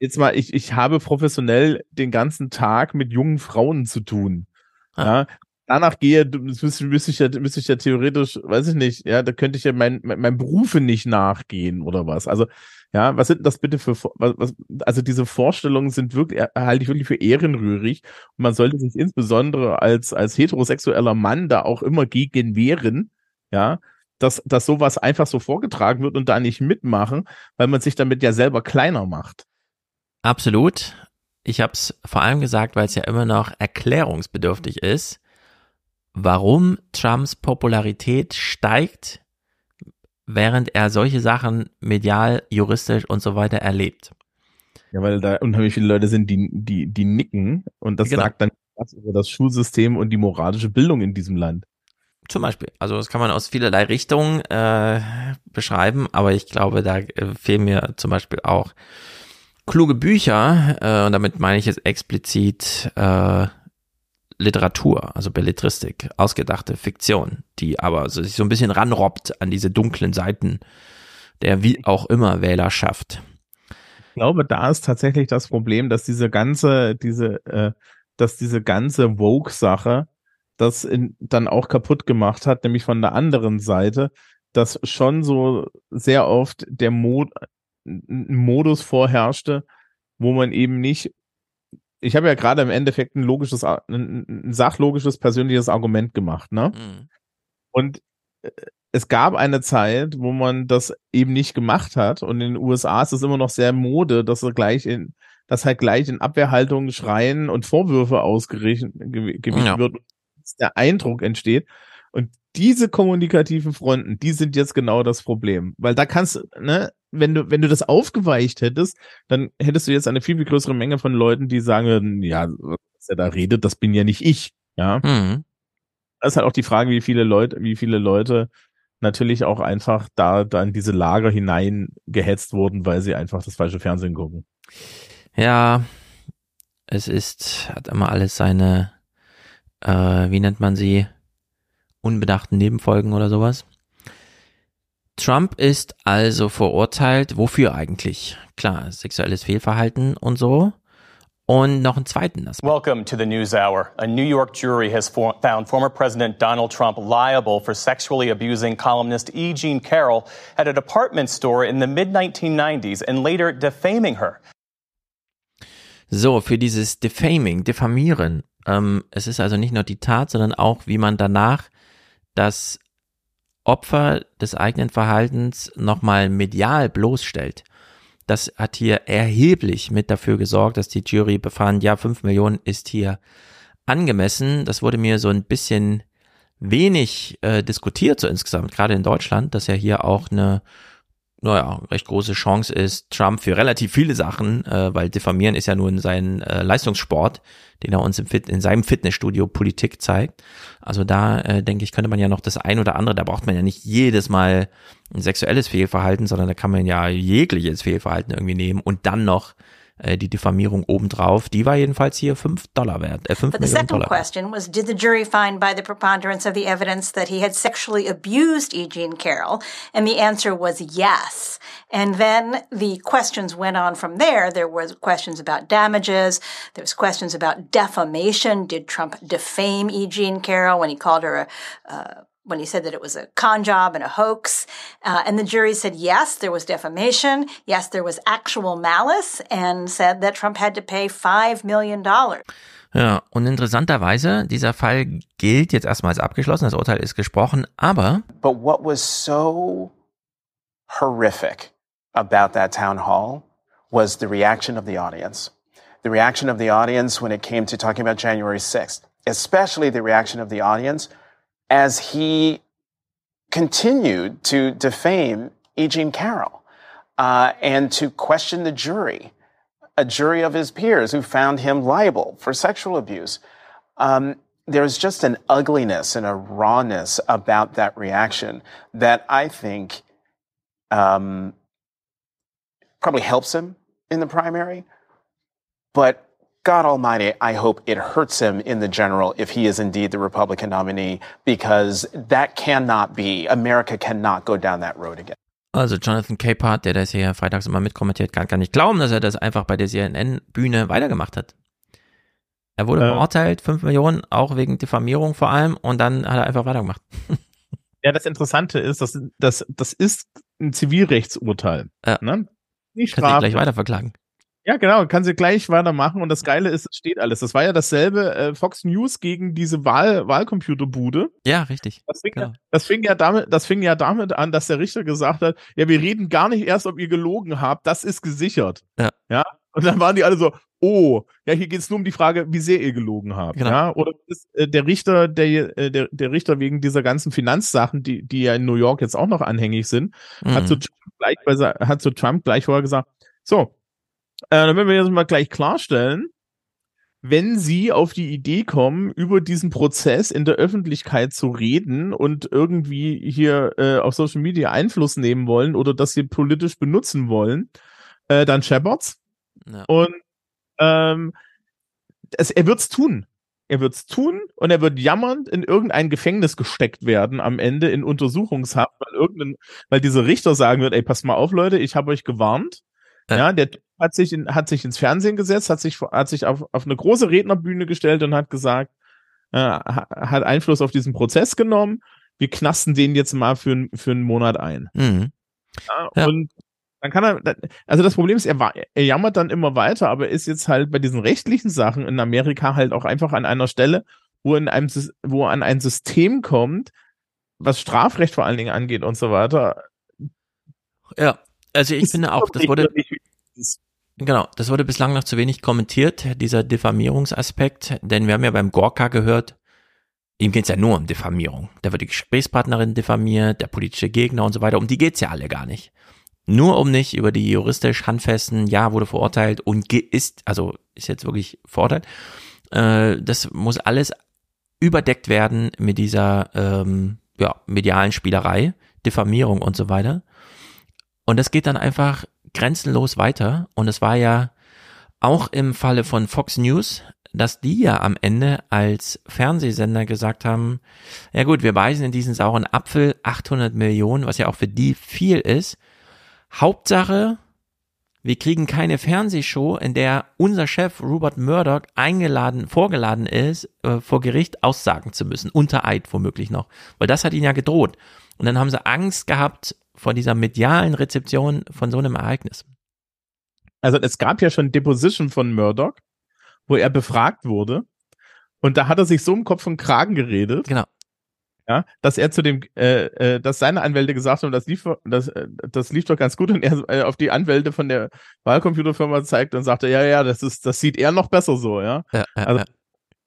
jetzt mal, ich, ich habe professionell den ganzen Tag mit jungen Frauen zu tun. Ah. Ja. Danach gehe, müsste, müsste ich ja, müsste ich ja theoretisch, weiß ich nicht, ja, da könnte ich ja mein, mein, mein Berufe nicht nachgehen oder was. Also, ja, was sind das bitte für, was, was, also diese Vorstellungen sind wirklich, halte ich wirklich für ehrenrührig. Und man sollte sich insbesondere als, als heterosexueller Mann da auch immer gegen wehren, ja, dass, dass sowas einfach so vorgetragen wird und da nicht mitmachen, weil man sich damit ja selber kleiner macht. Absolut. Ich habe es vor allem gesagt, weil es ja immer noch erklärungsbedürftig ist, warum Trumps Popularität steigt, während er solche Sachen medial, juristisch und so weiter erlebt. Ja, weil da unheimlich viele Leute sind, die, die, die nicken und das genau. sagt dann was über das Schulsystem und die moralische Bildung in diesem Land. Zum Beispiel. Also das kann man aus vielerlei Richtungen äh, beschreiben, aber ich glaube, da äh, fehlen mir zum Beispiel auch kluge Bücher, äh, und damit meine ich jetzt explizit äh, Literatur, also Belletristik, ausgedachte Fiktion, die aber sich so ein bisschen ranrobbt an diese dunklen Seiten der wie auch immer Wählerschaft. Ich glaube, da ist tatsächlich das Problem, dass diese ganze, diese, äh, dass diese ganze Vogue-Sache das in, dann auch kaputt gemacht hat, nämlich von der anderen Seite, dass schon so sehr oft der Mod, ein Modus vorherrschte, wo man eben nicht, ich habe ja gerade im Endeffekt ein logisches, ein, sachlogisches, persönliches Argument gemacht, ne? Mhm. Und äh, es gab eine Zeit, wo man das eben nicht gemacht hat. Und in den USA ist es immer noch sehr Mode, dass er gleich in, dass halt gleich in Abwehrhaltung Schreien und Vorwürfe ausgerichtet ja. wird, dass der Eindruck entsteht. Und diese kommunikativen Fronten, die sind jetzt genau das Problem. Weil da kannst du, ne, wenn du, wenn du das aufgeweicht hättest, dann hättest du jetzt eine viel, viel größere Menge von Leuten, die sagen, ja, was er da redet, das bin ja nicht ich. Ja. Mhm. Das ist halt auch die Frage, wie viele Leute, wie viele Leute natürlich auch einfach da, da in diese Lager hinein gehetzt wurden, weil sie einfach das falsche Fernsehen gucken. Ja, es ist, hat immer alles seine, äh, wie nennt man sie, unbedachten Nebenfolgen oder sowas. Trump ist also verurteilt. Wofür eigentlich? Klar, sexuelles Fehlverhalten und so. Und noch einen zweiten Aspekt. Welcome to the News Hour. A New York jury has found former President Donald Trump liable for sexually abusing columnist E. Jean Carroll at a department store in the mid 1990s and later defaming her. So, für dieses Defaming, Diffamieren. Ähm, es ist also nicht nur die Tat, sondern auch, wie man danach das Opfer des eigenen Verhaltens nochmal medial bloßstellt. Das hat hier erheblich mit dafür gesorgt, dass die Jury befand, ja, fünf Millionen ist hier angemessen. Das wurde mir so ein bisschen wenig äh, diskutiert, so insgesamt, gerade in Deutschland, dass ja hier auch eine naja, recht große Chance ist, Trump für relativ viele Sachen, äh, weil diffamieren ist ja nun sein äh, Leistungssport, den er uns im Fit in seinem Fitnessstudio Politik zeigt. Also da äh, denke ich, könnte man ja noch das ein oder andere, da braucht man ja nicht jedes Mal ein sexuelles Fehlverhalten, sondern da kann man ja jegliches Fehlverhalten irgendwie nehmen und dann noch äh, die Diffamierung obendrauf, die war jedenfalls hier 5 Dollar wert. Äh, 5 But the Millionen second Dollar. question was Did the jury find by the preponderance of the evidence that he had sexually abused E. Jean Carroll? And the answer was yes. And then the questions went on from there. There was questions about damages. There was questions about defamation. Did Trump defame E. Jean Carroll when he called her a, uh, when he said that it was a con job and a hoax. Uh, and the jury said, yes, there was defamation. Yes, there was actual malice and said that Trump had to pay $5 million. Ja, und interessanterweise, dieser Fall gilt jetzt erstmal als abgeschlossen, das Urteil ist gesprochen, aber. But what was so horrific about that town hall was the reaction of the audience. The reaction of the audience when it came to talking about January 6th, especially the reaction of the audience as he continued to defame E. Jean Carroll uh, and to question the jury, a jury of his peers who found him liable for sexual abuse. Um, there's just an ugliness and a rawness about that reaction that I think um, probably helps him in the primary, but God Almighty, I hope it hurts him in the general if he is indeed the Republican nominee, because that cannot be. America cannot go down that road again. Also Jonathan Capehart, der das hier freitags immer mitkommentiert, kann gar nicht glauben, dass er das einfach bei der CNN-Bühne weitergemacht hat. Er wurde Ja. verurteilt, 5 Millionen, auch wegen Diffamierung vor allem, und dann hat er einfach weitergemacht. (laughs) Ja, das Interessante ist, dass das, das ist ein Zivilrechtsurteil. Ja. Ne? Nicht Kannst dich gleich Strafrecht. Ja, genau, kann sie gleich weitermachen und das Geile ist, es steht alles. Das war ja dasselbe äh, Fox News gegen diese Wahl Wahlcomputerbude. Ja, richtig. Das fing, Genau. ja, das fing ja damit, das fing ja damit an, dass der Richter gesagt hat, ja, wir reden gar nicht erst, ob ihr gelogen habt, das ist gesichert. Ja. Ja. Und dann waren die alle so, oh, ja, hier geht es nur um die Frage, wie sehr ihr gelogen habt. Genau. Ja. Oder ist äh, der Richter, der, äh, der, der Richter wegen dieser ganzen Finanzsachen, die, die ja in New York jetzt auch noch anhängig sind, hat, Mhm. zu Trump gleich hat zu Trump gleich vorher gesagt, so, äh, dann werden wir jetzt mal gleich klarstellen, wenn Sie auf die Idee kommen, über diesen Prozess in der Öffentlichkeit zu reden und irgendwie hier äh, auf Social Media Einfluss nehmen wollen oder das hier politisch benutzen wollen, äh, dann Shepherds. Ja. Und ähm, es, er wird's tun. Er wird's tun und er wird jammernd in irgendein Gefängnis gesteckt werden am Ende in Untersuchungshaft, weil irgendein, weil dieser Richter sagen wird, ey, passt mal auf, Leute, ich habe euch gewarnt. Ja, der Typ hat sich in, hat sich ins Fernsehen gesetzt, hat sich, hat sich auf, auf eine große Rednerbühne gestellt und hat gesagt, äh, ha- hat Einfluss auf diesen Prozess genommen. Wir knasten den jetzt mal für, für einen Monat ein. Mhm. Ja, Und dann kann er, also das Problem ist, er, war, er jammert dann immer weiter, aber ist jetzt halt bei diesen rechtlichen Sachen in Amerika halt auch einfach an einer Stelle, wo in einem, wo an ein System kommt, was Strafrecht vor allen Dingen angeht und so weiter. Ja, also ich finde auch, das wurde, genau, das wurde bislang noch zu wenig kommentiert, dieser Diffamierungsaspekt, denn wir haben ja beim Gorka gehört, ihm geht's ja nur um Diffamierung. Da wird die Gesprächspartnerin diffamiert, der politische Gegner und so weiter, um die geht's ja alle gar nicht. Nur um nicht über die juristisch handfesten, ja, wurde verurteilt und ist, also ist jetzt wirklich verurteilt. Äh, das muss alles überdeckt werden mit dieser ähm, ja, medialen Spielerei, Diffamierung und so weiter. Und das geht dann einfach grenzenlos weiter. Und es war ja auch im Falle von Fox News, dass die ja am Ende als Fernsehsender gesagt haben, ja gut, wir beißen in diesen sauren Apfel 800 Millionen, was ja auch für die viel ist. Hauptsache, wir kriegen keine Fernsehshow, in der unser Chef Rupert Murdoch eingeladen, vorgeladen ist, äh, vor Gericht aussagen zu müssen, unter Eid womöglich noch. Weil das hat ihn ja gedroht. Und dann haben sie Angst gehabt vor dieser medialen Rezeption von so einem Ereignis. Also es gab ja schon Deposition von Murdoch, wo er befragt wurde. Und da hat er sich so im Kopf und Kragen geredet. Genau. ja, dass er zu dem, äh, äh, dass seine Anwälte gesagt haben, das lief, das, äh, das lief doch ganz gut und er äh, auf die Anwälte von der Wahlcomputerfirma zeigt und sagte, ja, ja, das ist, das sieht er noch besser so, ja. ja, ja also,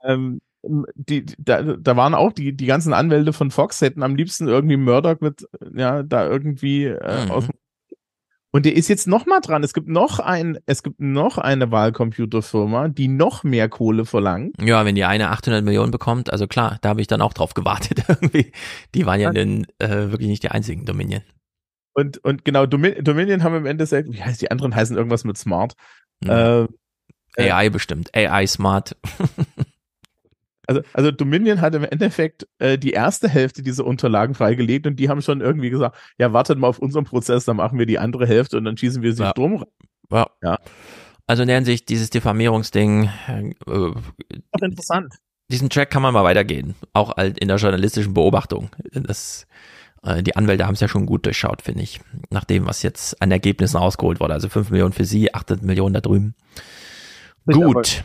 ähm, die, da, da waren auch die, die ganzen Anwälte von Fox hätten am liebsten irgendwie Murdoch mit, ja, da irgendwie äh, mhm. aus und der ist jetzt noch mal dran. Es gibt noch ein, es gibt noch eine Wahlcomputerfirma, die noch mehr Kohle verlangt. Ja, wenn die eine 800 Millionen bekommt, also klar, da habe ich dann auch drauf gewartet (laughs) irgendwie. Die waren ja dann äh, wirklich nicht die einzigen Dominion. Und und genau Domin Dominion haben im Endeffekt, wie heißt die anderen heißen irgendwas mit Smart. Mhm. Äh, AI bestimmt, AI Smart. (laughs) Also, also Dominion hat im Endeffekt äh, die erste Hälfte dieser Unterlagen freigelegt und die haben schon irgendwie gesagt, ja, wartet mal auf unseren Prozess, dann machen wir die andere Hälfte und dann schießen wir sie ja. drum. Ja. ja. Also in der Hinsicht, dieses Diffamierungsding. Äh, interessant. Diesen Track kann man mal weitergehen, auch in der journalistischen Beobachtung. Das, äh, die Anwälte haben es ja schon gut durchschaut, finde ich, nach dem, was jetzt an Ergebnissen rausgeholt wurde. Also 5 Millionen für sie, 8 Millionen da drüben. Ich gut.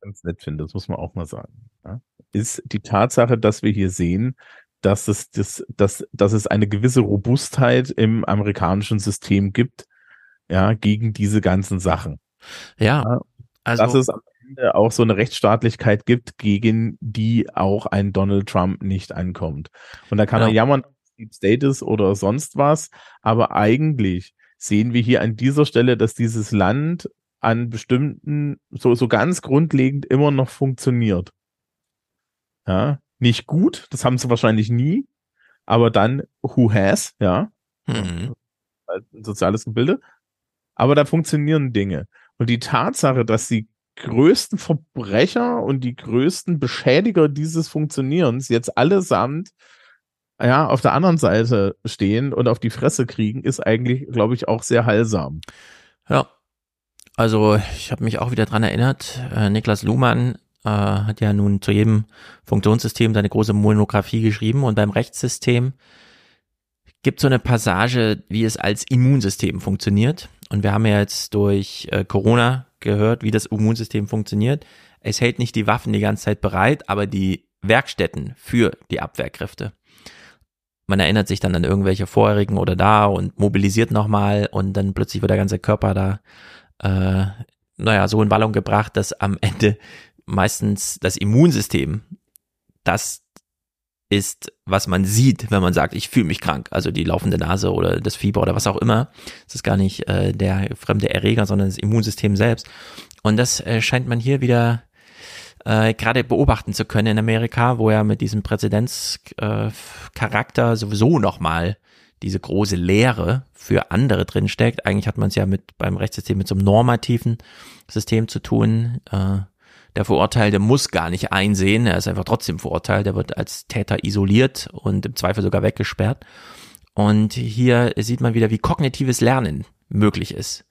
Ganz nett finde, das muss man auch mal sagen ja, ist die Tatsache, dass wir hier sehen, dass es, das, dass, dass es eine gewisse Robustheit im amerikanischen System gibt, ja, gegen diese ganzen Sachen. Ja, ja also. Dass es am Ende auch so eine Rechtsstaatlichkeit gibt, gegen die auch ein Donald Trump nicht ankommt. Und da kann ja. man jammern, Deep Status oder sonst was, aber eigentlich sehen wir hier an dieser Stelle, dass dieses Land an bestimmten, so, so ganz grundlegend immer noch funktioniert. Ja, nicht gut, das haben sie wahrscheinlich nie, aber dann who has, ja. Mhm. Ein soziales Gebilde. Aber da funktionieren Dinge. Und die Tatsache, dass die größten Verbrecher und die größten Beschädiger dieses Funktionierens jetzt allesamt ja, auf der anderen Seite stehen und auf die Fresse kriegen, ist eigentlich, glaube ich, auch sehr heilsam. Ja. Also, ich habe mich auch wieder dran erinnert, äh, Niklas Luhmann äh, hat ja nun zu jedem Funktionssystem seine große Monographie geschrieben und beim Rechtssystem gibt so eine Passage, wie es als Immunsystem funktioniert. Und wir haben ja jetzt durch äh, Corona gehört, wie das Immunsystem funktioniert. Es hält nicht die Waffen die ganze Zeit bereit, aber die Werkstätten für die Abwehrkräfte. Man erinnert sich dann an irgendwelche vorherigen oder da und mobilisiert nochmal und dann plötzlich wird der ganze Körper da, äh, naja, so in Ballung gebracht, dass am Ende meistens das Immunsystem, das ist, was man sieht, wenn man sagt, ich fühle mich krank. Also die laufende Nase oder das Fieber oder was auch immer. Das ist gar nicht äh, der fremde Erreger, sondern das Immunsystem selbst. Und das äh, scheint man hier wieder äh, gerade beobachten zu können in Amerika, wo ja mit diesem Präzedenzcharakter äh, sowieso nochmal diese große Lehre für andere drinsteckt. Eigentlich hat man es ja mit beim Rechtssystem mit so einem normativen System zu tun. Äh, der Verurteilte muss gar nicht einsehen, er ist einfach trotzdem verurteilt, er wird als Täter isoliert und im Zweifel sogar weggesperrt. Und hier sieht man wieder, wie kognitives Lernen möglich ist.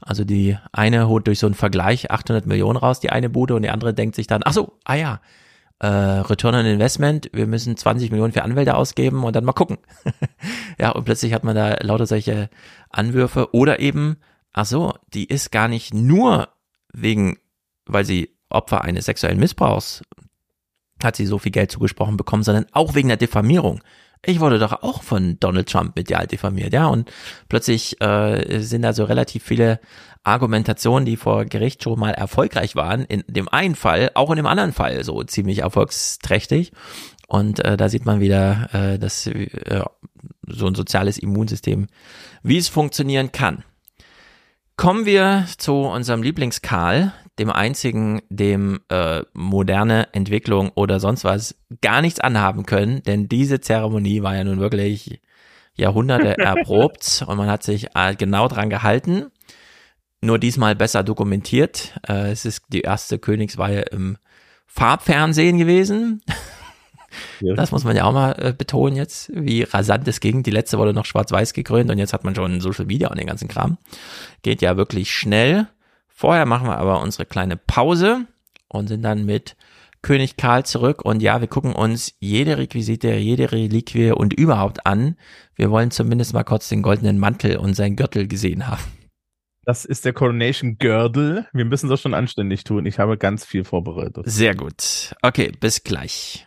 Also die eine holt durch so einen Vergleich 800 Millionen raus, die eine Bude, und die andere denkt sich dann, ach so, ah ja, äh, Return on Investment, wir müssen 20 Millionen für Anwälte ausgeben und dann mal gucken. (laughs) ja, und plötzlich hat man da lauter solche Anwürfe oder eben, ach so, die ist gar nicht nur wegen, weil sie Opfer eines sexuellen Missbrauchs hat sie so viel Geld zugesprochen bekommen, sondern auch wegen der Diffamierung. Ich wurde doch auch von Donald Trump medial diffamiert, ja, und plötzlich äh, sind da so relativ viele Argumentationen, die vor Gericht schon mal erfolgreich waren, in dem einen Fall, auch in dem anderen Fall so ziemlich erfolgsträchtig. Und äh, da sieht man wieder, äh, dass äh, so ein soziales Immunsystem, wie es funktionieren kann. Kommen wir zu unserem Lieblingskarl, dem einzigen, dem äh, moderne Entwicklung oder sonst was gar nichts anhaben können, denn diese Zeremonie war ja nun wirklich Jahrhunderte (laughs) erprobt und man hat sich äh, genau dran gehalten. Nur diesmal besser dokumentiert. Äh, es ist die erste Königsweihe im Farbfernsehen gewesen. Ja. Das muss man ja auch mal äh, betonen jetzt, wie rasant es ging. Die letzte wurde noch schwarz-weiß gekrönt und jetzt hat man schon Social Media und den ganzen Kram. Geht ja wirklich schnell. Vorher machen wir aber unsere kleine Pause und sind dann mit König Karl zurück. Und ja, wir gucken uns jede Requisite, jede Reliquie und überhaupt an. Wir wollen zumindest mal kurz den goldenen Mantel und seinen Gürtel gesehen haben. Das ist der Coronation Gürtel. Wir müssen das schon anständig tun. Ich habe ganz viel vorbereitet. Sehr gut. Okay, bis gleich.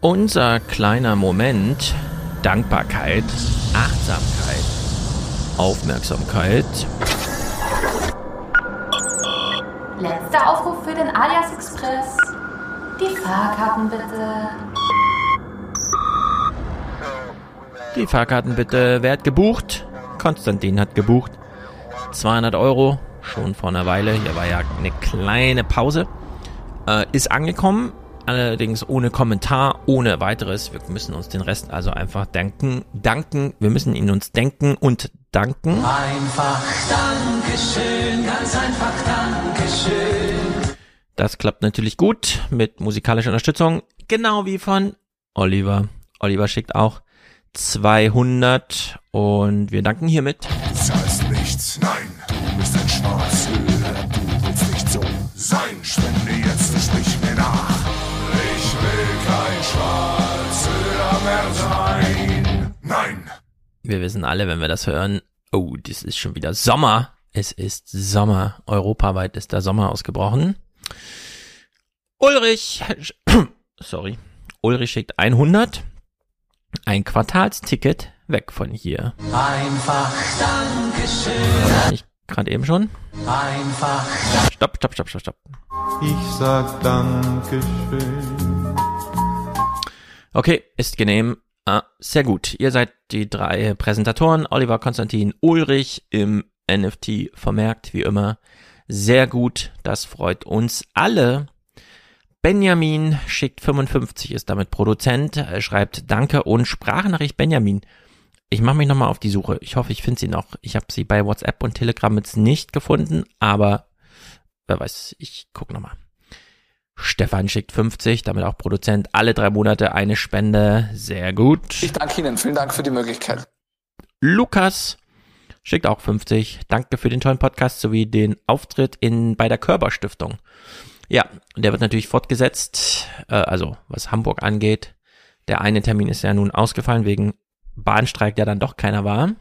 Unser kleiner Moment. Dankbarkeit, Achtsamkeit, Aufmerksamkeit. Letzter Aufruf für den Alias Express. Die Fahrkarten bitte. Die Fahrkarten bitte. Wer hat gebucht? Konstantin hat gebucht. 200 Euro. Schon vor einer Weile. Hier war ja eine kleine Pause. Äh, ist angekommen. Allerdings ohne Kommentar, ohne weiteres. Wir müssen uns den Rest also einfach danken. Danken. Wir müssen ihn uns denken und danken. Einfach Dankeschön. Ganz einfach Dankeschön. Das klappt natürlich gut mit musikalischer Unterstützung. Genau wie von Oliver. Oliver schickt auch 200 und wir danken hiermit. Das heißt nichts, nein, du bist ein Schwarzhöhler, nein. Wir wissen alle, wenn wir das hören, oh, das ist schon wieder Sommer. Es ist Sommer. Europaweit ist der Sommer ausgebrochen. Ulrich, (coughs) sorry, Ulrich schickt 100 ein Quartalsticket weg von hier. Einfach Dankeschön. Ich gerade eben schon. Einfach. Stopp, stopp, stopp, stopp, stopp. Ich sag Dankeschön. Okay, ist genehm. Ah, sehr gut. Ihr seid die drei Präsentatoren. Oliver, Konstantin, Ulrich im NFT vermerkt, wie immer. Sehr gut. Das freut uns alle. Benjamin schickt 55, ist damit Produzent, er schreibt Danke und Sprachnachricht Benjamin. Ich mache mich nochmal auf die Suche. Ich hoffe, ich finde sie noch. Ich habe sie bei WhatsApp und Telegram jetzt nicht gefunden, aber wer weiß, ich gucke nochmal. Stefan schickt 50, damit auch Produzent. Alle drei Monate eine Spende. Sehr gut. Ich danke Ihnen. Vielen Dank für die Möglichkeit. Lukas schickt auch 50. Danke für den tollen Podcast sowie den Auftritt in, bei der Körperstiftung. Ja, der wird natürlich fortgesetzt, äh, also was Hamburg angeht. Der eine Termin ist ja nun ausgefallen wegen Bahnstreik, der dann doch keiner war.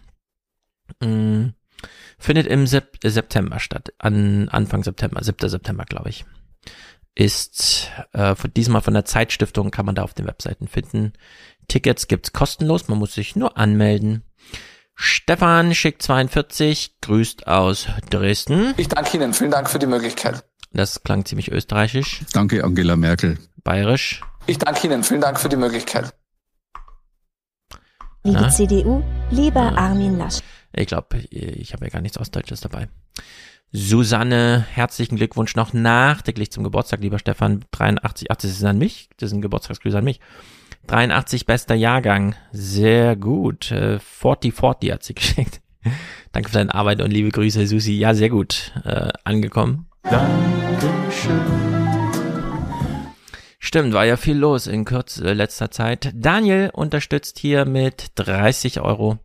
Mm, findet im Sep September statt, an Anfang September, 7. September, glaube ich. Ist äh, von, diesmal von der Zeitstiftung, kann man da auf den Webseiten finden. Tickets gibt's kostenlos, man muss sich nur anmelden. Stefan schickt 42, grüßt aus Dresden. Ich danke Ihnen, vielen Dank für die Möglichkeit. Das klang ziemlich österreichisch. Danke, Angela Merkel. Bayerisch. Ich danke Ihnen. Vielen Dank für die Möglichkeit. Liebe ja. CDU, lieber ja. Armin Lasch. Ich glaube, ich habe ja gar nichts Ostdeutsches dabei. Susanne, herzlichen Glückwunsch noch nachträglich zum Geburtstag, lieber Stefan. 83, ach, das ist an mich. Das sind Geburtstagsgrüße an mich. 83 bester Jahrgang. Sehr gut. 40 äh, 40 hat sie (laughs) geschickt. Danke für deine Arbeit und liebe Grüße, Susi. Ja, sehr gut. Äh, angekommen. Dankeschön. Stimmt, war ja viel los in kürz äh, letzter Zeit. Daniel unterstützt hier mit 30 Euro.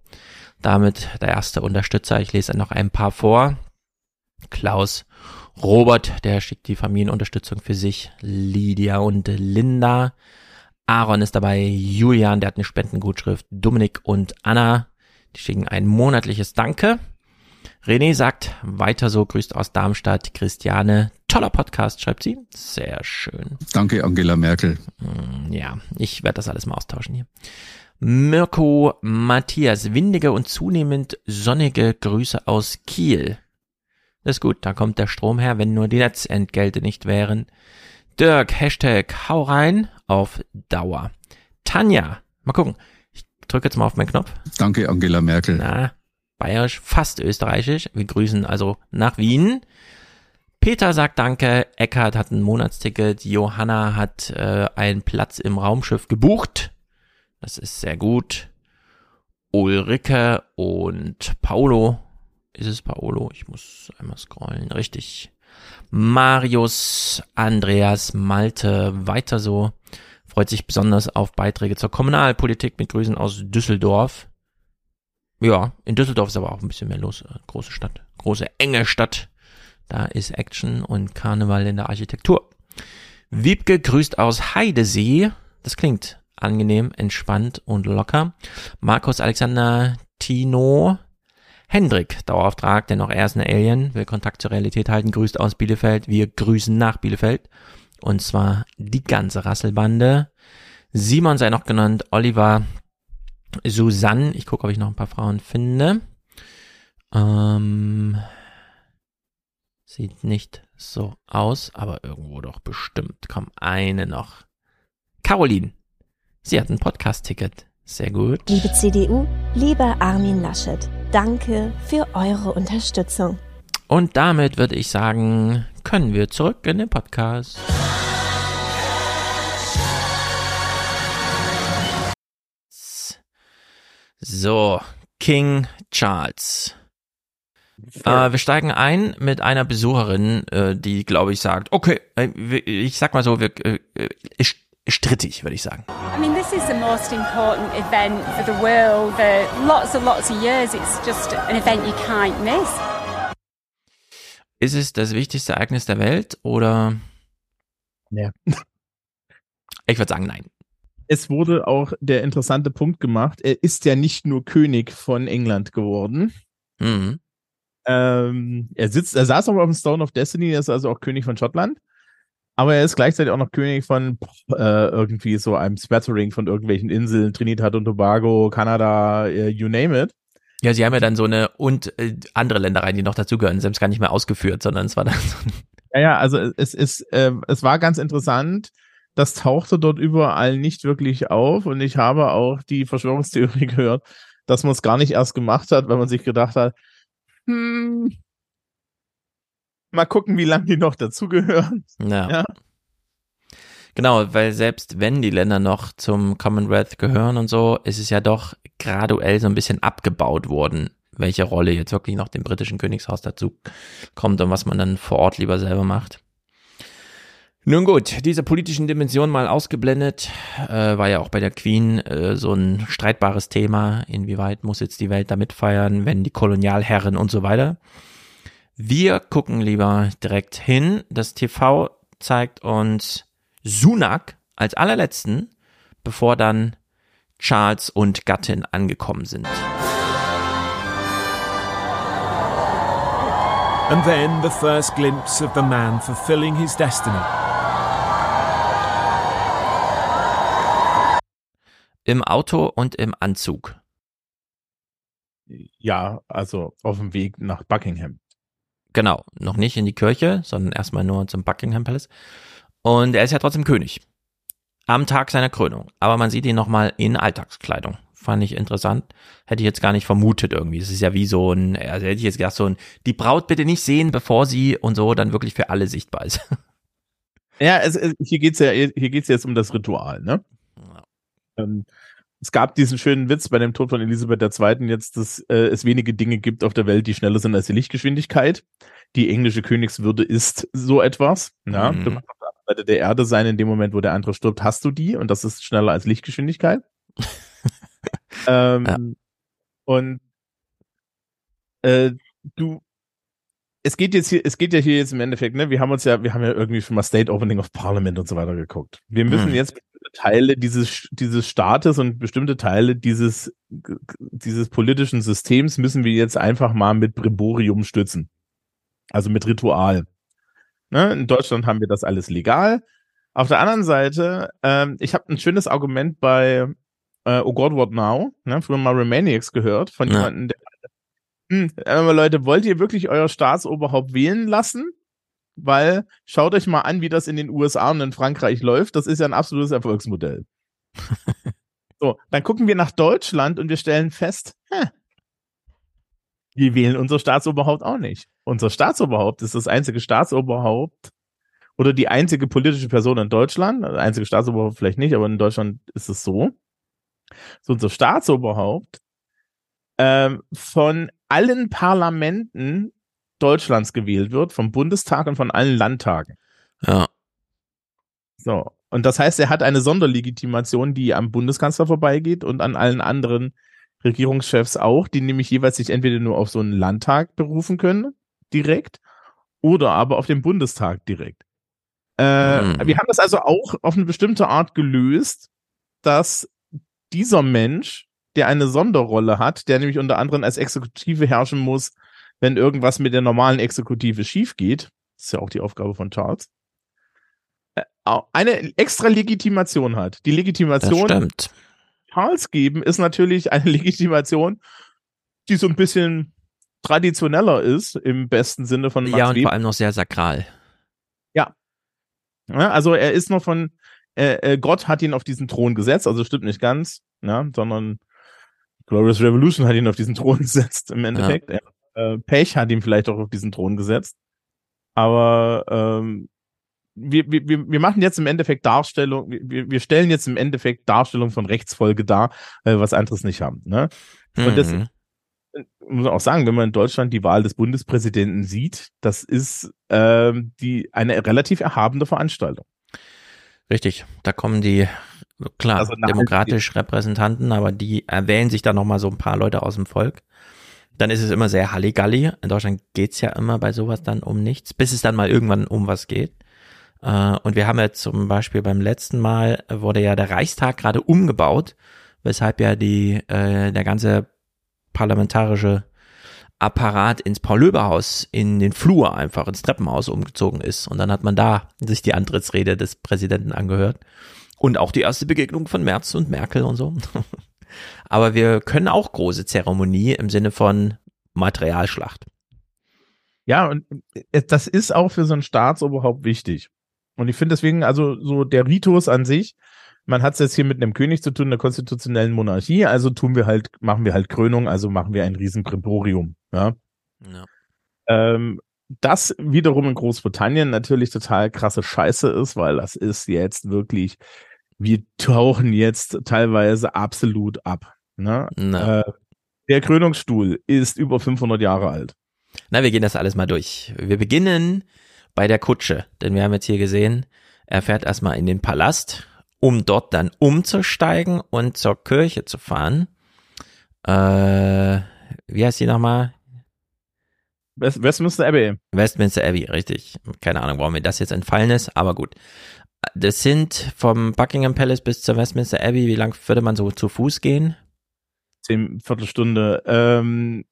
Damit der erste Unterstützer. Ich lese noch ein paar vor. Klaus Robert, der schickt die Familienunterstützung für sich. Lydia und Linda. Aaron ist dabei. Julian, der hat eine Spendengutschrift. Dominik und Anna, die schicken ein monatliches Danke. René sagt, weiter so, grüßt aus Darmstadt. Christiane, toller Podcast, schreibt sie. Sehr schön. Danke, Angela Merkel. Hm, ja, ich werde das alles mal austauschen hier. Mirko Matthias, windige und zunehmend sonnige Grüße aus Kiel. Das ist gut, da kommt der Strom her, wenn nur die Netzentgelte nicht wären. Dirk, Hashtag, hau rein auf Dauer. Tanja, mal gucken. Ich drücke jetzt mal auf meinen Knopf. Danke, Angela Merkel. Na, bayerisch, fast österreichisch. Wir grüßen also nach Wien. Peter sagt Danke, Eckhard hat ein Monatsticket, Johanna hat äh, einen Platz im Raumschiff gebucht. Das ist sehr gut. Ulrike und Paolo. Ist es Paolo? Ich muss einmal scrollen. Richtig. Marius, Andreas, Malte, weiter so. Freut sich besonders auf Beiträge zur Kommunalpolitik mit Grüßen aus Düsseldorf. Ja, in Düsseldorf ist aber auch ein bisschen mehr los. Äh, große Stadt, große enge Stadt. Da ist Action und Karneval in der Architektur. Wiebke grüßt aus Heidesee. Das klingt angenehm, entspannt und locker. Markus Alexander Tino Hendrik, Dauerauftrag, dennoch er ist ein Alien, will Kontakt zur Realität halten, grüßt aus Bielefeld. Wir grüßen nach Bielefeld. Und zwar die ganze Rasselbande. Simon sei noch genannt, Oliver, Susanne, ich gucke, ob ich noch ein paar Frauen finde. Ähm, sieht nicht so aus, aber irgendwo doch bestimmt. Komm, eine noch. Caroline, sie hat ein Podcast-Ticket. Sehr gut. Liebe CDU, lieber Armin Laschet, danke für eure Unterstützung. Und damit würde ich sagen, können wir zurück in den Podcast. So, King Charles. Äh, wir steigen ein mit einer Besucherin, äh, die, glaube ich, sagt, okay, äh, ich sag mal so, wir, äh, ist, strittig, würde ich sagen. I mean, this is the most important event for the world for lots and lots of years. It's just an event you can't miss. Ist es das wichtigste Ereignis der Welt oder? Ja. (laughs) Ich würde sagen, nein. Es wurde auch der interessante Punkt gemacht. Er ist ja nicht nur König von England geworden. Mhm. Ähm, er sitzt, er saß auch auf dem Stone of Destiny, er ist also auch König von Schottland. Aber er ist gleichzeitig auch noch König von äh, irgendwie so einem Smattering von irgendwelchen Inseln, Trinidad und Tobago, Kanada, äh, you name it. Ja, sie haben ja dann so eine und äh, andere Ländereien, die noch dazugehören, selbst gar nicht mehr ausgeführt, sondern es war dann so. Ja, ja, also es ist, äh, es war ganz interessant. Das tauchte dort überall nicht wirklich auf und ich habe auch die Verschwörungstheorie (laughs) gehört, dass man es gar nicht erst gemacht hat, weil man sich gedacht hat, hm, mal gucken, wie lange die noch dazugehören. Ja. ja. Genau, weil selbst wenn die Länder noch zum Commonwealth gehören und so, ist es ja doch graduell so ein bisschen abgebaut worden, welche Rolle jetzt wirklich noch dem britischen Königshaus dazu kommt und was man dann vor Ort lieber selber macht. Nun gut, diese politischen Dimensionen mal ausgeblendet, äh, war ja auch bei der Queen äh, so ein streitbares Thema, inwieweit muss jetzt die Welt damit feiern, wenn die Kolonialherren und so weiter. Wir gucken lieber direkt hin. Das TV zeigt uns Sunak als allerletzten, bevor dann Charles und Gattin angekommen sind. And then the first glimpse of the man fulfilling his destiny. Im Auto und im Anzug. Ja, also auf dem Weg nach Buckingham. Genau, noch nicht in die Kirche, sondern erstmal nur zum Buckingham Palace. Und er ist ja trotzdem König. Am Tag seiner Krönung. Aber man sieht ihn nochmal in Alltagskleidung. Fand ich interessant. Hätte ich jetzt gar nicht vermutet irgendwie. Es ist ja wie so ein, also hätte ich jetzt gedacht, so ein, die Braut bitte nicht sehen, bevor sie und so dann wirklich für alle sichtbar ist. (laughs) Ja, es, es, hier geht's ja, hier geht's jetzt um das Ritual, ne? Ja. Ähm, es gab diesen schönen Witz bei dem Tod von Elisabeth II. jetzt, dass äh, es wenige Dinge gibt auf der Welt, die schneller sind als die Lichtgeschwindigkeit. Die englische Königswürde ist so etwas. Ja, mhm. Du musst auf der anderen Seite der Erde sein, in dem Moment, wo der andere stirbt, hast du die und das ist schneller als Lichtgeschwindigkeit. (laughs) ähm, ja. Und äh, du es geht jetzt hier, es geht ja hier jetzt im Endeffekt, ne, wir haben uns ja, wir haben ja irgendwie schon mal State Opening of Parliament und so weiter geguckt. Wir müssen hm. jetzt Teile dieses, dieses Staates und bestimmte Teile dieses, dieses politischen Systems müssen wir jetzt einfach mal mit Bremborium stützen. Also mit Ritual. Ne? In Deutschland haben wir das alles legal. Auf der anderen Seite, ähm, ich habe ein schönes Argument bei äh, Oh God What Now, ne? früher mal Remaniacs gehört, von ja. jemandem, der hm, aber Leute, wollt ihr wirklich euer Staatsoberhaupt wählen lassen? Weil schaut euch mal an, wie das in den USA und in Frankreich läuft. Das ist ja ein absolutes Erfolgsmodell. (laughs) so, dann gucken wir nach Deutschland und wir stellen fest, hä, wir wählen unser Staatsoberhaupt auch nicht. Unser Staatsoberhaupt ist das einzige Staatsoberhaupt oder die einzige politische Person in Deutschland, also einzige Staatsoberhaupt vielleicht nicht, aber in Deutschland ist es so. So unser Staatsoberhaupt ähm, von allen Parlamenten Deutschlands gewählt wird, vom Bundestag und von allen Landtagen. Ja. So. Und das heißt, er hat eine Sonderlegitimation, die am Bundeskanzler vorbeigeht und an allen anderen Regierungschefs auch, die nämlich jeweils sich entweder nur auf so einen Landtag berufen können, direkt, oder aber auf den Bundestag direkt. Äh, mhm. Wir haben das also auch auf eine bestimmte Art gelöst, dass dieser Mensch, der eine Sonderrolle hat, der nämlich unter anderem als Exekutive herrschen muss, wenn irgendwas mit der normalen Exekutive schief geht, ist ja auch die Aufgabe von Charles, äh, eine extra Legitimation hat. Die Legitimation. Charles geben, ist natürlich eine (laughs) Legitimation, die so ein bisschen traditioneller ist, im besten Sinne von Max Ja, und Weber. vor allem noch sehr sakral. Ja. ja. Also er ist noch von, äh, äh, Gott hat ihn auf diesen Thron gesetzt, also stimmt nicht ganz, ne, sondern Glorious Revolution hat ihn auf diesen Thron (laughs) gesetzt im Endeffekt. Ja. Äh, Pech hat ihn vielleicht auch auf diesen Thron gesetzt. Aber ähm, wir, wir, wir machen jetzt im Endeffekt Darstellung, wir, wir stellen jetzt im Endeffekt Darstellung von Rechtsfolge dar, weil wir was anderes nicht haben. Ne? Und das Mhm. muss man auch sagen, wenn man in Deutschland die Wahl des Bundespräsidenten sieht, das ist ähm, die eine relativ erhabene Veranstaltung. Richtig, da kommen die, klar, Also demokratisch Repräsentanten, aber die erwählen sich dann nochmal so ein paar Leute aus dem Volk. Dann ist es immer sehr Halligalli. In Deutschland geht's ja immer bei sowas dann um nichts, bis es dann mal irgendwann um was geht. Äh, Und wir haben ja zum Beispiel beim letzten Mal wurde ja der Reichstag gerade umgebaut, weshalb ja die, äh, der ganze parlamentarische Apparat ins Paul-Löber-Haus in den Flur einfach ins Treppenhaus umgezogen ist. Und dann hat man da sich die Antrittsrede des Präsidenten angehört. Und auch die erste Begegnung von Merz und Merkel und so. (laughs) Aber wir können auch große Zeremonie im Sinne von Materialschlacht. Ja, und äh, das ist auch für so ein Staatsoberhaupt wichtig. Und ich finde deswegen, also so der Ritus an sich, man hat es jetzt hier mit einem König zu tun, einer konstitutionellen Monarchie, also tun wir halt, machen wir halt Krönung, also machen wir ein Riesenprimborium. Ja. Ja. Ähm, das wiederum in Großbritannien natürlich total krasse Scheiße ist, weil das ist jetzt wirklich, wir tauchen jetzt teilweise absolut ab. Ne? Na. Äh, der Krönungsstuhl ist über 500 Jahre alt. Na, wir gehen das alles mal durch. Wir beginnen bei der Kutsche, denn wir haben jetzt hier gesehen, er fährt erstmal in den Palast, um dort dann umzusteigen und zur Kirche zu fahren. Äh, wie heißt die nochmal? West Westminster Abbey. Westminster Abbey, richtig. Keine Ahnung, warum mir das jetzt entfallen ist, aber gut. Das sind vom Buckingham Palace bis zur Westminster Abbey, wie lang würde man so zu Fuß gehen? Zehn Viertelstunde. Ähm,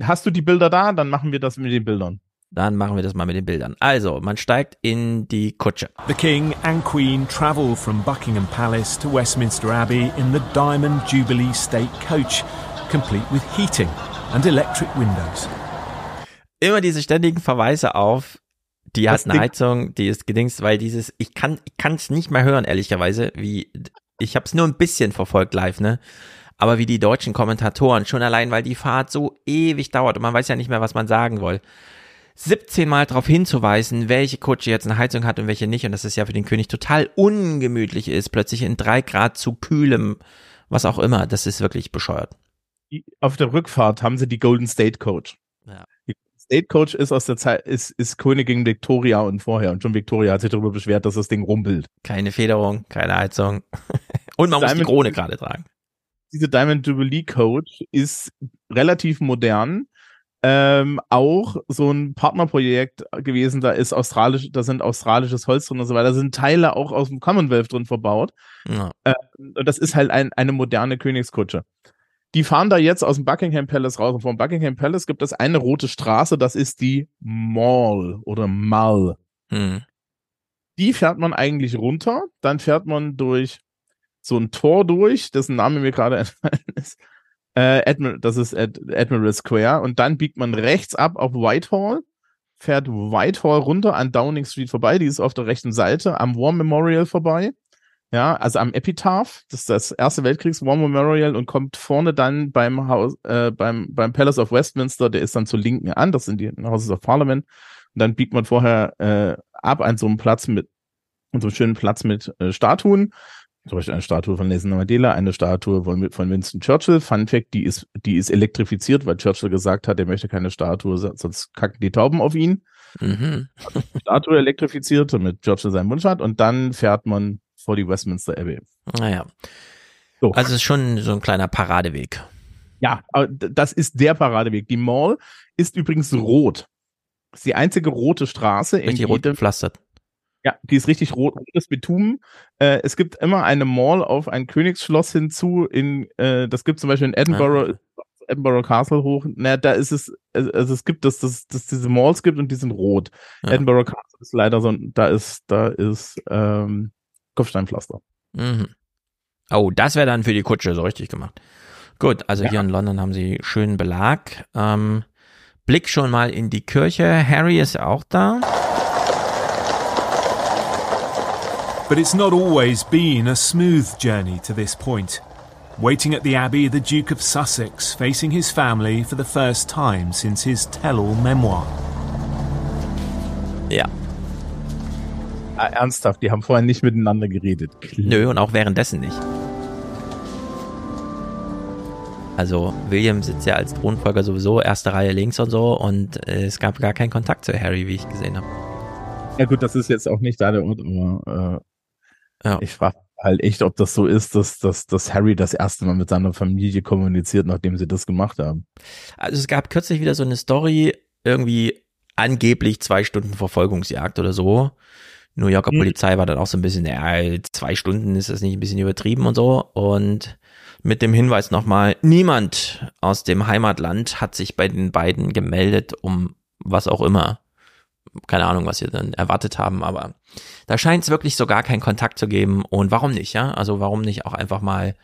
hast du die Bilder da? Dann machen wir das mit den Bildern. Dann machen wir das mal mit den Bildern. Also, man steigt in die Kutsche. The King and Queen travel from Buckingham Palace to Westminster Abbey in the Diamond Jubilee State Coach, complete with heating and electric windows. Immer diese ständigen Verweise auf, die hat Das eine Ding- Heizung, die ist gedingst, weil dieses, ich kann, ich kann es nicht mehr hören, ehrlicherweise, wie, ich habe es nur ein bisschen verfolgt live, ne? Aber wie die deutschen Kommentatoren, schon allein, weil die Fahrt so ewig dauert und man weiß ja nicht mehr, was man sagen will. 17 Mal darauf hinzuweisen, welche Kutsche jetzt eine Heizung hat und welche nicht und dass es ja für den König total ungemütlich ist, plötzlich in drei Grad zu kühlem, was auch immer, das ist wirklich bescheuert. Auf der Rückfahrt haben sie die Golden State Coach. State Coach ist aus der Zeit, ist, ist Königin Victoria und vorher. Und schon Victoria hat sich darüber beschwert, dass das Ding rumpelt. Keine Federung, keine Heizung. (laughs) und man muss die Diamond- Krone gerade tragen. diese Diamond Jubilee Coach ist relativ modern. Ähm, auch so ein Partnerprojekt gewesen, da ist australisch, da sind australisches Holz drin und so weiter, da sind Teile auch aus dem Commonwealth drin verbaut. Ja. Ähm, und das ist halt ein, eine moderne Königskutsche. Die fahren da jetzt aus dem Buckingham Palace raus. Und vom Buckingham Palace gibt es eine rote Straße, das ist die Mall oder Mall. Hm. Die fährt man eigentlich runter, dann fährt man durch so ein Tor durch, dessen Name mir gerade (laughs) entfallen ist. Äh, Admiral, das ist Ad, Admiral Square. Und dann biegt man rechts ab auf Whitehall, fährt Whitehall runter an Downing Street vorbei, die ist auf der rechten Seite, am War Memorial vorbei. Ja, also am Epitaph, das ist das Erste Weltkriegs War Memorial und kommt vorne dann beim Haus, äh, beim, beim Palace of Westminster, der ist dann zur Linken an, das sind die Houses of Parliament. Und dann biegt man vorher äh, ab an so einem Platz mit, an so einem schönen Platz mit äh, Statuen. Zum Beispiel eine Statue von Nelson Mandela, eine Statue von, von Winston Churchill. Fun Fact, die ist, die ist elektrifiziert, weil Churchill gesagt hat, er möchte keine Statue, sonst kacken die Tauben auf ihn. Mhm. Statue elektrifiziert, damit Churchill seinen Wunsch hat. Und dann fährt man vor die Westminster Abbey. Naja. So. Also es ist schon so ein kleiner Paradeweg. Ja, das ist der Paradeweg. Die Mall ist übrigens rot. Ist die einzige rote Straße in Richtig rot jedem, gepflastert. Ja, die ist richtig rot, rotes Bitumen. Äh, es gibt immer eine Mall auf ein Königsschloss hinzu. In, äh, das gibt zum Beispiel in Edinburgh, Edinburgh Castle hoch. Na, da ist es, also es gibt das, dass das diese Malls gibt und die sind rot. Ja. Edinburgh Castle ist leider so, ein- da ist, da ist ähm, Kopfsteinpflaster. Mhm. Oh, das wäre dann für die Kutsche so richtig gemacht. Gut, also hier in London haben sie schönen Belag. Ähm, Blick schon mal in die Kirche. Harry ist auch da. But it's not always been a smooth journey to this point. Waiting at the Abbey, the Duke of Sussex facing his family for the first time since his tell all memoir. Ja. Ah, ernsthaft, die haben vorher nicht miteinander geredet. Nö, und auch währenddessen nicht. Also William sitzt ja als Thronfolger sowieso erste Reihe links und so und äh, es gab gar keinen Kontakt zu Harry, wie ich gesehen habe. Ja gut, das ist jetzt auch nicht da der Ort, aber äh, Ja. ich frage halt echt, ob das so ist, dass, dass, dass Harry das erste Mal mit seiner Familie kommuniziert, nachdem sie das gemacht haben. Also es gab kürzlich wieder so eine Story, irgendwie angeblich zwei Stunden Verfolgungsjagd oder so. New Yorker Mhm. Polizei war dann auch so ein bisschen, ja, zwei Stunden ist das nicht ein bisschen übertrieben und so. Und mit dem Hinweis nochmal, niemand aus dem Heimatland hat sich bei den beiden gemeldet, um was auch immer. Keine Ahnung, was sie dann erwartet haben, aber da scheint es wirklich so gar keinen Kontakt zu geben. Und warum nicht, ja? Also warum nicht auch einfach mal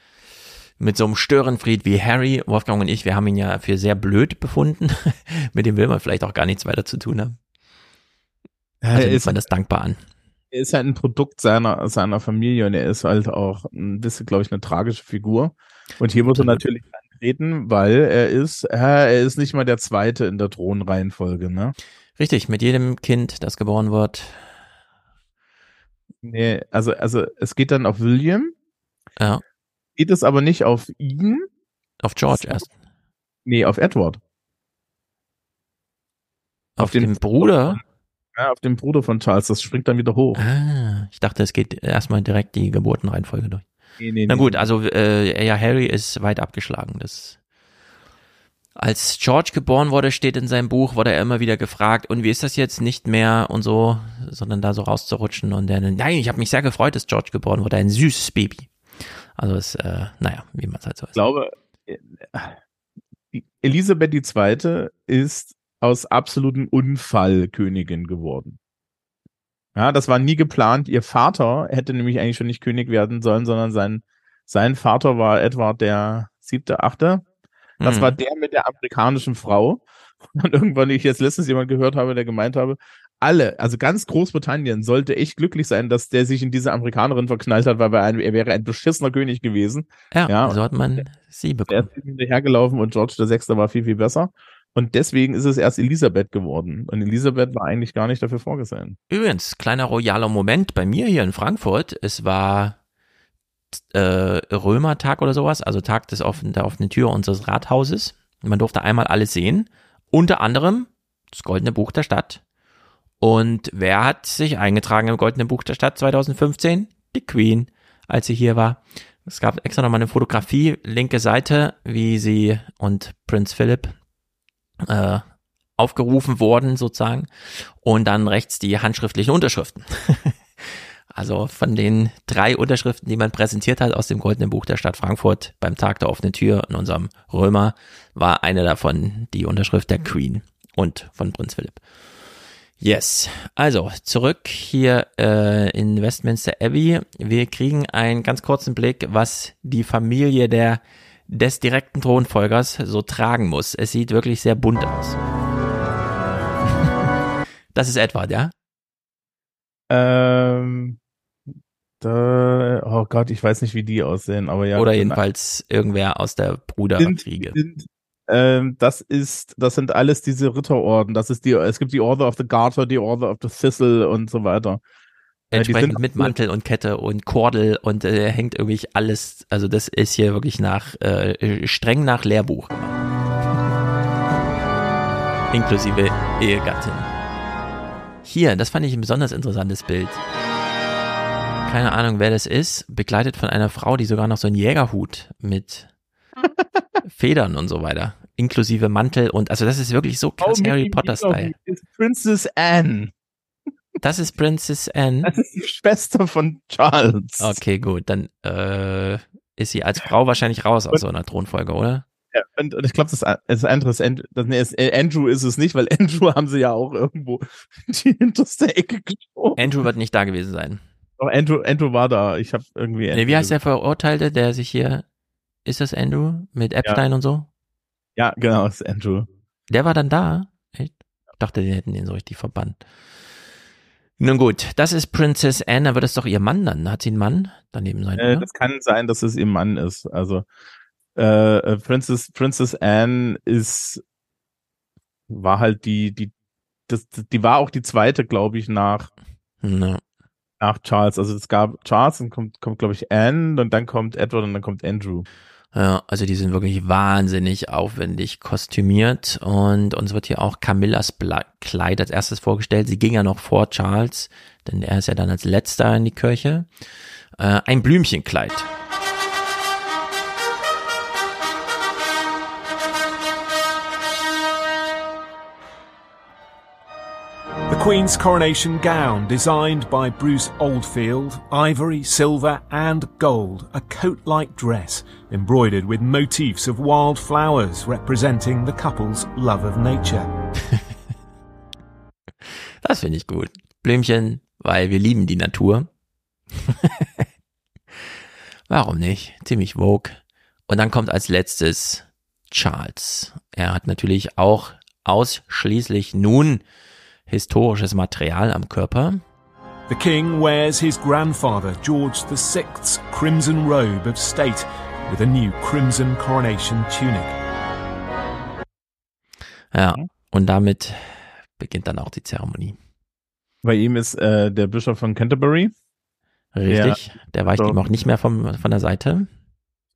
mit so einem Störenfried wie Harry, Wolfgang und ich, wir haben ihn ja für sehr blöd befunden. (laughs) mit dem will man vielleicht auch gar nichts weiter zu tun haben. Also nimmt man das dankbar an. Er ist halt ein Produkt seiner, seiner Familie und er ist halt auch ein bisschen, glaube ich, eine tragische Figur. Und hier muss er natürlich antreten, weil er ist, äh, er ist nicht mal der Zweite in der Thronreihenfolge, ne? Richtig, mit jedem Kind, das geboren wird. Nee, also, also es geht dann auf William, Ja, geht es aber nicht auf ihn, auf George erst. nee, auf Edward. Auf, den, Bruder. Ja, auf den Bruder von Charles, das springt dann wieder hoch. Ah, ich dachte, es geht erstmal direkt die Geburtenreihenfolge durch. Nee, nee, Na nee. gut, also äh, ja, Harry ist weit abgeschlagen. Das als George geboren wurde, steht in seinem Buch, wurde er immer wieder gefragt, und wie ist das jetzt nicht mehr und so, sondern da so rauszurutschen und dann, nein, ich habe mich sehr gefreut, dass George geboren wurde, ein süßes Baby. Also es, äh, naja, wie man es halt so Ich glaube, äh, die Elisabeth II. ist aus absolutem Unfall Königin geworden. Ja, das war nie geplant. Ihr Vater hätte nämlich eigentlich schon nicht König werden sollen, sondern sein, sein Vater war Edward der siebte, achte. Das Mhm. war der mit der amerikanischen Frau. (laughs) Und irgendwann, ich jetzt letztens jemand gehört habe, der gemeint habe, alle, also ganz Großbritannien sollte echt glücklich sein, dass der sich in diese Amerikanerin verknallt hat, weil er, ein, er wäre ein beschissener König gewesen. Ja, so hat man sie Der bekommen. ist hinterhergelaufen und George VI. war viel, viel besser. Und deswegen ist es erst Elisabeth geworden. Und Elisabeth war eigentlich gar nicht dafür vorgesehen. Übrigens, kleiner royaler Moment bei mir hier in Frankfurt. Es war äh, Römertag oder sowas, also Tag des offenen, der offenen Tür unseres Rathauses. Man durfte einmal alles sehen. Unter anderem das Goldene Buch der Stadt. Und wer hat sich eingetragen im Goldenen Buch der Stadt 2015? Die Queen, als sie hier war. Es gab extra nochmal eine Fotografie, linke Seite, wie sie und Prinz Philipp äh, aufgerufen wurden sozusagen und dann rechts die handschriftlichen Unterschriften. (laughs) also von den drei Unterschriften, die man präsentiert hat aus dem Goldenen Buch der Stadt Frankfurt beim Tag der offenen Tür in unserem Römer, war eine davon die Unterschrift der Queen und von Prinz Philipp. Yes, also zurück hier äh, in Westminster Abbey. Wir kriegen einen ganz kurzen Blick, was die Familie der des direkten Thronfolgers so tragen muss. Es sieht wirklich sehr bunt aus. (laughs) Das ist Edward, ja? Ähm, da, oh Gott, ich weiß nicht, wie die aussehen, aber ja. Oder jedenfalls irgendwer aus der Bruderriege. Sind, ähm, das ist, das sind alles diese Ritterorden. Das ist die, es gibt die Order of the Garter, die Order of the Thistle und so weiter. Äh, Entsprechend mit Mantel und Kette und Kordel und äh, hängt irgendwie alles, also das ist hier wirklich nach, äh, streng nach Lehrbuch. Inklusive Ehegattin. Hier, das fand ich ein besonders interessantes Bild. Keine Ahnung, wer das ist, begleitet von einer Frau, die sogar noch so einen Jägerhut mit (laughs) Federn und so weiter, inklusive Mantel und, also das ist wirklich so krass Oh, Harry. Mouse ist Princess Anne. Das ist Princess Anne. Das ist die Schwester von Charles. Okay, gut, dann äh, ist sie als Frau wahrscheinlich raus aus so einer Thronfolge, oder? Ja, und, und ich glaube, das, das andere ist, Andrew, das, nee, ist, Andrew ist es nicht, weil (laughs) Andrew haben sie ja auch irgendwo die hinterste Ecke geschoben. Andrew wird nicht da gewesen sein. Doch, Andrew, Andrew war da. Ich habe irgendwie. Nee, wie heißt der Verurteilte, der sich hier. Ist das Andrew? Mit Epstein Ja. und so? Ja, genau, das ist Andrew. Der war dann da? Echt? Ich dachte, die hätten den so richtig verbannt. Nun gut, das ist Princess Anne, dann wird es doch ihr Mann dann. Hat sie einen Mann daneben sein? Äh, das kann sein, dass es ihr Mann ist. Also äh, äh, Princess Princess Anne ist war halt die die das, die war auch die zweite, glaube ich, nach Ja. nach Charles. Also es gab Charles, dann kommt kommt glaube ich Anne und dann kommt Edward und dann kommt Andrew. Ja, also die sind wirklich wahnsinnig aufwendig kostümiert und uns wird hier auch Camillas Kleid als erstes vorgestellt. Sie ging ja noch vor Charles, denn er ist ja dann als letzter in die Kirche. Äh, ein Blümchenkleid. Queen's coronation gown, designed by Bruce Oldfield, ivory, silver, and gold, a coat like dress embroidered with motifs of wild flowers representing the couple's love of nature. (laughs) Das finde ich gut. Blümchen, weil wir lieben die Natur. (laughs) Warum nicht? Ziemlich vogue. Und dann kommt als letztes Charles. Er hat natürlich auch ausschließlich nun historisches Material am Körper. The King wears his grandfather George VI's crimson robe of state with a new crimson coronation tunic. Ja, und damit beginnt dann auch die Zeremonie. Bei ihm ist äh, der Bischof von Canterbury. Richtig, der weicht so. ihm auch nicht mehr vom, von der Seite.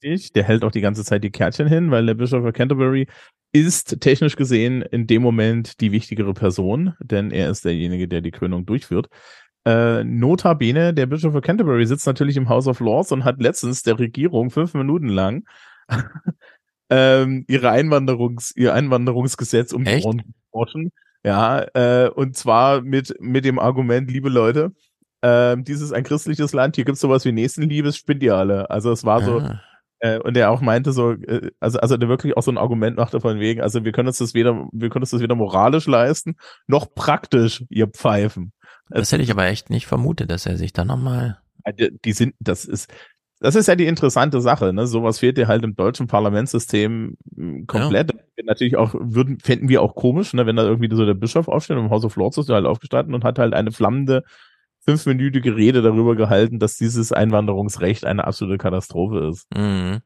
Richtig, Der hält auch die ganze Zeit die Kärtchen hin, weil der Bischof von Canterbury ist technisch gesehen in dem Moment die wichtigere Person, denn er ist derjenige, der die Krönung durchführt. Äh, notabene, der Bischof von Canterbury sitzt natürlich im House of Lords und hat letztens der Regierung fünf Minuten lang (laughs) ähm, ihre Einwanderungs, ihr Einwanderungsgesetz um die? Ohren gebrochen. Ja, äh, und zwar mit, mit dem Argument, liebe Leute, ähm, dies ist ein christliches Land, hier gibt's sowas wie Nächstenliebe, spinnt ihr alle. Also es war so, Ah. Äh, und er auch meinte so, äh, also, also der wirklich auch so ein Argument machte von wegen, also wir können uns das weder, wir können uns das weder moralisch leisten, noch praktisch, ihr Pfeifen. Das hätte ich aber echt nicht vermutet, dass er sich da nochmal. Die, die sind, das ist, das ist ja die interessante Sache, ne? Sowas fehlt dir halt im deutschen Parlamentssystem mh, komplett. Natürlich auch, würden, fänden wir auch komisch, ne, wenn da irgendwie so der Bischof aufsteht im House of Lords ist er halt aufgestanden und hat halt eine flammende fünfminütige Rede darüber gehalten, dass dieses Einwanderungsrecht eine absolute Katastrophe ist. Mhm.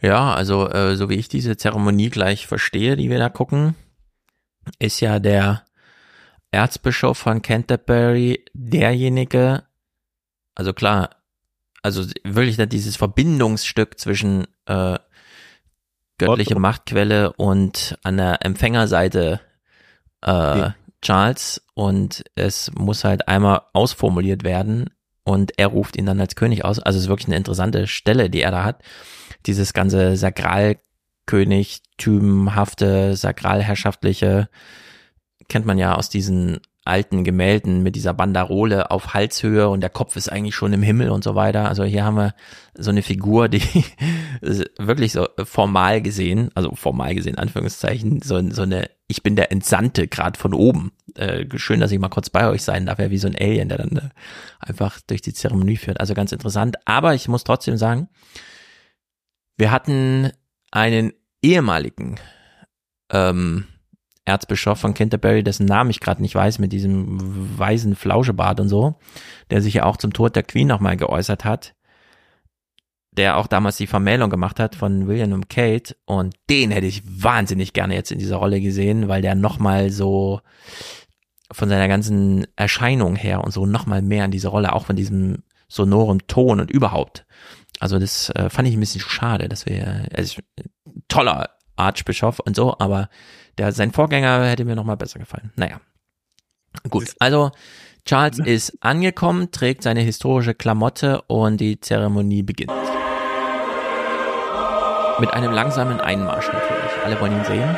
Ja, also äh, so wie ich diese Zeremonie gleich verstehe, die wir da gucken, ist ja der Erzbischof von Canterbury derjenige, also klar, also wirklich da dieses Verbindungsstück zwischen äh, göttliche. Machtquelle und an der Empfängerseite äh. Charles und es muss halt einmal ausformuliert werden und er ruft ihn dann als König aus. Also es ist wirklich eine interessante Stelle, die er da hat. Dieses ganze Sakralkönigtümhafte, sakralherrschaftliche kennt man ja aus diesen alten Gemälden mit dieser Banderole auf Halshöhe und der Kopf ist eigentlich schon im Himmel und so weiter. Also hier haben wir so eine Figur, die (laughs) wirklich so formal gesehen, also formal gesehen, Anführungszeichen, so, so eine, ich bin der Entsandte gerade von oben. Äh, schön, dass ich mal kurz bei euch sein darf, ja, wie so ein Alien, der dann äh, einfach durch die Zeremonie führt. Also ganz interessant. Aber ich muss trotzdem sagen, wir hatten einen ehemaligen ähm, Erzbischof von Canterbury, dessen Namen ich gerade nicht weiß, mit diesem weißen Flauschebart und so, der sich ja auch zum Tod der Queen nochmal geäußert hat, der auch damals die Vermählung gemacht hat von William und Kate und den hätte ich wahnsinnig gerne jetzt in dieser Rolle gesehen, weil der nochmal so von seiner ganzen Erscheinung her und so nochmal mehr in diese Rolle, auch von diesem sonoren Ton und überhaupt. Also das äh, fand ich ein bisschen schade, dass wir, also toller Archbischof und so, aber der, sein Vorgänger hätte mir nochmal besser gefallen. Naja. Gut, also Charles ist angekommen, trägt seine historische Klamotte und die Zeremonie beginnt. Mit einem langsamen Einmarsch natürlich. Alle wollen ihn sehen.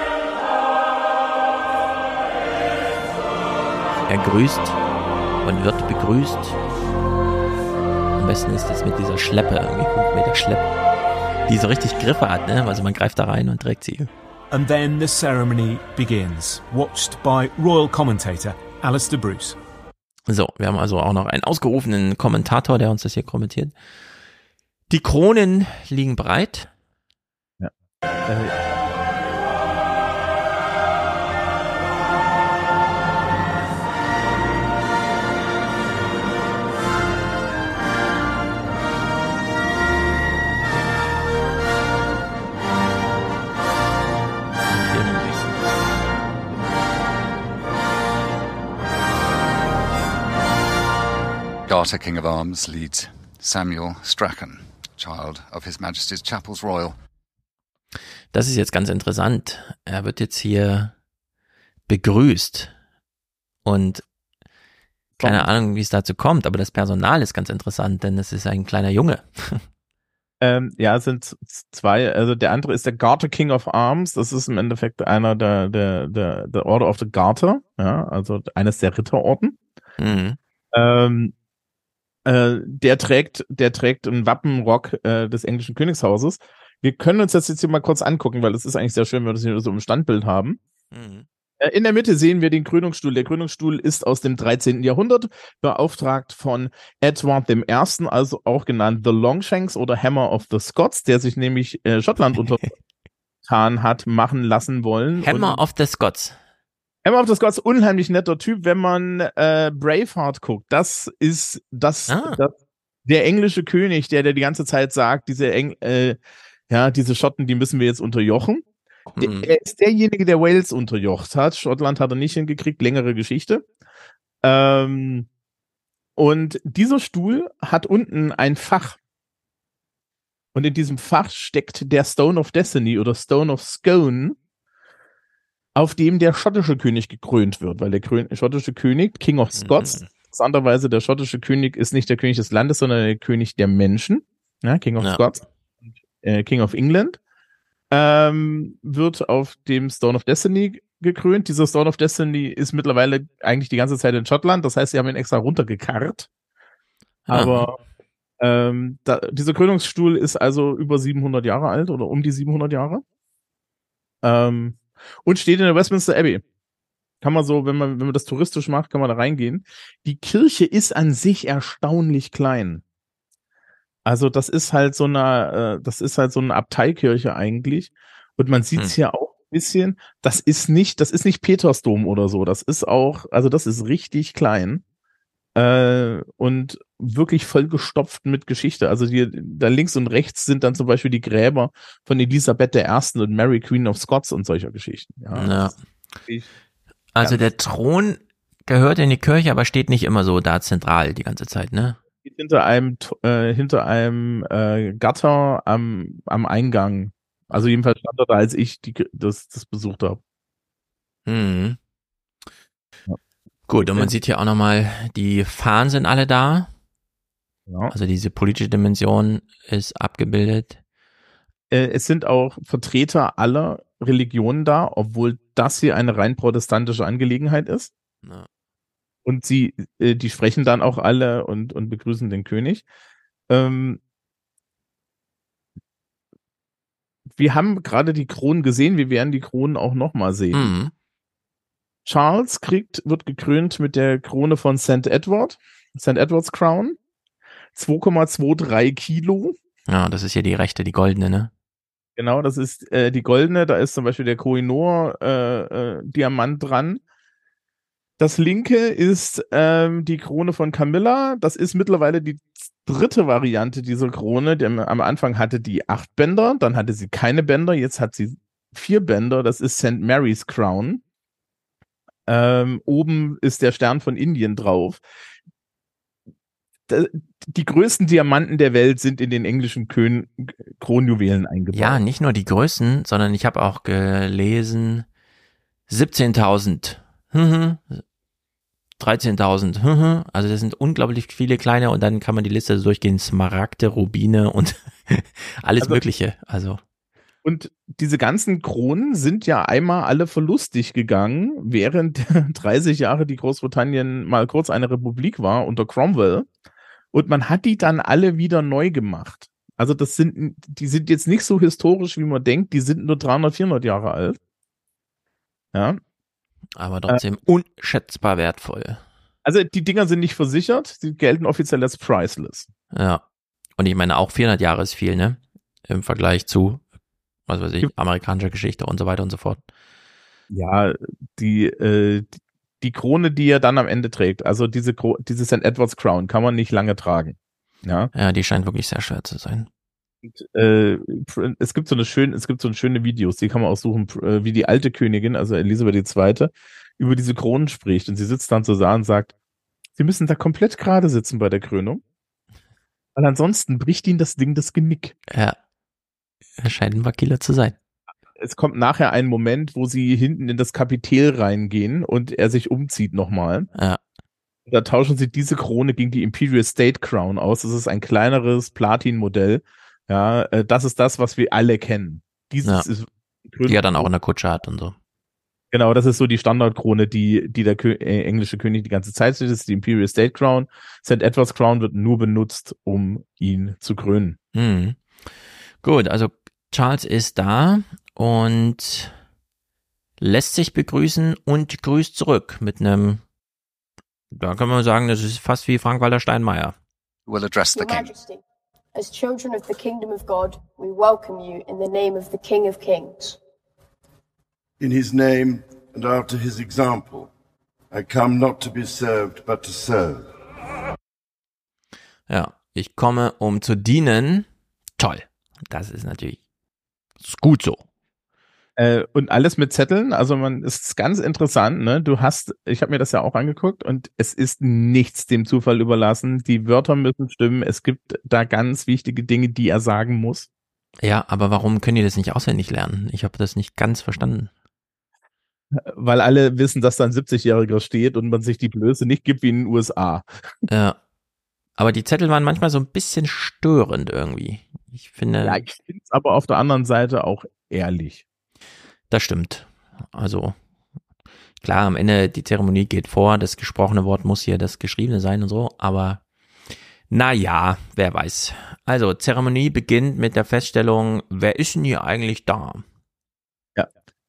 Er grüßt und wird begrüßt. Am besten ist es mit dieser Schleppe, irgendwie 5 Meter Schleppe. Die so richtig Griffe hat, ne? Also man greift da rein und trägt sie. And then the ceremony begins, watched by royal commentator Alistair Bruce. So, wir haben also auch noch einen ausgerufenen Kommentator, der uns das hier kommentiert. Die Kronen liegen bereit. Ja. Äh, Garter King of Arms leads Samuel Strachan, child of His Majesty's Chapels Royal. Das ist jetzt ganz interessant. Er wird jetzt hier begrüßt und keine Ahnung, wie es dazu kommt, aber das Personal ist ganz interessant, denn es ist ein kleiner Junge. Ähm, ja, es sind zwei. Also der andere ist der Garter King of Arms. Das ist im Endeffekt einer der der der, der Order of the Garter. Ja, also eines der Ritterorden. Mhm. Ähm, äh, der trägt, der trägt einen Wappenrock äh, des englischen Königshauses. Wir können uns das jetzt hier mal kurz angucken, weil es ist eigentlich sehr schön, wenn wir das hier so im Standbild haben. Mhm. Äh, in der Mitte sehen wir den Krönungsstuhl. Der Krönungsstuhl ist aus dem 13. Jahrhundert, beauftragt von Edward I., also auch genannt The Longshanks oder Hammer of the Scots, der sich nämlich äh, Schottland (laughs) untertan hat machen lassen wollen. Hammer of the Scots. Hammer of the Scots, unheimlich netter Typ, wenn man äh, Braveheart guckt. Das ist das, Ah. das der englische König, der der die ganze Zeit sagt, diese Eng äh, ja, diese Schotten, die müssen wir jetzt unterjochen. Der, Mhm. er ist derjenige, der Wales unterjocht hat. Schottland hat er nicht hingekriegt, längere Geschichte. Ähm, und dieser Stuhl hat unten ein Fach. Und in diesem Fach steckt der Stone of Destiny oder Stone of Scone, auf dem der schottische König gekrönt wird, weil der Krön schottische König, King of Scots, interessanterweise der schottische König ist nicht der König des Landes, sondern der König der Menschen, ja, King of Ja. Scots, äh, King of England, ähm, wird auf dem Stone of Destiny gekrönt. Dieser Stone of Destiny ist mittlerweile eigentlich die ganze Zeit in Schottland, das heißt, sie haben ihn extra runtergekarrt. Aber ähm, da, dieser Krönungsstuhl ist also über 700 Jahre alt oder um die 700 Jahre. Ähm, und steht in der Westminster Abbey. Kann man so, wenn man, wenn man das touristisch macht, kann man da reingehen. Die Kirche ist an sich erstaunlich klein. Also das ist halt so eine, äh, das ist halt so eine Abteikirche eigentlich. Und man sieht es hier auch ein bisschen. Das ist nicht, das ist nicht Petersdom oder so. Das ist auch, also das ist richtig klein. Äh, und wirklich vollgestopft mit Geschichte. Also die, da links und rechts sind dann zum Beispiel die Gräber von Elisabeth I. und Mary Queen of Scots und solcher Geschichten. Ja. Ja. Also der Thron gehört in die Kirche, aber steht nicht immer so da zentral die ganze Zeit, ne? hinter einem äh, hinter einem äh, Gatter am, am Eingang. Also jedenfalls stand er da, als ich die, das, das besucht habe. Mhm. Gut, und man sieht hier auch nochmal, die Fahnen sind alle da. Ja. Also diese politische Dimension ist abgebildet. Äh, es sind auch Vertreter aller Religionen da, obwohl das hier eine rein protestantische Angelegenheit ist. Ja. Und sie, äh, die sprechen dann auch alle und, und begrüßen den König. Ähm, wir haben gerade die Kronen gesehen, wir werden die Kronen auch nochmal sehen. Mhm. Charles kriegt, wird gekrönt mit der Krone von St. Edward, St. Edward's Crown. 2,23 Kilo. Ja, das ist hier die rechte, die goldene, ne? Genau, das ist äh, die goldene. Da ist zum Beispiel der Kohinoor äh, äh, Diamant dran. Das linke ist ähm, die Krone von Camilla. Das ist mittlerweile die dritte Variante dieser Krone. Denn am Anfang hatte die acht Bänder, dann hatte sie keine Bänder, jetzt hat sie vier Bänder. Das ist St. Mary's Crown. Ähm, oben ist der Stern von Indien drauf. Die größten Diamanten der Welt sind in den englischen Kön Kronjuwelen eingebaut. Ja, nicht nur die Größen, sondern ich habe auch gelesen 17.000, mhm, 13.000, mhm. also das sind unglaublich viele kleine und dann kann man die Liste durchgehen, Smaragde, Rubine und (laughs) alles Also- mögliche, also Und diese ganzen Kronen sind ja einmal alle verlustig gegangen, während (laughs) 30 Jahre die Großbritannien mal kurz eine Republik war unter Cromwell. Und man hat die dann alle wieder neu gemacht. Also das sind, die sind jetzt nicht so historisch, wie man denkt. Die sind nur 300, 400 Jahre alt. Ja. Aber trotzdem äh, unschätzbar wertvoll. Also die Dinger sind nicht versichert. Sie gelten offiziell als priceless. Ja. Und ich meine, auch 400 Jahre ist viel, ne? Im Vergleich zu, was weiß ich, amerikanischer Geschichte und so weiter und so fort. Ja, die, äh, die Krone, die er dann am Ende trägt, also diese, diese St. Edward's Crown, kann man nicht lange tragen. Ja, ja die scheint wirklich sehr schwer zu sein. Und, äh, es gibt so eine schöne, es gibt so schöne Videos, die kann man auch suchen, äh, wie die alte Königin, also Elisabeth II., über diese Kronen spricht. Und sie sitzt dann so da und sagt, sie müssen da komplett gerade sitzen bei der Krönung. Weil ansonsten bricht ihnen das Ding das Genick. Ja. Er scheint ein Wackiller zu sein. Es kommt nachher ein Moment, wo sie hinten in das Kapitel reingehen und er sich umzieht nochmal. Ja. Da tauschen sie diese Krone gegen die Imperial State Crown aus. Das ist ein kleineres Platin-Modell. Ja, äh, das ist das, was wir alle kennen. Dieses ja. ist die er dann auch in der Kutsche hat und so. Genau, das ist so die Standardkrone, die, die der Kö äh, englische König die ganze Zeit sieht. Das ist die Imperial State Crown. St. Edward's Crown wird nur benutzt, um ihn zu krönen. Hm. Gut, also Charles ist da und lässt sich begrüßen und grüßt zurück mit einem, da kann man sagen, das ist fast wie Frank-Walter Steinmeier. Will address the king. As children of the kingdom of God, we welcome you in the name of the King of Kings. In his name and after his example, I come not to be served, but to serve. Ja, ich komme, um zu dienen. Toll. Das ist natürlich ist gut so. Äh, und alles mit Zetteln, also man ist ganz interessant, ne? Du hast, ich habe mir das ja auch angeguckt und es ist nichts dem Zufall überlassen. Die Wörter müssen stimmen. Es gibt da ganz wichtige Dinge, die er sagen muss. Ja, aber warum können die das nicht auswendig lernen? Ich habe das nicht ganz verstanden weil alle wissen, dass da ein 70-Jähriger steht und man sich die Blöße nicht gibt wie in den USA. Ja. Aber die Zettel waren manchmal so ein bisschen störend irgendwie. Ich finde. Ja, ich finde es aber auf der anderen Seite auch ehrlich. Das stimmt. Also, klar, am Ende die Zeremonie geht vor, das gesprochene Wort muss hier das geschriebene sein und so, aber naja, wer weiß. Also, Zeremonie beginnt mit der Feststellung, wer ist denn hier eigentlich da? Ja.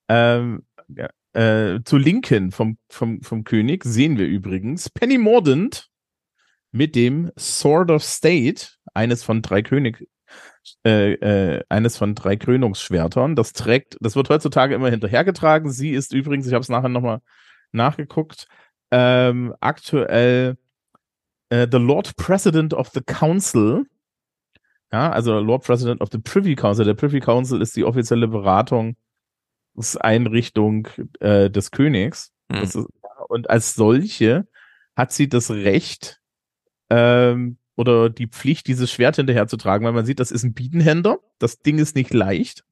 Ähm, ja, äh, zur Linken vom, vom, vom König sehen wir übrigens Penny Mordant mit dem Sword of State, eines von drei König, äh, äh, eines von drei Krönungsschwertern. Das trägt, das wird heutzutage immer hinterhergetragen. Sie ist übrigens, ich habe es nachher nochmal nachgeguckt, ähm, aktuell äh, the Lord President of the Council. Ja, also Lord President of the Privy Council. Der Privy Council ist die offizielle Beratung Einrichtung äh, des Königs. Mhm. Ist, und als solche hat sie das Recht ähm, oder die Pflicht, dieses Schwert hinterher zu tragen, weil man sieht, das ist ein Biedenhänder. Das Ding ist nicht leicht.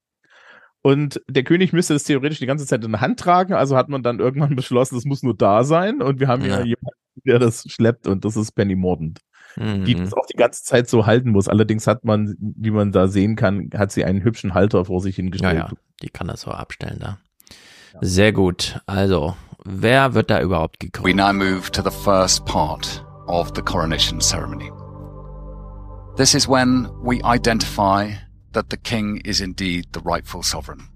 Und der König müsste das theoretisch die ganze Zeit in der Hand tragen, also hat man dann irgendwann (laughs) beschlossen, das muss nur da sein. Und wir haben ja, ja jemanden, der das schleppt, und das ist Penny Mordant. Mhm. Die das auch die ganze Zeit so halten muss. Allerdings hat man, wie man da sehen kann, hat sie einen hübschen Halter vor sich hingestellt. Ja, ja. Die kann das so abstellen da. Sehr gut. Also, wer wird da überhaupt gekrönt? We now move to the first part of the coronation ceremony. This is when we identify that the king is indeed the rightful sovereign.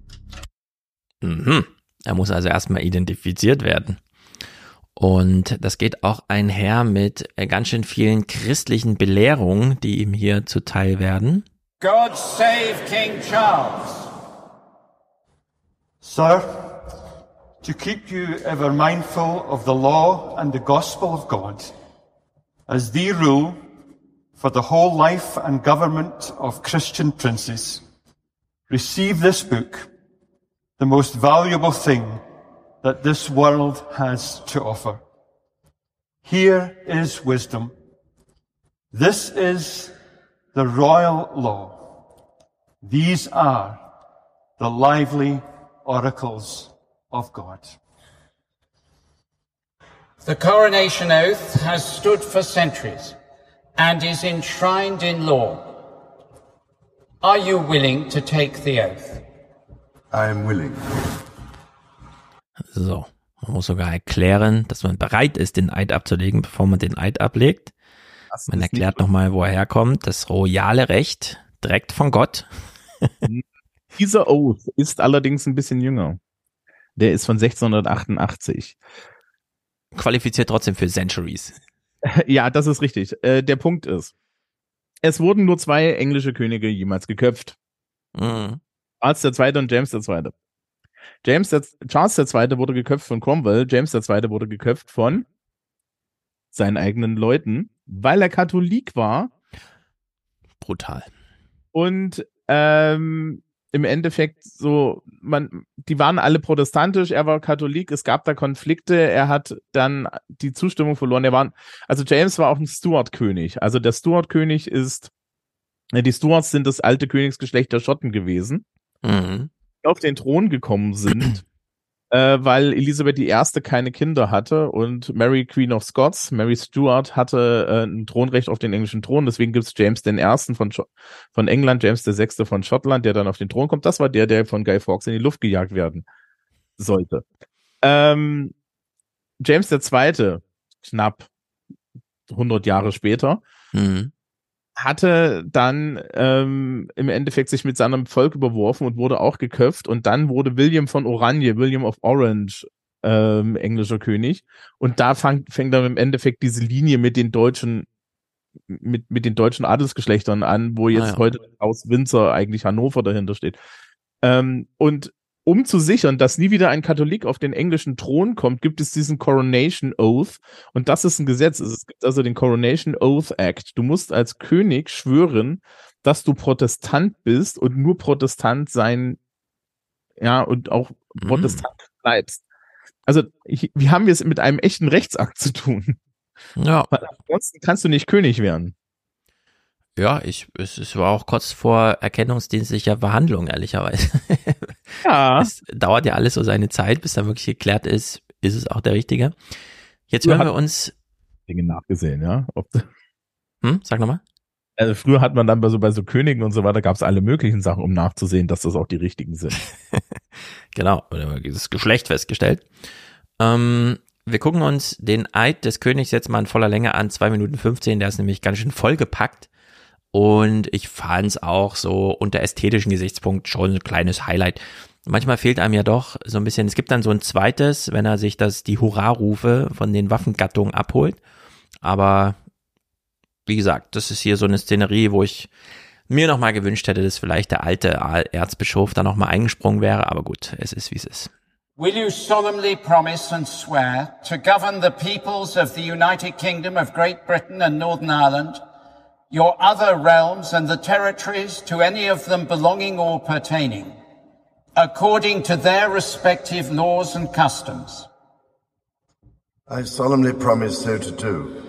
Mhm. Er muss also erstmal identifiziert werden. Und das geht auch einher mit ganz schön vielen christlichen Belehrungen, die ihm hier zuteil werden. God save King Charles. Sir, to keep you ever mindful of the law and the gospel of God, as the rule for the whole life and government of Christian princes, receive this book, the most valuable thing that this world has to offer. Here is wisdom. This is the royal law. These are the lively oracles of God. The coronation oath has stood for centuries and is enshrined in law. Are you willing to take the oath? I am willing. So, man muss sogar erklären, dass man bereit ist, den Eid abzulegen, bevor man den Eid ablegt. Man erklärt nochmal, wo er herkommt. Das royale Recht, Direkt von Gott. (laughs) Dieser Oath ist allerdings ein bisschen jünger. Der ist von 1688. Qualifiziert trotzdem für Centuries. (laughs) Ja, das ist richtig. Äh, der Punkt ist, es wurden nur zwei englische Könige jemals geköpft. Mhm. Charles II. und James II. James der, Charles II. wurde geköpft von Cromwell, James II. wurde geköpft von seinen eigenen Leuten, weil er Katholik war. Brutal. Und ähm, im Endeffekt so, man, die waren alle protestantisch, er war Katholik, es gab da Konflikte, er hat dann die Zustimmung verloren. Er war, also James war auch ein Stuart-König. Also der Stuart-König ist, äh, die Stuarts sind das alte Königsgeschlecht der Schotten gewesen, Mhm. die auf den Thron gekommen sind, äh, weil Elisabeth I. keine Kinder hatte und Mary Queen of Scots, Mary Stuart, hatte äh, ein Thronrecht auf den englischen Thron. Deswegen gibt's James Ersten von, von England, James Sechste von Schottland, der dann auf den Thron kommt. Das war der, der von Guy Fawkes in die Luft gejagt werden sollte. Ähm, James Zweite, knapp 100 Jahre später, Mhm. Hatte dann ähm, im Endeffekt sich mit seinem Volk überworfen und wurde auch geköpft und dann wurde William von Oranje, William of Orange, ähm, englischer König und da fang, fängt dann im Endeffekt diese Linie mit den deutschen mit, mit den deutschen Adelsgeschlechtern an, wo jetzt Ah, ja. heute aus Windsor eigentlich Hannover dahinter steht. Ähm, und um zu sichern, dass nie wieder ein Katholik auf den englischen Thron kommt, gibt es diesen Coronation Oath. Und das ist ein Gesetz. Es gibt also den Coronation Oath Act. Du musst als König schwören, dass du Protestant bist und nur Protestant sein, ja, und auch Protestant bleibst. Also, ich, wir haben es mit einem echten Rechtsakt zu tun. Ja. Weil ansonsten kannst du nicht König werden. Ja, ich, es, es war auch kurz vor erkennungsdienstlicher Behandlung, ehrlicherweise. Ja. Es dauert ja alles so seine Zeit, bis da wirklich geklärt ist, ist es auch der Richtige. Jetzt Früher hören wir uns, Dinge nachgesehen, ja. Ob, hm, sag nochmal. also früher hat man dann bei so, bei so Königen und so weiter, gab es alle möglichen Sachen, um nachzusehen, dass das auch die richtigen sind. (laughs) Genau, oder das Geschlecht festgestellt. Ähm, wir gucken uns den Eid des Königs jetzt mal in voller Länge an, zwei Minuten 15, der ist nämlich ganz schön vollgepackt. Und ich fand es auch so unter ästhetischen Gesichtspunkt schon ein kleines Highlight. Manchmal fehlt einem ja doch so ein bisschen, es gibt dann so ein zweites, wenn er sich das, die Hurra-Rufe von den Waffengattungen abholt. Aber wie gesagt, das ist hier so eine Szenerie, wo ich mir nochmal gewünscht hätte, dass vielleicht der alte Erzbischof da nochmal eingesprungen wäre. Aber gut, es ist wie es ist. Will you solemnly promise and swear to govern the peoples of the United Kingdom of Great Britain and Northern Ireland, your other realms and the territories to any of them belonging or pertaining, according to their respective laws and customs? I solemnly promise so to do.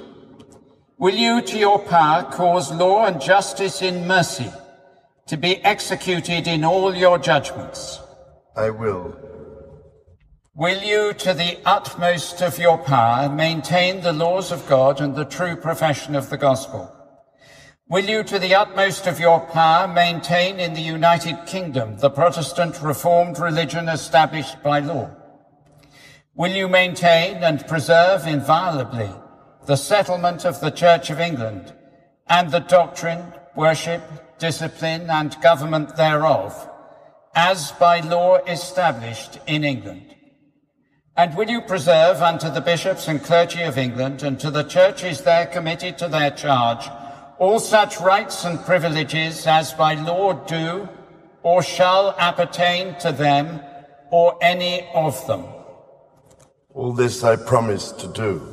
Will you, to your power, cause law and justice in mercy to be executed in all your judgments? I will. Will you, to the utmost of your power, maintain the laws of God and the true profession of the gospel? Will you, to the utmost of your power, maintain in the United Kingdom the Protestant Reformed religion established by law? Will you maintain and preserve inviolably the settlement of the Church of England and the doctrine, worship, discipline and government thereof, as by law established in England? And will you preserve unto the bishops and clergy of England and to the churches there committed to their charge all such rights and privileges as by law do or shall appertain to them or any of them? All this I promise to do.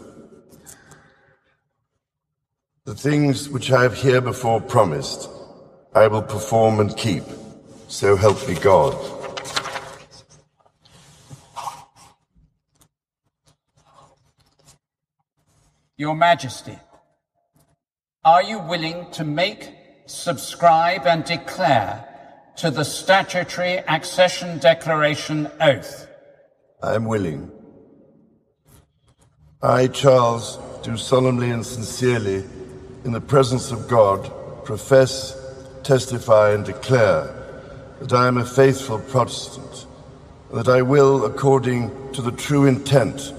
The things which I have here before promised, I will perform and keep. So help me God. Your Majesty, are you willing to make, subscribe, and declare to the statutory accession declaration oath? I am willing. I, Charles, do solemnly and sincerely, in the presence of God, profess, testify, and declare that I am a faithful Protestant, and that I will, according to the true intent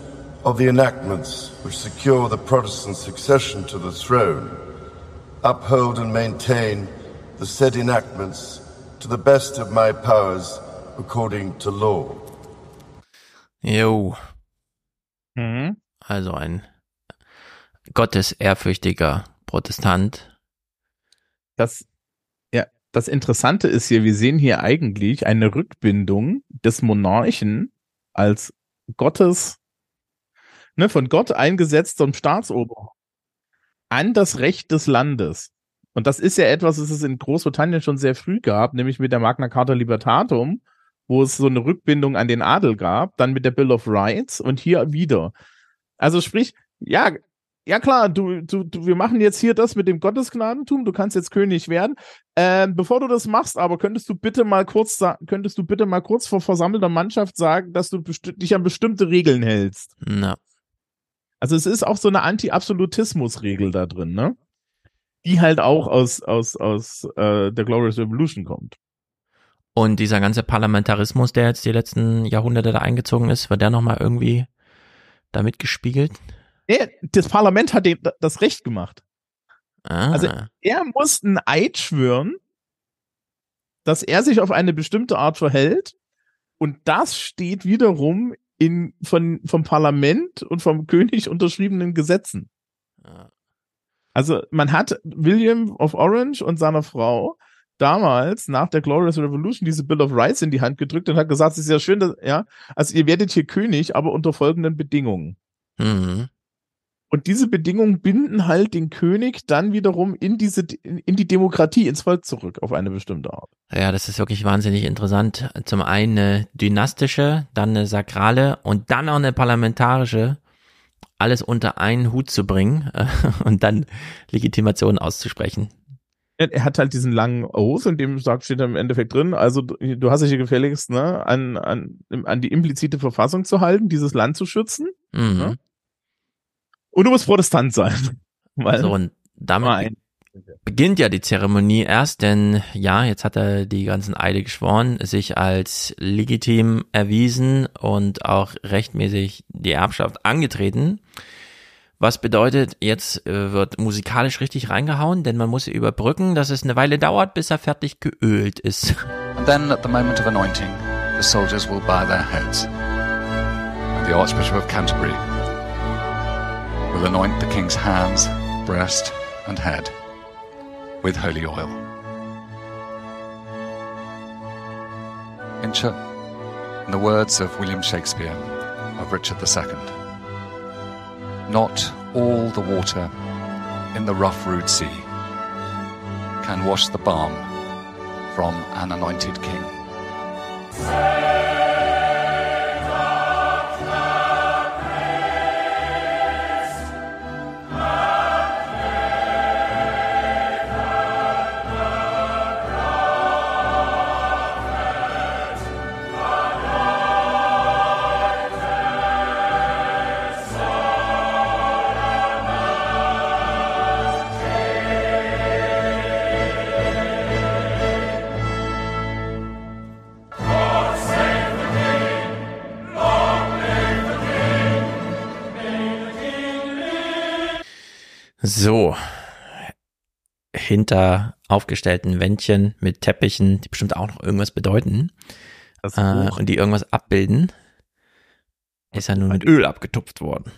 of the enactments which secure the Protestant succession to the throne, uphold and maintain the said enactments to the best of my powers according to law. Jo. Mhm. Also ein gottesehrfürchtiger Protestant. Das, ja, das Interessante ist hier, wir sehen hier eigentlich eine Rückbindung des Monarchen als Gottes, ne, von Gott eingesetzt zum Staatsoberhaupt an das Recht des Landes. Und das ist ja etwas, was es in Großbritannien schon sehr früh gab, nämlich mit der Magna Carta Libertatum, wo es so eine Rückbindung an den Adel gab, dann mit der Bill of Rights und hier wieder. Also sprich, ja, ja klar, du, du, du, wir machen jetzt hier das mit dem Gottesgnadentum, du kannst jetzt König werden. Ähm, bevor du das machst, aber könntest du bitte mal kurz könntest du bitte mal kurz vor versammelter Mannschaft sagen, dass du dich an bestimmte Regeln hältst. Na. Also es ist auch so eine Anti-Absolutismus-Regel da drin, ne? Die halt auch aus, aus, aus äh, der Glorious Revolution kommt. Und dieser ganze Parlamentarismus, der jetzt die letzten Jahrhunderte da eingezogen ist, wird der nochmal irgendwie damit gespiegelt? Er, das Parlament hat dem das Recht gemacht. Ah. Also er muss einen Eid schwören, dass er sich auf eine bestimmte Art verhält und das steht wiederum in von vom Parlament und vom König unterschriebenen Gesetzen. Also man hat William of Orange und seiner Frau damals nach der Glorious Revolution diese Bill of Rights in die Hand gedrückt und hat gesagt, es ist ja schön, dass, ja, also ihr werdet hier König, aber unter folgenden Bedingungen. Mhm. Und diese Bedingungen binden halt den König dann wiederum in diese, in, die Demokratie, ins Volk zurück, auf eine bestimmte Art. Ja, das ist wirklich wahnsinnig interessant. Zum einen eine dynastische, dann eine sakrale und dann auch eine parlamentarische, alles unter einen Hut zu bringen äh, und dann Legitimation auszusprechen. Er er hat halt diesen langen Oath, in dem sagt, steht im Endeffekt drin, also du, du hast dich hier gefälligst ne, an, an, an die implizite Verfassung zu halten, dieses Land zu schützen. Mhm. Ne? Und du musst Protestant sein. (laughs) Weil, So, und damit Nein. beginnt ja die Zeremonie erst, denn ja, jetzt hat er die ganzen Eide geschworen, sich als legitim erwiesen und auch rechtmäßig die Erbschaft angetreten. Was bedeutet, jetzt äh, wird musikalisch richtig reingehauen, denn man muss überbrücken, dass es eine Weile dauert, bis er fertig geölt ist. And then, at the moment of anointing, the soldiers will bow their heads. And the Archbishop of Canterbury will anoint the king's hands, breast, and head with holy oil. In, ch- in the words of William Shakespeare of Richard II, not all the water in the rough rude sea can wash the balm from an anointed king. So. Hinter aufgestellten Wändchen mit Teppichen, die bestimmt auch noch irgendwas bedeuten. Äh, und die irgendwas abbilden. Ist er nun mit Öl abgetupft worden.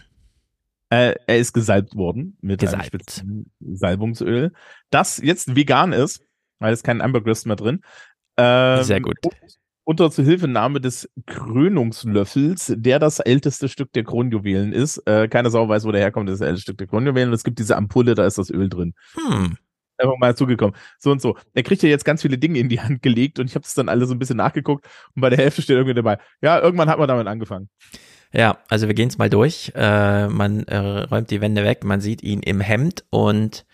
Äh, er ist gesalbt worden mit Gesalbt. Salbungsöl, das jetzt vegan ist, weil es kein Ambergris mehr drin. Ähm, Sehr gut. Unter Zuhilfenahme des Krönungslöffels, der das älteste Stück der Kronjuwelen ist. Äh, keine Sau weiß, wo der herkommt, das ist das älteste Stück der Kronjuwelen. Und es gibt diese Ampulle, da ist das Öl drin. Hm. Einfach mal zugekommen. So und so. Er kriegt ja jetzt ganz viele Dinge in die Hand gelegt und ich habe das dann alle so ein bisschen nachgeguckt und bei der Hälfte steht irgendwie dabei. Ja, irgendwann hat man damit angefangen. Ja, also wir gehen es mal durch. Äh, man äh, räumt die Wände weg, man sieht ihn im Hemd und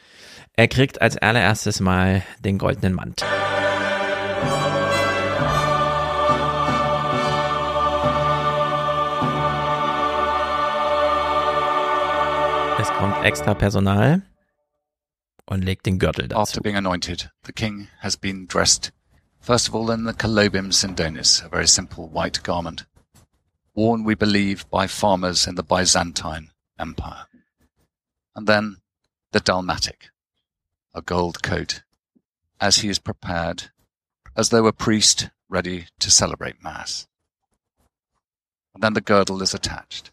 er kriegt als allererstes mal den goldenen Mantel. Es kommt extra Personal und legt den Gürtel dazu. After being anointed, the king has been dressed, first of all, in the Colobim Sindonis, a very simple white garment, worn, we believe, by farmers in the Byzantine Empire. And then the dalmatic, a gold coat as he is prepared, as though a priest ready to celebrate Mass. And then the girdle is attached.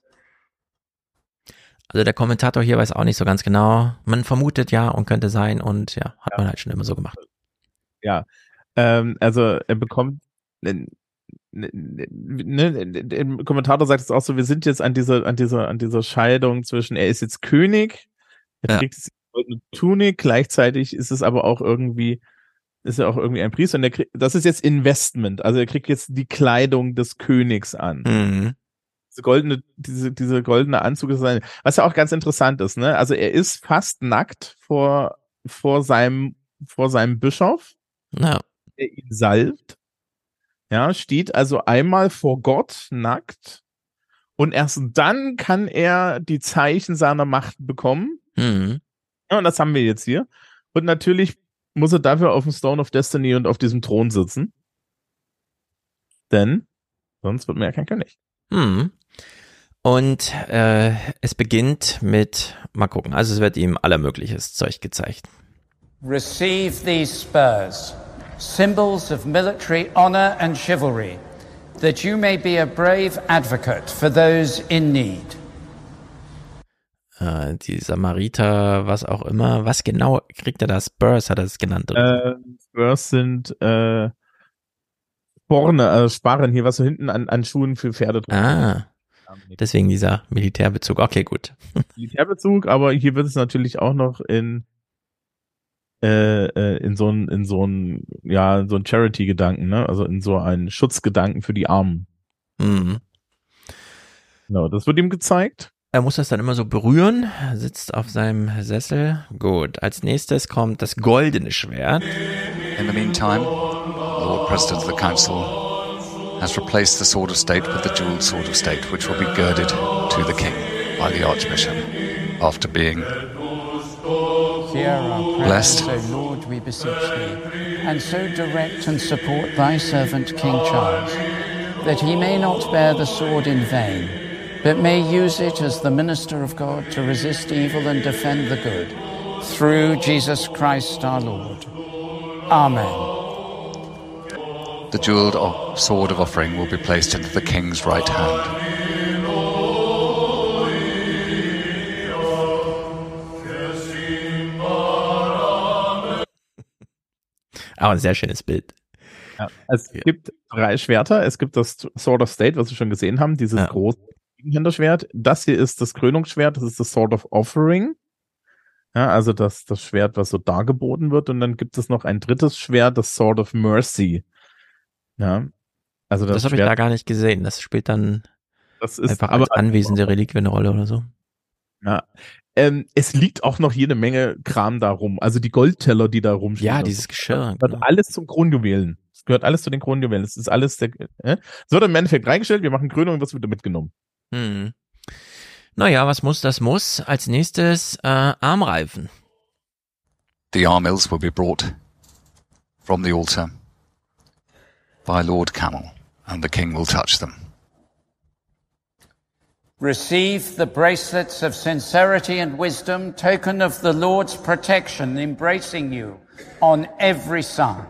Also der Kommentator hier weiß auch nicht so ganz genau. Man vermutet ja und könnte sein und ja, hat man halt schon immer so gemacht. Ja, ähm, also er bekommt, ne, ne, ne, der Kommentator sagt es auch so, wir sind jetzt an dieser, an dieser, an dieser Scheidung zwischen, er ist jetzt König, er Ja. trägt jetzt eine Tunik, gleichzeitig ist es aber auch irgendwie, ist er auch irgendwie ein Priester und er kriegt, das ist jetzt Investment, also er kriegt jetzt die Kleidung des Königs an. Mhm. Diese goldene, diese, diese goldene Anzug ist sein, was ja auch ganz interessant ist, ne? Also er ist fast nackt vor, vor seinem, vor seinem Bischof, Ja. der ihn salbt. Ja, steht also einmal vor Gott nackt und erst dann kann er die Zeichen seiner Macht bekommen. Mhm. Ja, und das haben wir jetzt hier. Und natürlich muss er dafür auf dem Stone of Destiny und auf diesem Thron sitzen. Denn sonst wird man ja kein König. Hm. Und äh, es beginnt mit, mal gucken, also es wird ihm allermögliches Zeug gezeigt. Receive these spurs, symbols of military honor and chivalry, that you may be a brave advocate for those in need. Äh, die Samariter, was auch immer, was genau kriegt er da? Spurs hat er es genannt. Oder? Äh, Spurs sind äh, vorne, äh, Sparren hier, was so hinten an, an Schuhen für Pferde drin ah, deswegen dieser Militärbezug. Okay, gut. (laughs) Militärbezug, aber hier wird es natürlich auch noch in äh, äh, in so ein in so ein ja in so ein Charity-Gedanken, ne? Also in so einen Schutzgedanken für die Armen. Mhm. Genau, das wird ihm gezeigt. Er muss das dann immer so berühren, er sitzt auf seinem Sessel. Gut, als nächstes kommt das goldene Schwert. In the meantime, the Lord President of the Council has replaced the sword of state with the jeweled sword of state, which will be girded to the king by the Archbishop after being Blessed. O Lord, we beseech thee, and so direct and support thy servant King Charles, that he may not bear the sword in vain, but may use it as the minister of God to resist evil and defend the good, through Jesus Christ our Lord. Amen. The jeweled sword of offering will be placed into the king's right hand. Aber (laughs) ein sehr schönes Bild. Ja, es gibt drei Schwerter. Es gibt das Sword of State, was wir schon gesehen haben, dieses Ja. große Gegenhänderschwert. Das hier ist das Krönungsschwert, das ist das Sword of Offering. Ja, also das, das Schwert, was so dargeboten wird. Und dann gibt es noch ein drittes Schwert, das Sword of Mercy. Ja, also das, Das, habe ich da gar nicht gesehen. Das spielt dann das ist einfach aber als anwesende Reliquie eine Rolle oder so. Ja. Ähm, es liegt auch noch jede Menge Kram da rum. Also die Goldteller, die da rumstehen. Ja, Das dieses Geschirr. gehört alles zum Kronjuwelen. Es gehört alles zu den Kronjuwelen. Es ist alles der, äh? Es wird im Endeffekt reingestellt, wir machen Krönung und wird wieder mitgenommen. Hm. Naja, was muss, das muss. Als nächstes äh, Armreifen. The armils will be brought from the altar by Lord Camel, and the king will touch them. Receive the bracelets of sincerity and wisdom, token of the Lord's protection, embracing you on every side.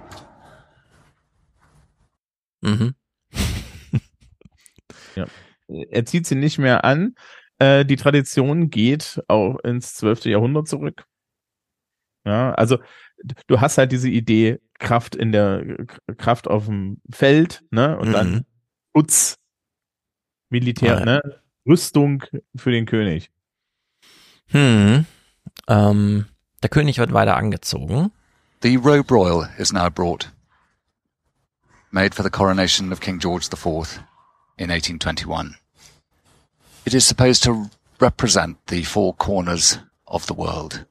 Mhm. (laughs) Ja. Er zieht sie nicht mehr an. Äh, die Tradition geht auch ins 12. Jahrhundert zurück. Ja, also du hast halt diese Idee, Kraft in der Kraft auf dem Feld, ne? Und Mhm. dann Schutz, Militär, Ah, ja. ne? Rüstung für den König. Hm. Ähm, der König wird weiter angezogen. The robe royal is now brought, made for the coronation of King George IV in 1821. It is supposed to represent the four corners of the world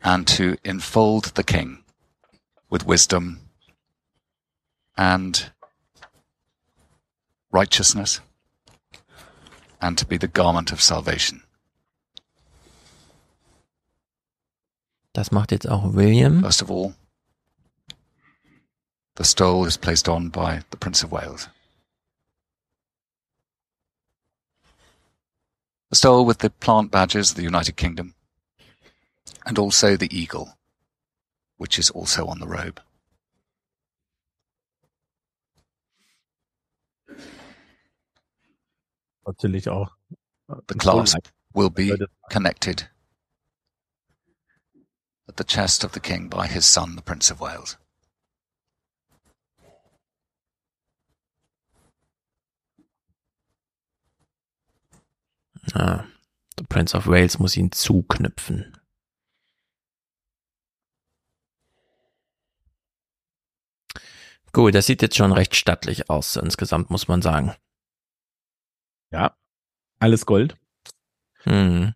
and to enfold the king with wisdom and righteousness and to be the garment of salvation. Das macht jetzt auch William. First of all, the stole is placed on by the Prince of Wales. The stole with the plant badges of the United Kingdom, and also the eagle, which is also on the robe. Natürlich auch. The clasp will be connected at the chest of the king by his son, the Prince of Wales. Ah, der Prince of Wales muss ihn zuknüpfen. Gut, das sieht jetzt schon recht stattlich aus, insgesamt muss man sagen. Ja, alles Gold. Mhm.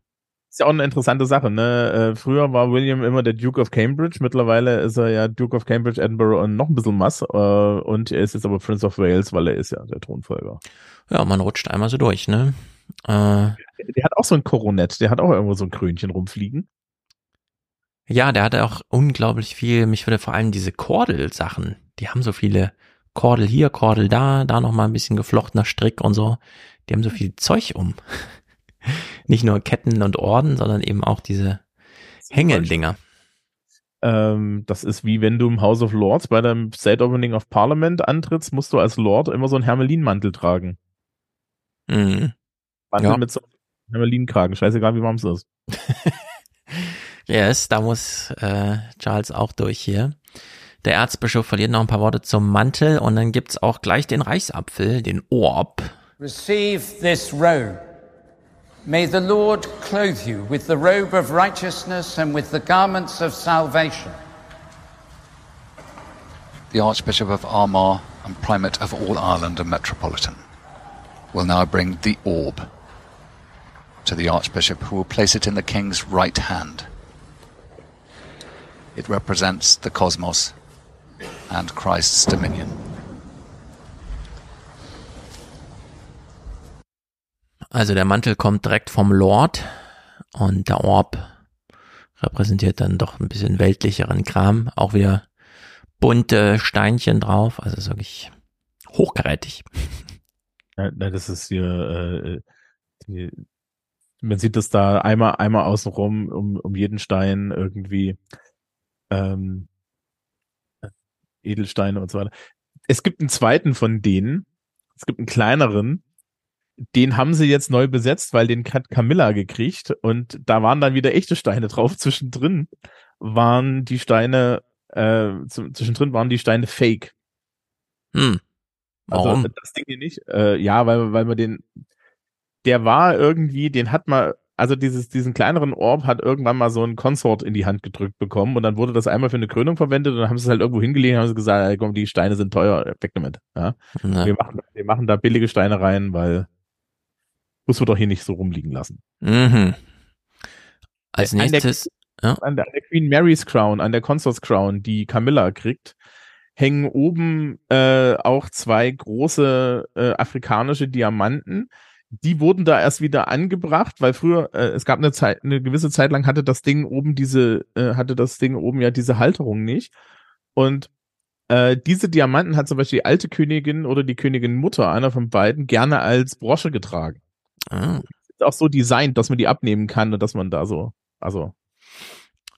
Ist ja auch eine interessante Sache, ne? Äh, früher war William immer der Duke of Cambridge, mittlerweile ist er ja Duke of Cambridge, Edinburgh und noch ein bisschen Mass. Äh, und er ist jetzt aber Prince of Wales, weil er ist ja der Thronfolger. Ja, man rutscht einmal so durch, ne? Äh, Der hat auch so ein Koronett, der hat auch irgendwo so ein Krönchen rumfliegen. ja, der hatte auch unglaublich viel, mich würde vor allem diese Kordel-Sachen, die haben so viele Kordel hier, Kordel da, da nochmal ein bisschen geflochtener Strick und so. Die haben so viel Zeug um. (laughs) Nicht nur Ketten und Orden, sondern eben auch diese Hängedinger. Ähm, das ist wie wenn du im House of Lords bei dem State Opening of Parliament antrittst, musst du als Lord immer so einen Hermelinmantel tragen. Mhm. Mantel Ja. mit so einem Hermelinkragen, scheißegal wie warm es ist. (laughs) Yes, da muss äh, Charles auch durch hier. Der Erzbischof verliert noch ein paar Worte zum Mantel und dann gibt's auch gleich den Reichsapfel, den Orb. Receive this robe. May the Lord clothe you with the robe of righteousness and with the garments of salvation. The Archbishop of Armagh and Primate of all Ireland and Metropolitan will now bring the orb to the Archbishop, who will place it in the King's right hand. It represents the cosmos and Christ's dominion. Also der Mantel kommt direkt vom Lord und der Orb repräsentiert dann doch ein bisschen weltlicheren Kram. Auch wieder bunte Steinchen drauf. Also ist wirklich hochkarätig. Ja, das ist hier, äh, die, man sieht das da einmal, einmal außenrum um, um jeden Stein irgendwie ähm, Edelsteine und so weiter. Es gibt einen zweiten von denen. Es gibt einen kleineren. Den haben sie jetzt neu besetzt, weil den hat Camilla gekriegt und da waren dann wieder echte Steine (laughs) drauf. Zwischendrin waren die Steine, äh, zwischendrin waren die Steine fake. Hm. Warum? Also das Ding hier nicht. Äh, ja, weil, weil man den, der war irgendwie, den hat man, also dieses, diesen kleineren Orb hat irgendwann mal so ein Consort in die Hand gedrückt bekommen und dann wurde das einmal für eine Krönung verwendet und dann haben sie es halt irgendwo hingelegt und haben sie gesagt, ey, komm, die Steine sind teuer, weg damit. Ja? Ja. Wir, machen, wir machen da billige Steine rein, weil muss wir doch hier nicht so rumliegen lassen. Mhm. Als An der- nächstes, ja. An der, an der Queen Mary's Crown, an der Consort's Crown, die Camilla kriegt, hängen oben äh, auch zwei große äh, afrikanische Diamanten. Die wurden da erst wieder angebracht, weil früher, äh, es gab eine Zeit, eine gewisse Zeit lang hatte das Ding oben diese, äh, hatte das Ding oben ja diese Halterung nicht. Und äh, diese Diamanten hat zum Beispiel die alte Königin oder die Königin Mutter, einer von beiden, gerne als Brosche getragen. Ah. Ist auch so designt, dass man die abnehmen kann und dass man da so, also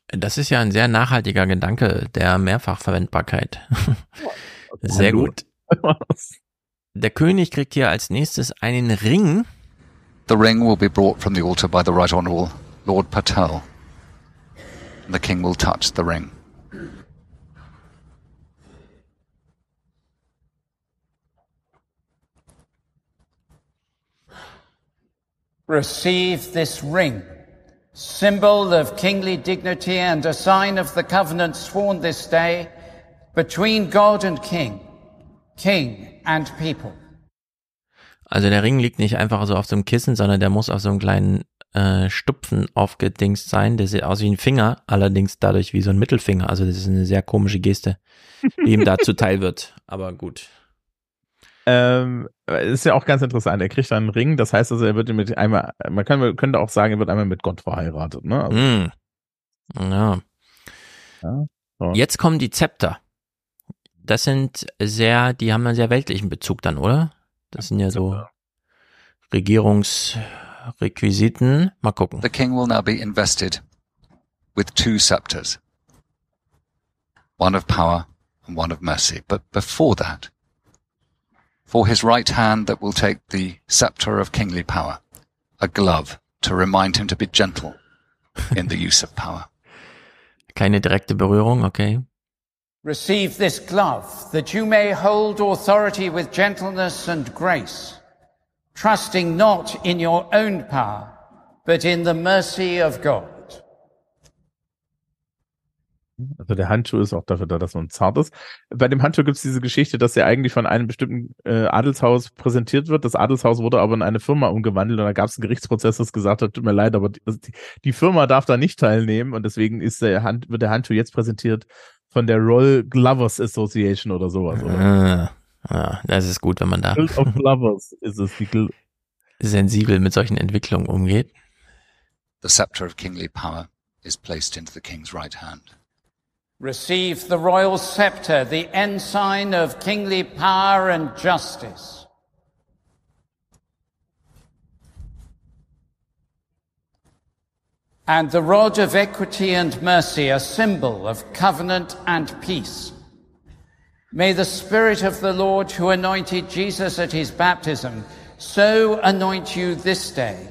Das ist ja ein sehr nachhaltiger Gedanke der Mehrfachverwendbarkeit. (laughs) Sehr gut. (laughs) Der König kriegt hier als nächstes einen Ring. The ring will be brought from the altar by the Right Honourable Lord Patel. And the King will touch the ring. Receive this ring, symbol of kingly dignity and a sign of the covenant sworn this day between God and King, King and people. Also der Ring liegt nicht einfach so auf so einem Kissen, sondern der muss auf so einem kleinen äh, Stupfen aufgedingst sein. Der sieht aus wie ein Finger, allerdings dadurch wie so ein Mittelfinger. Also das ist eine sehr komische Geste, die ihm da (laughs) zuteil wird. Aber gut. Ähm, ist ja auch ganz interessant. Er kriegt dann einen Ring, das heißt also, er wird mit einmal, man kann, man könnte auch sagen, er wird einmal mit Gott verheiratet, ne? Also, Mm. Ja. ja, so. Jetzt kommen die Zepter. Das sind sehr, die haben einen sehr weltlichen Bezug dann, oder? Das sind ja so Regierungsrequisiten. Mal gucken. The King will now be invested with two scepters. one of power and one of mercy. But before that, for his right hand that will take the scepter of kingly power, a glove to remind him to be gentle in the (laughs) use of power. Keine direkte Berührung, okay. Receive this glove, that you may hold authority with gentleness and grace, trusting not in your own power, but in the mercy of God. Also der Handschuh ist auch dafür da, dass man zart ist. Bei dem Handschuh gibt es diese Geschichte, dass er eigentlich von einem bestimmten äh, Adelshaus präsentiert wird. Das Adelshaus wurde aber in eine Firma umgewandelt und da gab es einen Gerichtsprozess, das gesagt hat, tut mir leid, aber die, also die, die Firma darf da nicht teilnehmen und deswegen ist der Hand, wird der Handschuh jetzt präsentiert von der Royal Glovers Association oder sowas. Oder? Ah, ah, das ist gut, wenn man da Glovers (laughs) ist es. Die Gl sensibel mit solchen Entwicklungen umgeht. The scepter of kingly power is placed into the king's right hand. Receive the royal scepter, the ensign of kingly power and justice. And the rod of equity and mercy, a symbol of covenant and peace. May the Spirit of the Lord who anointed Jesus at his baptism so anoint you this day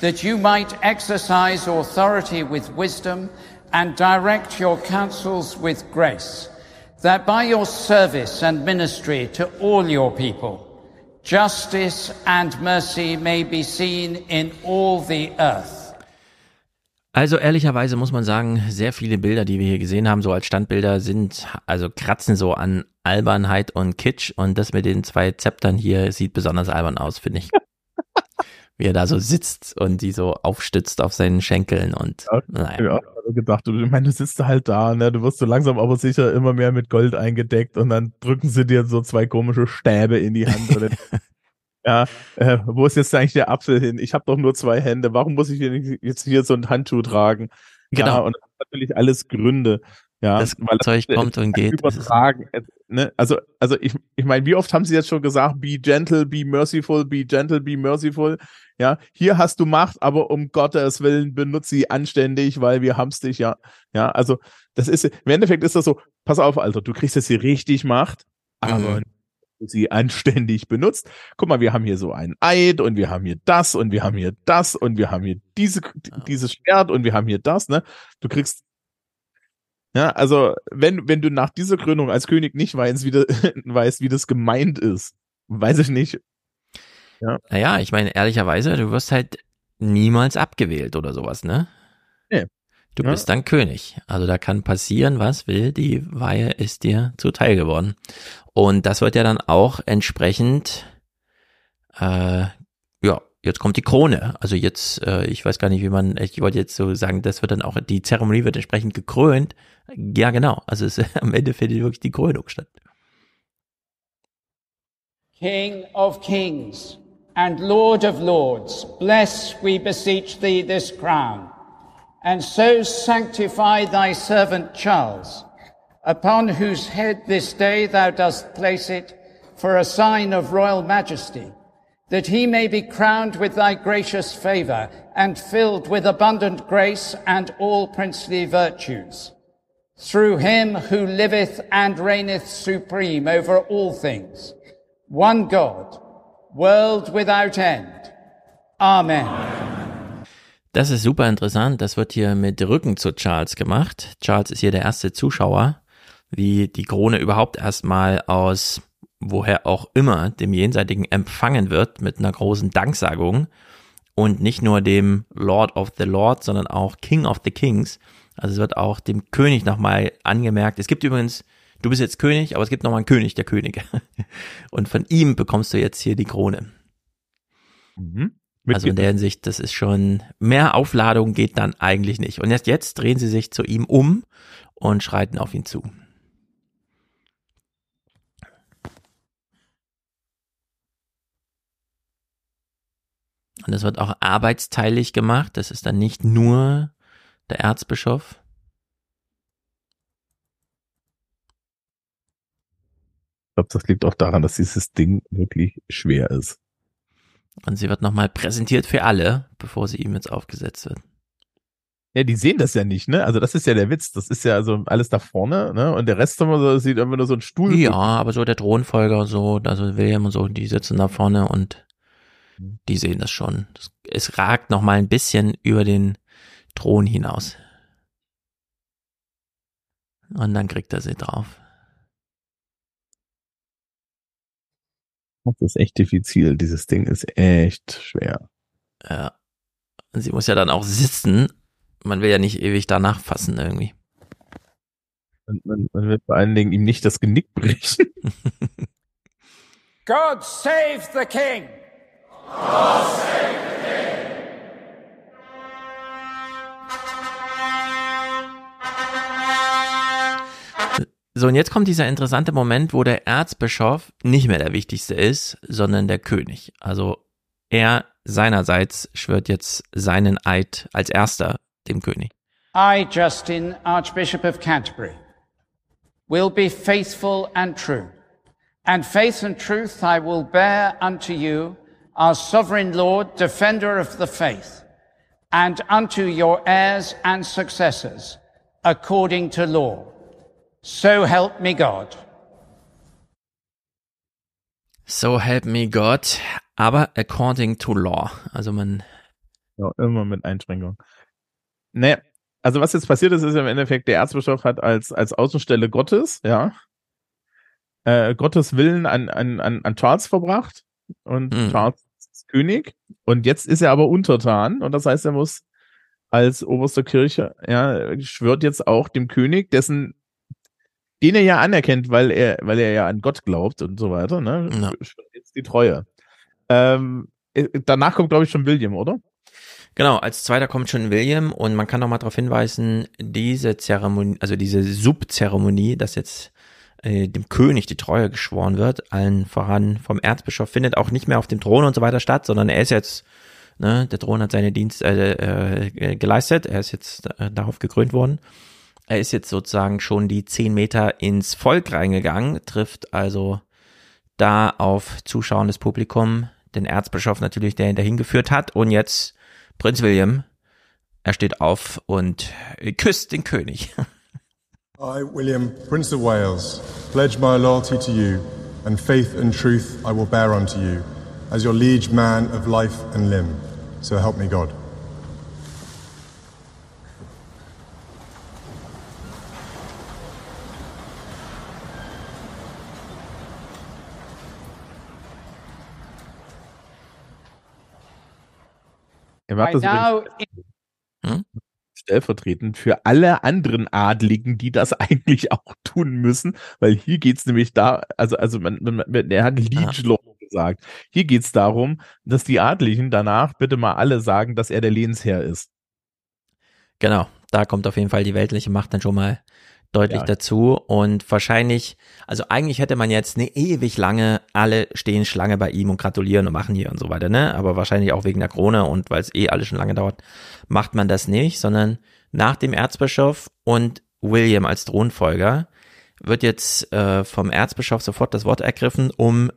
that you might exercise authority with wisdom and direct your counsels with grace, that by your service and ministry to all your people, justice and mercy may be seen in all the earth. Also ehrlicherweise muss man sagen, sehr viele Bilder, die wir hier gesehen haben, so als Standbilder, sind, also kratzen so an Albernheit und Kitsch und das mit den zwei Zeptern hier sieht besonders albern aus, finde ich. (laughs) Wie er da so sitzt und die so aufstützt auf seinen Schenkeln und ja, naja. Ja, gedacht, du, ich meine, du sitzt halt da, ne, du wirst so langsam aber sicher immer mehr mit Gold eingedeckt und dann drücken sie dir so zwei komische Stäbe in die Hand. Oder, (laughs) ja, äh, wo ist jetzt eigentlich der Apfel hin? Ich habe doch nur zwei Hände. Warum muss ich jetzt hier so einen Handschuh tragen? Genau. Ja, und das hat natürlich alles Gründe. Ja, das Zeug kommt und geht. Übertragen. Ne? Also, also ich, ich meine, wie oft haben sie jetzt schon gesagt, be gentle, be merciful, be gentle, be merciful. Ja, hier hast du Macht, aber um Gottes Willen benutze sie anständig, weil wir haben's dich, ja. Ja, also das ist, im Endeffekt ist das so, pass auf, Alter, du kriegst jetzt hier richtig Macht, aber mhm. Sie (laughs) anständig benutzt. Guck mal, wir haben hier so einen Eid und wir haben hier das und wir haben hier das und wir haben hier diese, dieses Schwert und wir haben hier das, ne? Du kriegst ja, also wenn, wenn du nach dieser Krönung als König nicht weißt, wie, das, (laughs) weißt, wie das gemeint ist, weiß ich nicht. Ja. Naja, ich meine, ehrlicherweise, du wirst halt niemals abgewählt oder sowas, ne? Du ja. bist dann König. Also da kann passieren, was will, die Weihe ist dir zuteil geworden. Und das wird ja dann auch entsprechend, äh, ja, jetzt kommt die Krone. Also jetzt, äh, ich weiß gar nicht, wie man, ich wollte jetzt so sagen, das wird dann auch, die Zeremonie wird entsprechend gekrönt. Ja, genau. Also es, (laughs) am Ende findet wirklich die Krönung statt. King of kings and Lord of lords, bless, we beseech thee, this crown, and so sanctify thy servant Charles, upon whose head this day thou dost place it for a sign of royal majesty that he may be crowned with thy gracious favor and filled with abundant grace and all princely virtues. Through him who liveth and reigneth supreme over all things, one God, world without end. Amen. Das ist super interessant. Das wird hier mit Rücken zu Charles gemacht. Charles ist hier der erste Zuschauer, wie die Krone überhaupt erstmal aus woher auch immer, dem Jenseitigen empfangen wird mit einer großen Danksagung und nicht nur dem Lord of the Lord, sondern auch King of the Kings. Also es wird auch dem König nochmal angemerkt. Es gibt übrigens, du bist jetzt König, aber es gibt nochmal einen König der Könige. (laughs) Und von ihm bekommst du jetzt hier die Krone. Mhm. Also in der Hinsicht, das ist schon, mehr Aufladung geht dann eigentlich nicht. Und erst jetzt drehen sie sich zu ihm um und schreiten auf ihn zu. Und das wird auch arbeitsteilig gemacht. Das ist dann nicht nur der Erzbischof. Ich glaube, das liegt auch daran, dass dieses Ding wirklich schwer ist. Und sie wird nochmal präsentiert für alle, bevor sie ihm jetzt aufgesetzt wird. Ja, die sehen das ja nicht, ne? Also das ist ja der Witz. Das ist ja also alles da vorne, ne? Und der Rest so, sieht einfach nur so ein Stuhl. Ja, aber so der Thronfolger und so, also William und so, die sitzen da vorne und die sehen das schon. Das, es ragt noch mal ein bisschen über den Thron hinaus. Und dann kriegt er sie drauf. Das ist echt diffizil. Dieses Ding ist echt schwer. Ja. Sie muss ja dann auch sitzen. Man will ja nicht ewig danach fassen irgendwie. Und man, man will vor allen Dingen ihm nicht das Genick brechen. (laughs) God save the king! God save the king! So, und jetzt kommt dieser interessante Moment, wo der Erzbischof nicht mehr der Wichtigste ist, sondern der König. Also er seinerseits schwört jetzt seinen Eid als erster dem König. I, Justin, Archbishop of Canterbury, will be faithful and true, and faith and truth I will bear unto you, our sovereign Lord, defender of the faith, and unto your heirs and successors, according to law. So help me God. So help me God, aber according to law. Also man. Ja, immer mit Einschränkung. Ne, also was jetzt passiert ist, ist im Endeffekt, der Erzbischof hat als, als Außenstelle Gottes, ja, äh, Gottes Willen an, an, an, an Charles verbracht und Mhm. Charles ist König und jetzt ist er aber untertan und das heißt, er muss als oberste Kirche, ja, schwört jetzt auch dem König, dessen den er ja anerkennt, weil er, weil er ja an Gott glaubt und so weiter, ne? Ja. Jetzt die Treue. Ähm, äh, danach kommt, glaube ich, schon William, oder? Genau, als zweiter kommt schon William und man kann noch mal darauf hinweisen, diese Zeremonie, also diese Subzeremonie, dass jetzt äh, dem König die Treue geschworen wird, allen voran vom Erzbischof, findet auch nicht mehr auf dem Thron und so weiter statt, sondern er ist jetzt, ne, der Thron hat seine Dienste äh, äh, geleistet, er ist jetzt äh, darauf gekrönt worden. Er ist jetzt sozusagen schon die zehn Meter ins Volk reingegangen, trifft also da auf zuschauendes Publikum, den Erzbischof natürlich, der ihn dahin geführt hat und jetzt Prinz William, er steht auf und küsst den König. (laughs) I, William, Prince of Wales, pledge my loyalty to you, and faith and truth I will bear unto you, as your liege man of life and limb. So help me God. Er macht I das übrigens stellvertretend für alle anderen Adligen, die das (laughs) eigentlich auch tun müssen, weil hier geht's nämlich da, also, also man, man, man er hat Liege Lord gesagt. Hier geht's darum, dass die Adligen danach bitte mal alle sagen, dass er der Lehnsherr ist. Genau, da kommt auf jeden Fall die weltliche Macht dann schon mal deutlich Ja. dazu und wahrscheinlich, also eigentlich hätte man jetzt eine ewig lange, alle stehen Schlange bei ihm und gratulieren und machen hier und so weiter, ne? Aber wahrscheinlich auch wegen der Krone und weil es eh alles schon lange dauert, macht man das nicht, sondern nach dem Erzbischof und William als Thronfolger wird jetzt äh, vom Erzbischof sofort das Wort ergriffen, um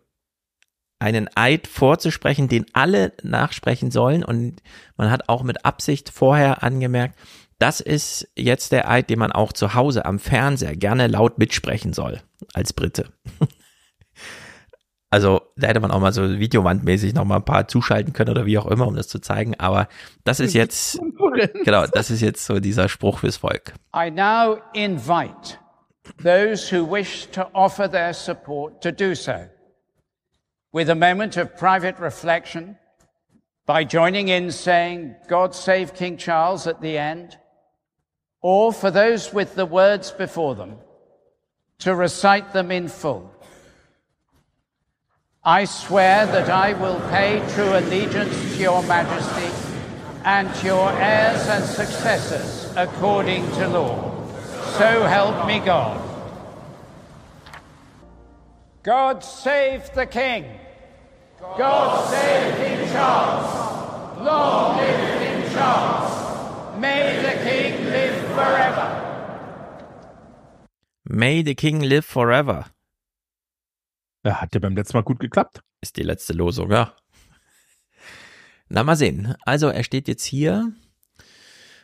einen Eid vorzusprechen, den alle nachsprechen sollen. Und man hat auch mit Absicht vorher angemerkt, das ist jetzt der Eid, den man auch zu Hause am Fernseher gerne laut mitsprechen soll, als Brite. (laughs) Also da hätte man auch mal so videowandmäßig noch mal ein paar zuschalten können oder wie auch immer, um das zu zeigen. Aber das ist jetzt, (laughs) genau, das ist jetzt so dieser Spruch fürs Volk. I now invite those who wish to offer their support to do so with a moment of private reflection by joining in saying, God save King Charles at the end, or for those with the words before them to recite them in full. I swear that I will pay true allegiance to your majesty and to your heirs and successors according to law. So help me God. God save the king. God save King Charles. Long live King Charles. May the king live forever. May the King live forever. Ja, hat ja beim letzten Mal gut geklappt. Ist die letzte Losung, ja. Na, mal sehen. Also, er steht jetzt hier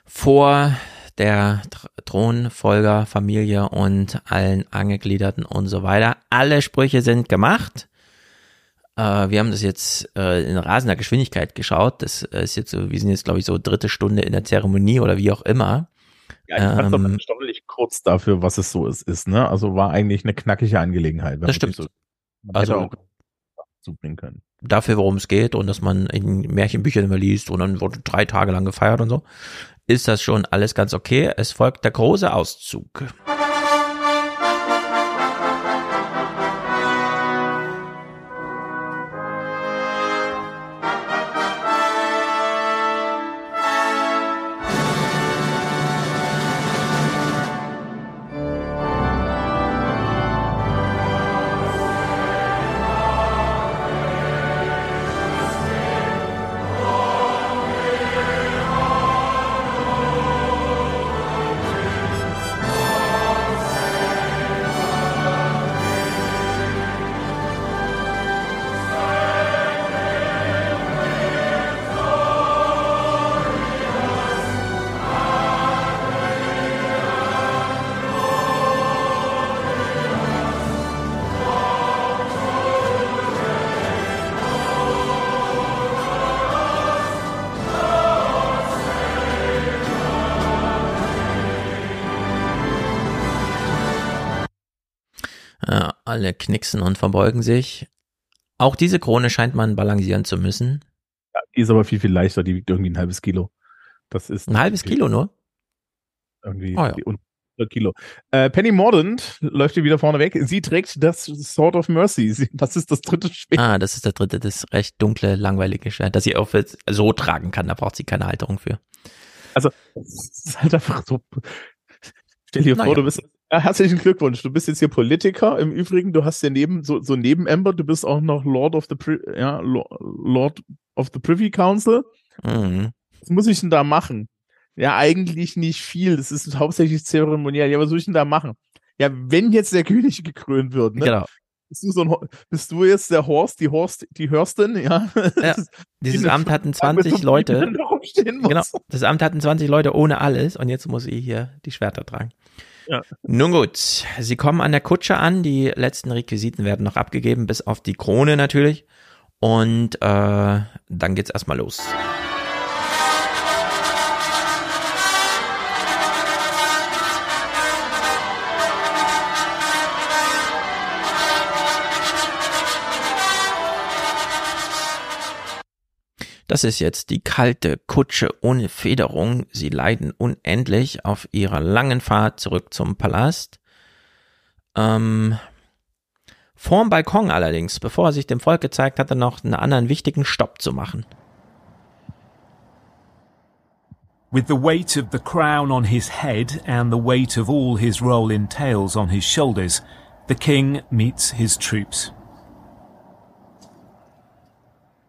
vor der Thronfolgerfamilie und allen Angegliederten und so weiter. Alle Sprüche sind gemacht. Äh, wir haben das jetzt äh, in rasender Geschwindigkeit geschaut. Das ist jetzt so, wir sind jetzt, glaube ich, so dritte Stunde in der Zeremonie oder wie auch immer. Ja, ich fand Ähm, erstaunlich kurz dafür, was es so ist, ist, ne? Also war eigentlich eine knackige Angelegenheit. Das stimmt. So, Also- auch zubringen können. dafür, worum es geht und dass man in Märchenbüchern immer liest und dann wurde drei Tage lang gefeiert und so, ist das schon alles ganz okay. Es folgt der große Auszug. Alle knicksen und verbeugen sich. Auch diese Krone scheint man balancieren zu müssen. Ja, die ist aber viel, viel leichter, die wiegt irgendwie ein halbes Kilo. Das ist Ein halbes Kilo nur? irgendwie Oh ja. unter Kilo. Äh, Penny Mordaunt läuft hier wieder vorne weg. Sie trägt das Sword of Mercy. Das ist das dritte Schwert. Ah, das ist der dritte, das recht dunkle, langweilige Schwert, das sie auch so tragen kann. Da braucht sie keine Halterung für. Also, es ist halt einfach so. Stell dir Naja. vor, du bist. Ja, herzlichen Glückwunsch. Du bist jetzt hier Politiker. Im Übrigen, du hast ja neben, so, so neben Amber, du bist auch noch Lord of the, Pri ja, Lo- Lord of the Privy Council. Mhm. Was muss ich denn da machen? Ja, eigentlich nicht viel. Das ist hauptsächlich zeremoniell. Ja, was soll ich denn da machen? Ja, wenn jetzt der (laughs) König gekrönt wird, ne? Genau. Bist du, so ein, bist du jetzt der Horst, die Horst, die Hörstin, ja? Ja, (laughs) dieses Amt hatten 20 (laughs) Leute. Genau. Das Amt hatten 20 Leute ohne alles und jetzt muss sie hier die Schwerter tragen. Ja. Nun gut, sie kommen an der Kutsche an, die letzten Requisiten werden noch abgegeben, bis auf die Krone natürlich. Und äh, dann geht's erstmal los. Das ist jetzt die kalte Kutsche ohne Federung. Sie leiden unendlich auf ihrer langen Fahrt zurück zum Palast. Ähm, vorm Balkon allerdings, bevor er sich dem Volk gezeigt hatte, noch einen anderen wichtigen Stopp zu machen. With the weight of the crown on his head and the weight of all his role entails on his shoulders, the king meets his troops.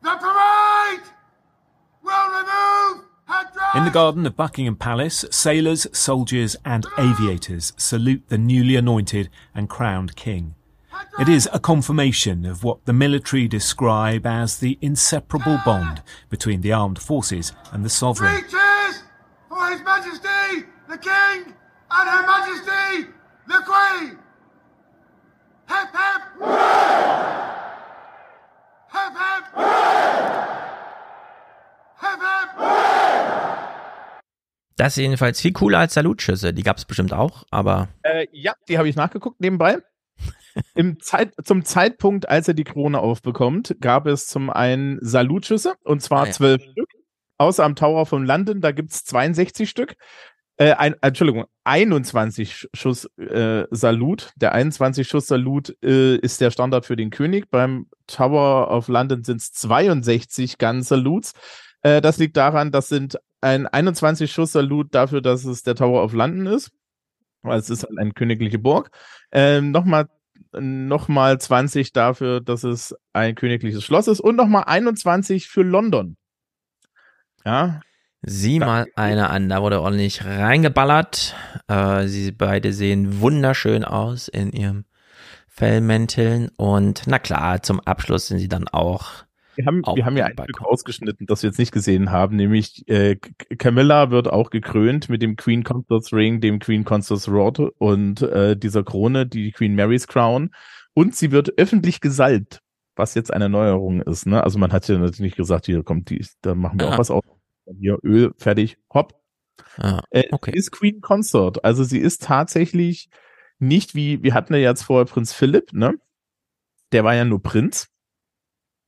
The parade In the garden of Buckingham Palace, sailors, soldiers, and aviators salute the newly anointed and crowned king. It is a confirmation of what the military describe as the inseparable bond between the armed forces and the sovereign. three cheers for His Majesty the King and Her Majesty the Queen. Hip hip. Hip hip. Das ist jedenfalls viel cooler als Salutschüsse. Die gab es bestimmt auch, aber Äh, ja, die habe ich nachgeguckt nebenbei. (laughs) Im Zeit, zum Zeitpunkt, als er die Krone aufbekommt, gab es zum einen Salutschüsse, und zwar Ah, ja. zwölf Stück. Außer am Tower von London, da gibt's 62 Stück. Äh, ein, Entschuldigung, 21 Schuss äh, Salut. Der 21 Schuss Salut äh, ist der Standard für den König. Beim Tower of London sind's 62 Gun Salutes. Äh, das liegt daran, das sind ein 21 Schuss Salut dafür, dass es der Tower of London ist. Weil es ist halt eine königliche Burg. Ähm, nochmal nochmal 20 dafür, dass es ein königliches Schloss ist und nochmal 21 für London. Ja, sieh mal einer an. Da wurde ordentlich reingeballert. Äh, sie beide sehen wunderschön aus in ihrem Fellmänteln. Und na klar, zum Abschluss sind sie dann auch Wir haben, wir haben ja ein Stück ausgeschnitten, das wir jetzt nicht gesehen haben, nämlich äh, Camilla wird auch gekrönt mit dem Queen Consort's Ring, dem Queen Consort's Rod und äh, dieser Krone, die Queen Mary's Crown. Und sie wird öffentlich gesalbt, was jetzt eine Neuerung ist. Ne? Also man hat ja natürlich nicht gesagt, hier kommt die, da machen wir Ja. auch was auf. Hier Öl, fertig, hopp. Ah, Äh, sie ist Queen Consort. Also sie ist tatsächlich nicht wie, wir hatten ja jetzt vorher Prinz Philipp, ne? Der war ja nur Prinz.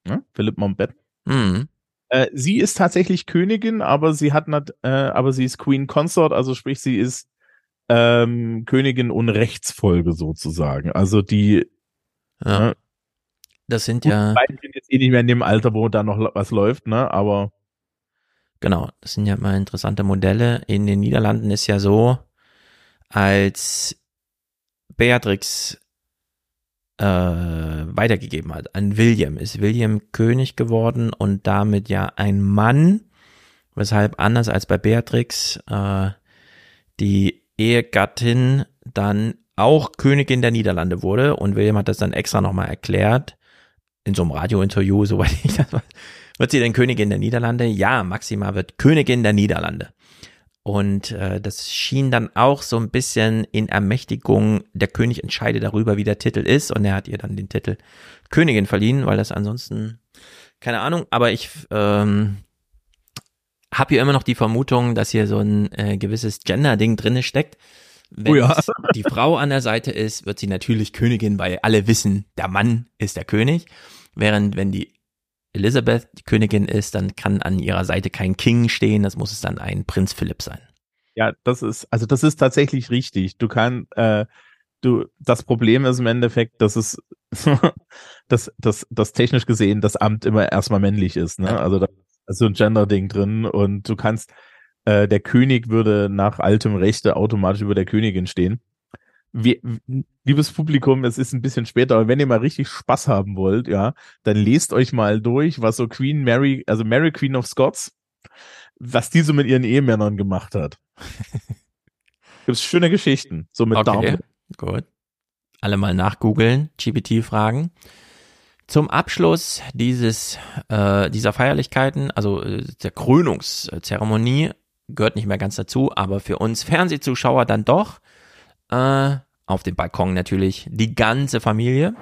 Ne? Philipp Mountbatten. Mhm. Äh, sie ist tatsächlich Königin, aber sie hat nat, äh, aber sie ist Queen Consort, also sprich, sie ist ähm, Königin und Rechtsfolge sozusagen. Also die Ja. ne? Das sind Gut, ja, beide sind jetzt eh nicht mehr in dem Alter, wo da noch was läuft, ne? Aber genau, das sind ja mal interessante Modelle. In den Niederlanden ist ja so, als Beatrix äh, weitergegeben hat an William, ist William König geworden und damit ja ein Mann, weshalb anders als bei Beatrix äh, die Ehegattin dann auch Königin der Niederlande wurde und William hat das dann extra nochmal erklärt in so einem Radiointerview, soweit (laughs) ich das weiß. Wird sie denn Königin der Niederlande? Ja, Maxima wird Königin der Niederlande. Und äh, das schien dann auch so ein bisschen in Ermächtigung, der König entscheidet darüber, wie der Titel ist. Und er hat ihr dann den Titel Königin verliehen, weil das ansonsten, keine Ahnung, aber ich ähm, habe hier immer noch die Vermutung, dass hier so ein äh, gewisses Gender-Ding drinne steckt. Wenn Oh ja. (laughs) die Frau an der Seite ist, wird sie natürlich Königin, weil alle wissen, der Mann ist der König. Während wenn die Elizabeth die Königin ist, dann kann an ihrer Seite kein King stehen, das muss es dann ein Prinz Philipp sein. Ja, das ist, also das ist tatsächlich richtig. Du kannst, äh, du, das Problem ist im Endeffekt, dass es, (laughs) dass, dass, dass technisch gesehen das Amt immer erstmal männlich ist, ne? Also da ist so ein Gender-Ding drin und du kannst, äh, der König würde nach altem Rechte automatisch über der Königin stehen. Wir, liebes Publikum, es ist ein bisschen später, aber wenn ihr mal richtig Spaß haben wollt, ja, dann lest euch mal durch, was so Queen Mary, also Mary Queen of Scots, was die so mit ihren Ehemännern gemacht hat. (laughs) Gibt's schöne Geschichten, so mit Okay, Damen. gut. Alle mal nachgoogeln, GPT-Fragen. Zum Abschluss dieses, äh, dieser Feierlichkeiten, also äh, der Krönungszeremonie, gehört nicht mehr ganz dazu, aber für uns Fernsehzuschauer dann doch, äh, auf dem Balkon natürlich, die ganze Familie.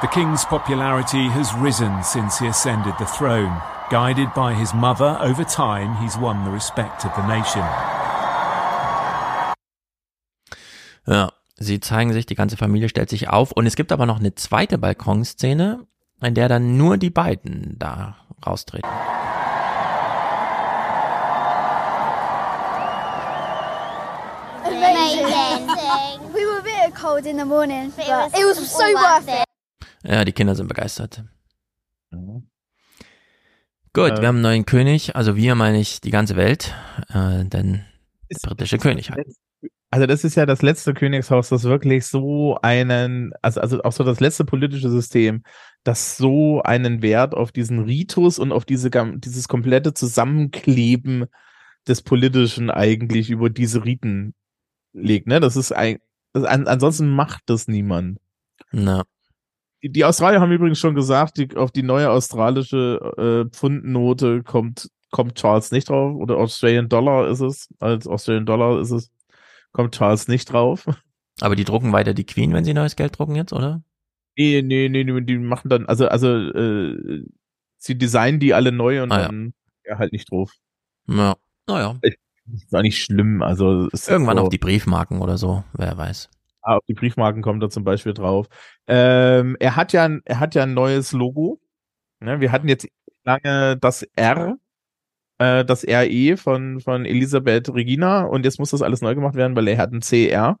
The king's popularity has risen since he ascended the throne. Guided by his mother, over time he's won the respect of the nation. Ja, sie zeigen sich, die ganze Familie stellt sich auf und es gibt aber noch eine zweite Balkonszene, in der dann nur die beiden da raustreten. Cold in the morning, but it was, so worth it. Ja, die Kinder sind begeistert. Mhm. Gut, Äh. wir haben einen neuen König, also wir meine ich die ganze Welt, äh, denn der britische König halt. Also das ist ja das letzte Königshaus, das wirklich so einen, also, also auch so das letzte politische System, das so einen Wert auf diesen Ritus und auf diese, dieses komplette Zusammenkleben des Politischen eigentlich über diese Riten legt, ne? Das ist ein, an, ansonsten macht das niemand. Na. Die, die Australier haben übrigens schon gesagt, die, auf die neue australische äh, Pfundnote kommt, kommt Charles nicht drauf, oder Australian Dollar ist es, als Australian Dollar ist es, kommt Charles nicht drauf. Aber die drucken weiter die Queen, wenn sie neues Geld drucken jetzt, oder? Nee, nee, nee, nee, die machen dann, also, also, äh, sie designen die alle neu und Ah, ja. dann ja halt nicht drauf. Ja, naja. Ist auch nicht schlimm, also Irgendwann so, auf die Briefmarken oder so, wer weiß. Ah, auf die Briefmarken kommt er zum Beispiel drauf. Ähm, er hat ja, ein- er hat ja ein neues Logo. Ne, wir hatten jetzt lange das R, äh, das RE von, von Elisabeth Regina und jetzt muss das alles neu gemacht werden, weil er hat ein CR.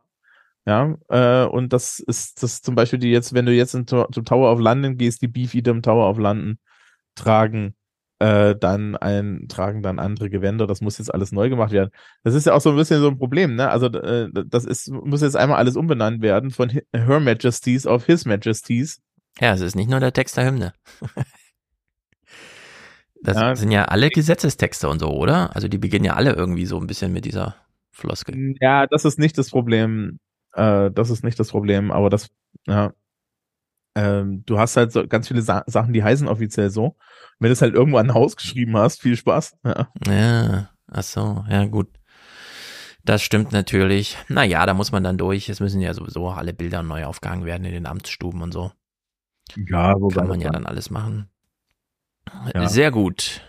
Ja, äh, und das ist das zum Beispiel die jetzt, wenn du jetzt in, zum Tower of London gehst, die Beefeater im Tower of London tragen äh, dann ein, tragen dann andere Gewänder. Das muss jetzt alles neu gemacht werden. Das ist ja auch so ein bisschen so ein Problem, ne? Also äh, das ist, muss jetzt einmal alles umbenannt werden von Her Majesties auf His Majesties. Ja, es ist nicht nur der Text der Hymne. (laughs) Das Ja. sind ja alle Gesetzestexte und so, oder? Also die beginnen ja alle irgendwie so ein bisschen mit dieser Floskel. Ja, das ist nicht das Problem. Äh, das ist nicht das Problem, aber das, ja. Ähm, du hast halt so ganz viele Sa Sachen, die heißen offiziell so. Wenn du es halt irgendwo an ein Haus geschrieben hast, viel Spaß. (laughs) Ja. Ja, ach so, ja gut. Das stimmt natürlich. Naja, da muss man dann durch. Es müssen ja sowieso alle Bilder neu aufgehangen werden in den Amtsstuben und so. Ja, wobei Kann man ja dann- alles machen. Ja. Sehr gut.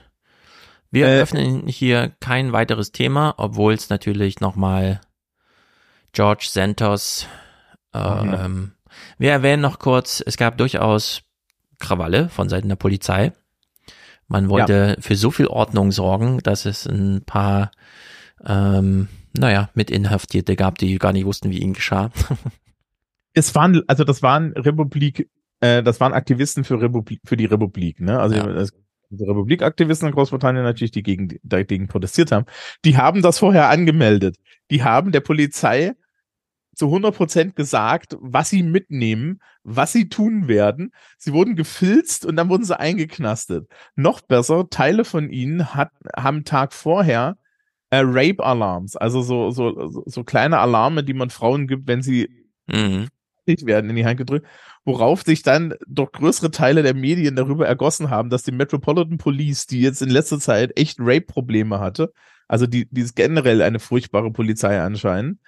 Wir Äh, öffnen hier kein weiteres Thema, obwohl es natürlich nochmal George Santos, ähm, wir erwähnen noch kurz, es gab durchaus Krawalle von Seiten der Polizei. Man wollte für so viel Ordnung sorgen, dass es ein paar, ähm, naja, Mitinhaftierte gab, die gar nicht wussten, wie ihnen geschah. (laughs) Es waren, also das waren Republik, äh, das waren Aktivisten für Republik, für die Republik, ne? Also Ja. die Republikaktivisten in Großbritannien natürlich, die gegen, dagegen protestiert haben. Die haben das vorher angemeldet. Die haben der Polizei zu 100 Prozent gesagt, was sie mitnehmen, was sie tun werden. Sie wurden gefilzt und dann wurden sie eingeknastet. Noch besser, Teile von ihnen hat, haben Tag vorher äh, Rape-Alarms, also so, so, so, kleine Alarme, die man Frauen gibt, wenn sie Mhm. nicht werden in die Hand gedrückt, worauf sich dann doch größere Teile der Medien darüber ergossen haben, dass die Metropolitan Police, die jetzt in letzter Zeit echt Rape-Probleme hatte, also die, die ist generell eine furchtbare Polizei anscheinend,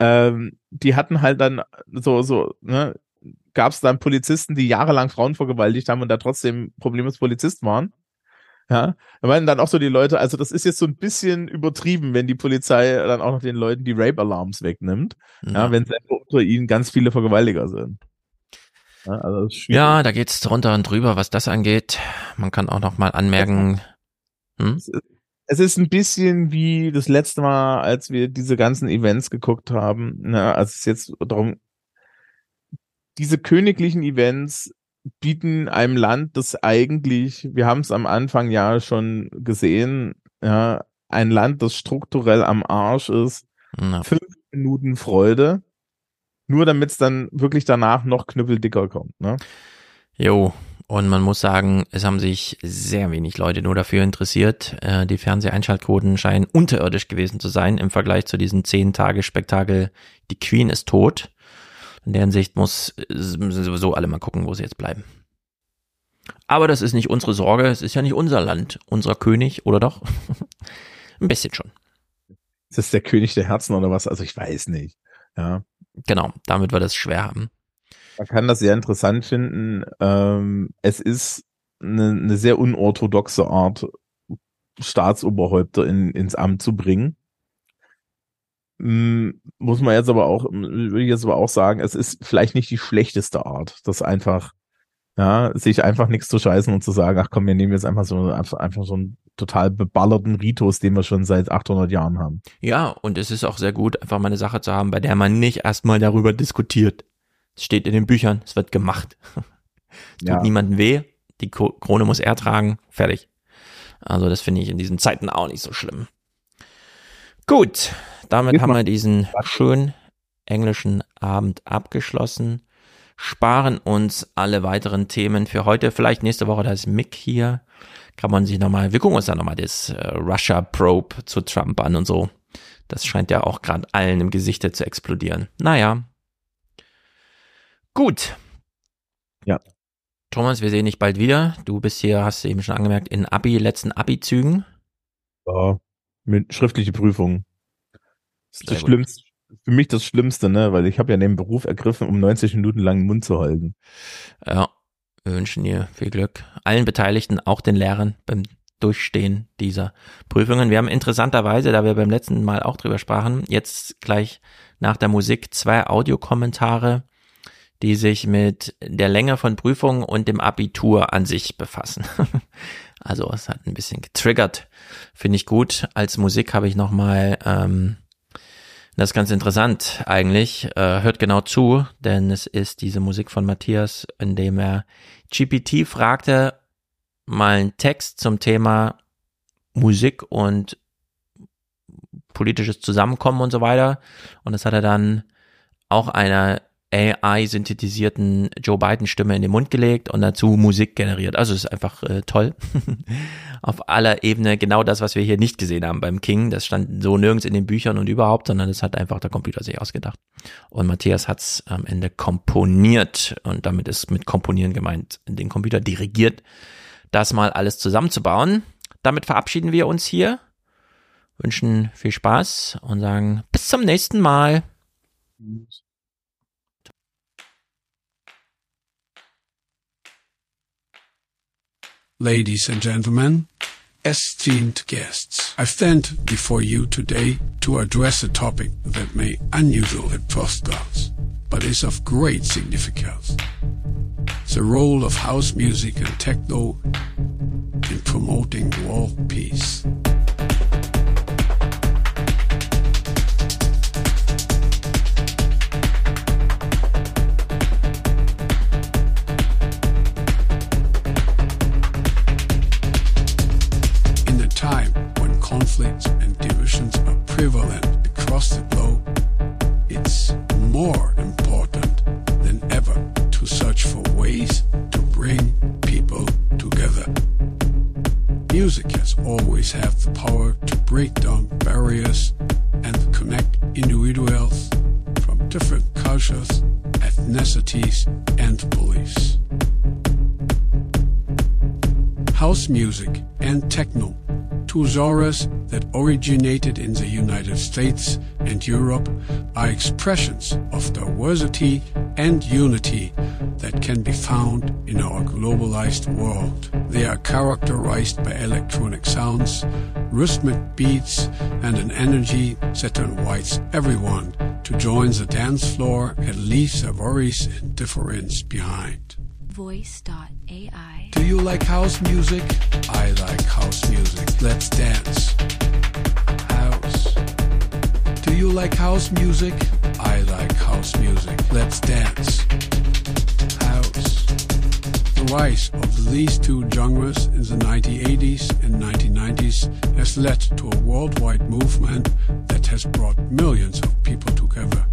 ähm, die hatten halt dann so, so, ne, gab es dann Polizisten, die jahrelang Frauen vergewaltigt haben und da trotzdem problemlos Polizist waren. Ja, da meinen dann auch so die Leute, also das ist jetzt so ein bisschen übertrieben, wenn die Polizei dann auch noch den Leuten die Rape-Alarms wegnimmt. Ja, Ja. wenn selber unter ihnen ganz viele Vergewaltiger sind. Ja, also. Ja, da geht's drunter und drüber, was das angeht. Man kann auch noch mal anmerken, hm? Es ist ein bisschen wie das letzte Mal, als wir diese ganzen Events geguckt haben. Ne, also es ist jetzt darum, diese königlichen Events bieten einem Land, das eigentlich, wir haben es am Anfang ja schon gesehen, ja, ein Land, das strukturell am Arsch ist, Ja. fünf Minuten Freude, nur damit es dann wirklich danach noch knüppeldicker kommt. Ne? Jo, und man muss sagen, es haben sich sehr wenig Leute nur dafür interessiert. Äh, die Fernseheinschaltquoten scheinen unterirdisch gewesen zu sein im Vergleich zu diesen zehn Tage Spektakel. Die Queen ist tot. In deren Sicht muss müssen sowieso alle mal gucken, wo sie jetzt bleiben. Aber das ist nicht unsere Sorge. Es ist ja nicht unser Land, unser König, oder doch? (laughs) Ein bisschen schon. Ist das der König der Herzen oder was? Also ich weiß nicht. Ja. Genau, damit wir das schwer haben. Man kann das sehr interessant finden. Ähm, es ist eine, eine sehr unorthodoxe Art, Staatsoberhäupter in, ins Amt zu bringen. Mm, Muss man jetzt aber auch, will ich jetzt aber auch sagen, es ist vielleicht nicht die schlechteste Art, das einfach, ja, sich einfach nichts zu scheißen und zu sagen, ach komm, wir nehmen jetzt einfach so, einfach so einen total beballerten Ritus, den wir schon seit 800 Jahren haben. Ja, und es ist auch sehr gut, einfach mal eine Sache zu haben, bei der man nicht erstmal darüber diskutiert. Es steht in den Büchern, es wird gemacht. (laughs) Es tut Ja. niemandem weh, die Krone muss er tragen, fertig. Also das finde ich in diesen Zeiten auch nicht so schlimm. Gut, damit Jetzt haben mal- wir diesen schönen englischen Abend abgeschlossen, sparen uns alle weiteren Themen für heute. Vielleicht nächste Woche, da ist Mick hier. Kann man sich nochmal, wir gucken uns dann nochmal das äh, Russia Probe zu Trump an und so. Das scheint ja auch gerade allen im Gesichte zu explodieren. Naja. Gut. Ja. Thomas, wir sehen dich bald wieder. Du bist hier, hast du eben schon angemerkt, in Abi, letzten Abi-Zügen. Ja, mit schriftliche Prüfungen. Das ist das. Schlimmste. Für mich das Schlimmste, ne? Weil ich habe ja den Beruf ergriffen, um 90 Minuten lang den Mund zu halten. Ja, wir wünschen dir viel Glück. Allen Beteiligten, auch den Lehrern beim Durchstehen dieser Prüfungen. Wir haben interessanterweise, da wir beim letzten Mal auch drüber sprachen, jetzt gleich nach der Musik zwei Audiokommentare, die sich mit der Länge von Prüfungen und dem Abitur an sich befassen. (laughs) Also es hat ein bisschen getriggert, finde ich gut. Als Musik habe ich nochmal, ähm, das ist ganz interessant eigentlich, äh, hört genau zu, denn es ist diese Musik von Matthias, in dem er GPT fragte, mal einen Text zum Thema Musik und politisches Zusammenkommen und so weiter. Und das hat er dann auch einer AI-synthetisierten Joe Biden-Stimme in den Mund gelegt und dazu Musik generiert. Also es ist einfach äh, toll. (laughs) Auf aller Ebene genau das, was wir hier nicht gesehen haben beim King. Das stand so nirgends in den Büchern und überhaupt, sondern das hat einfach der Computer sich ausgedacht. Und Matthias hat es am Ende komponiert und damit ist mit Komponieren gemeint, den Computer dirigiert, das mal alles zusammenzubauen. Damit verabschieden wir uns hier, wünschen viel Spaß und sagen bis zum nächsten Mal. Ladies and gentlemen, esteemed guests, I stand before you today to address a topic that may unusual at first glance, but is of great significance. The role of house music and techno in promoting world peace. Music and techno, two genres that originated in the United States and Europe, are expressions of diversity and unity that can be found in our globalized world. They are characterized by electronic sounds, rhythmic beats, and an energy that invites everyone to join the dance floor and leave their worries and difference behind. Voice.ai. Do you like house music? I like house music. Let's dance. House. Do you like house music? I like house music. Let's dance. House. The rise of these two genres in the 1980s and 1990s has led to a worldwide movement that has brought millions of people together.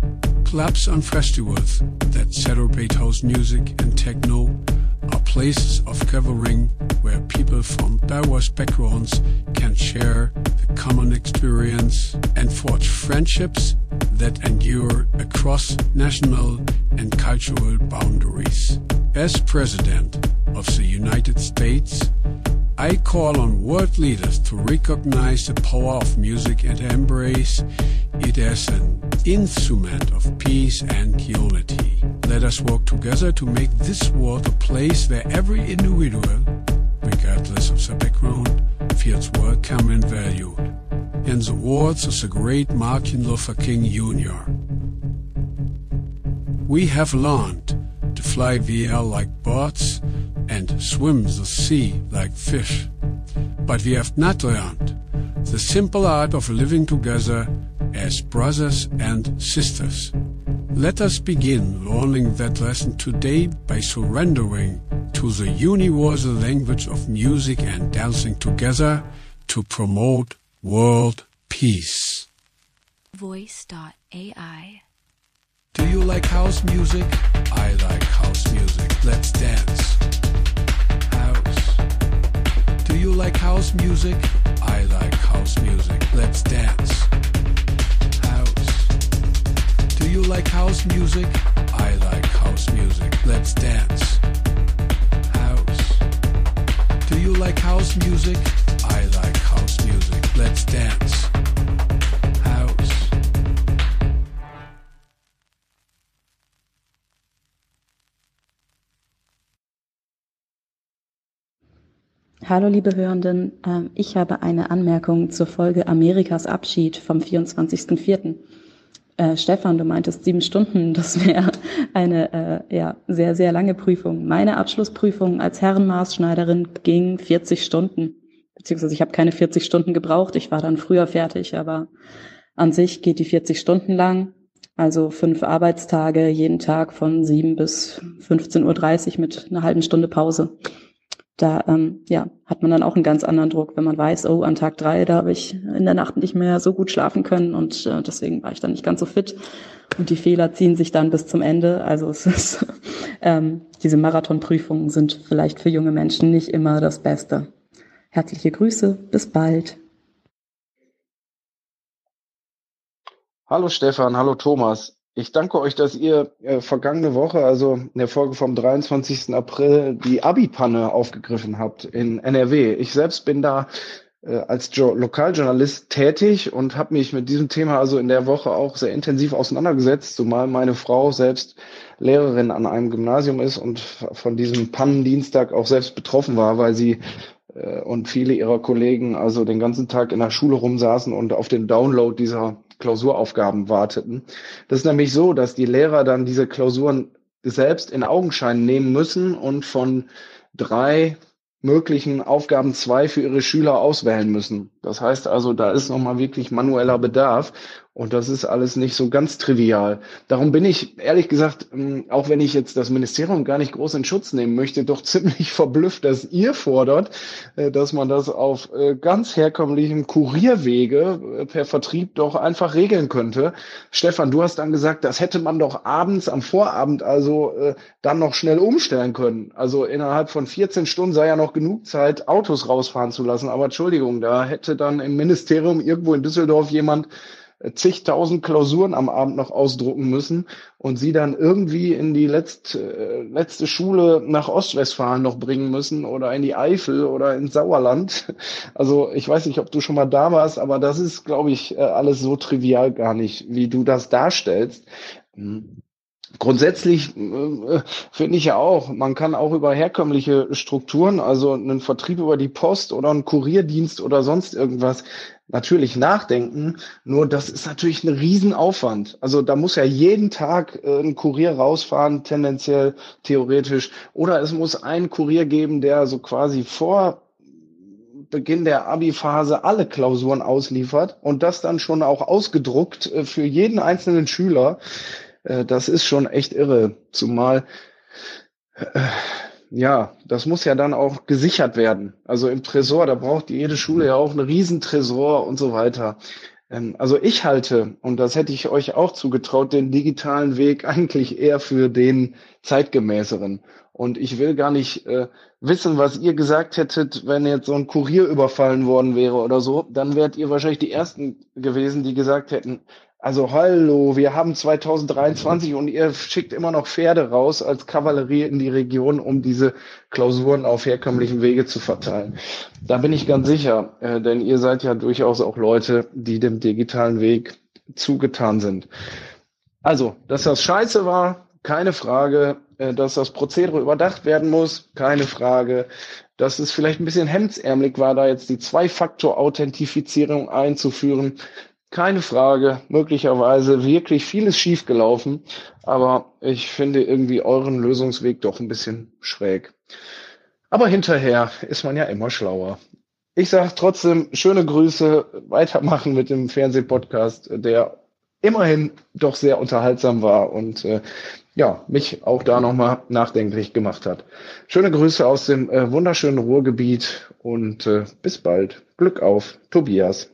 Clubs and festivals that celebrate house music and techno places of gathering where people from diverse backgrounds can share the common experience and forge friendships that endure across national and cultural boundaries. As President of the United States, I call on world leaders to recognize the power of music and embrace it as an instrument of peace and unity. Let us work together to make this world a place where every individual, regardless of their background, feels welcome and valued. In the words of the great Martin Luther King Jr., we have learned to fly VL like birds and swim the sea like fish. But we have not learned the simple art of living together as brothers and sisters. Let us begin learning that lesson today by surrendering to the universal language of music and dancing together to promote world peace. Voice.ai. Do you like house music? I like house music. Let's dance. House. Do you like house music? I like house music. Let's dance. House. Do you like house music? I like house music. Let's dance. House. Do you like house music? I like house music. Let's dance. Hallo liebe Hörenden, Ähm, ich habe eine Anmerkung zur Folge Amerikas Abschied vom 24.04. Äh, Stefan, du meintest sieben Stunden, das wäre eine äh, ja, sehr, sehr lange Prüfung. Meine Abschlussprüfung als Herrenmaßschneiderin ging 40 Stunden, beziehungsweise ich habe keine 40 Stunden gebraucht, ich war dann früher fertig, aber an sich geht die 40 Stunden lang, also fünf Arbeitstage, jeden Tag von 7 bis 15.30 Uhr mit einer halben Stunde Pause. Da ähm, ja, hat man dann auch einen ganz anderen Druck, wenn man weiß, oh, an Tag drei, da habe ich in der Nacht nicht mehr so gut schlafen können und äh, deswegen war ich dann nicht ganz so fit. Und die Fehler ziehen sich dann bis zum Ende. Also es ist, (laughs) ähm, diese Marathonprüfungen sind vielleicht für junge Menschen nicht immer das Beste. Herzliche Grüße, bis bald. Hallo Stefan, hallo Thomas. Ich danke euch, dass ihr äh, vergangene Woche, also in der Folge vom 23. April, die Abi-Panne aufgegriffen habt in NRW. Ich selbst bin da äh, als jo Lokaljournalist tätig und habe mich mit diesem Thema also in der Woche auch sehr intensiv auseinandergesetzt, zumal meine Frau selbst Lehrerin an einem Gymnasium ist und von diesem Pannendienstag auch selbst betroffen war, weil sie äh, und viele ihrer Kollegen also den ganzen Tag in der Schule rumsaßen und auf den Download dieser Klausuraufgaben warteten. Das ist nämlich so, dass die Lehrer dann diese Klausuren selbst in Augenschein nehmen müssen und von drei möglichen Aufgaben zwei für ihre Schüler auswählen müssen. Das heißt also, da ist nochmal wirklich manueller Bedarf und das ist alles nicht so ganz trivial. Darum bin ich, ehrlich gesagt, ähm, auch wenn ich jetzt das Ministerium gar nicht groß in Schutz nehmen möchte, doch (laughs) ziemlich verblüfft, dass ihr fordert, äh, dass man das auf äh, ganz herkömmlichem Kurierwege äh, per Vertrieb doch einfach regeln könnte. Stefan, du hast dann gesagt, das hätte man doch abends, am Vorabend also dann noch schnell umstellen können. Also innerhalb von 14 Stunden sei ja noch genug Zeit, Autos rausfahren zu lassen. Aber Entschuldigung, da hätte dann im Ministerium irgendwo in Düsseldorf jemand zigtausend Klausuren am Abend noch ausdrucken müssen und sie dann irgendwie in die letzte, äh, letzte Schule nach Ostwestfalen noch bringen müssen oder in die Eifel oder ins Sauerland. (laughs) Also ich weiß nicht, ob du schon mal da warst, aber das ist, glaube ich, äh, alles so trivial gar nicht, wie du das darstellst. Hm. Grundsätzlich äh, finde ich ja auch, man kann auch über herkömmliche Strukturen, also einen Vertrieb über die Post oder einen Kurierdienst oder sonst irgendwas, natürlich nachdenken. Nur das ist natürlich ein Riesenaufwand. Also da muss ja jeden Tag äh, ein Kurier rausfahren, tendenziell theoretisch. Oder es muss einen Kurier geben, der so quasi vor Beginn der Abi-Phase alle Klausuren ausliefert und das dann schon auch ausgedruckt äh, für jeden einzelnen Schüler. Äh, das ist schon echt irre. Zumal, äh, ja, das muss ja dann auch gesichert werden. Also im Tresor, da braucht jede Schule ja auch einen Riesentresor und so weiter. Ähm, also ich halte, und das hätte ich euch auch zugetraut, den digitalen Weg eigentlich eher für den zeitgemäßeren. Und ich will gar nicht äh, wissen, was ihr gesagt hättet, wenn jetzt so ein Kurier überfallen worden wäre oder so. Dann wärt ihr wahrscheinlich die Ersten gewesen, die gesagt hätten, also hallo, wir haben 2023 und ihr schickt immer noch Pferde raus als Kavallerie in die Region, um diese Klausuren auf herkömmlichen Wege zu verteilen. Da bin ich ganz sicher, äh, denn ihr seid ja durchaus auch Leute, die dem digitalen Weg zugetan sind. Also, dass das scheiße war, keine Frage. Äh, dass das Prozedere überdacht werden muss, keine Frage. Dass es vielleicht ein bisschen hemdsärmelig war, da jetzt die Zwei-Faktor-Authentifizierung einzuführen, keine Frage, möglicherweise wirklich vieles schiefgelaufen, aber ich finde irgendwie euren Lösungsweg doch ein bisschen schräg. Aber hinterher ist man ja immer schlauer. Ich sage trotzdem schöne Grüße, weitermachen mit dem Fernsehpodcast, der immerhin doch sehr unterhaltsam war und äh, ja, mich auch da nochmal nachdenklich gemacht hat. Schöne Grüße aus dem äh, wunderschönen Ruhrgebiet und äh, bis bald. Glück auf, Tobias.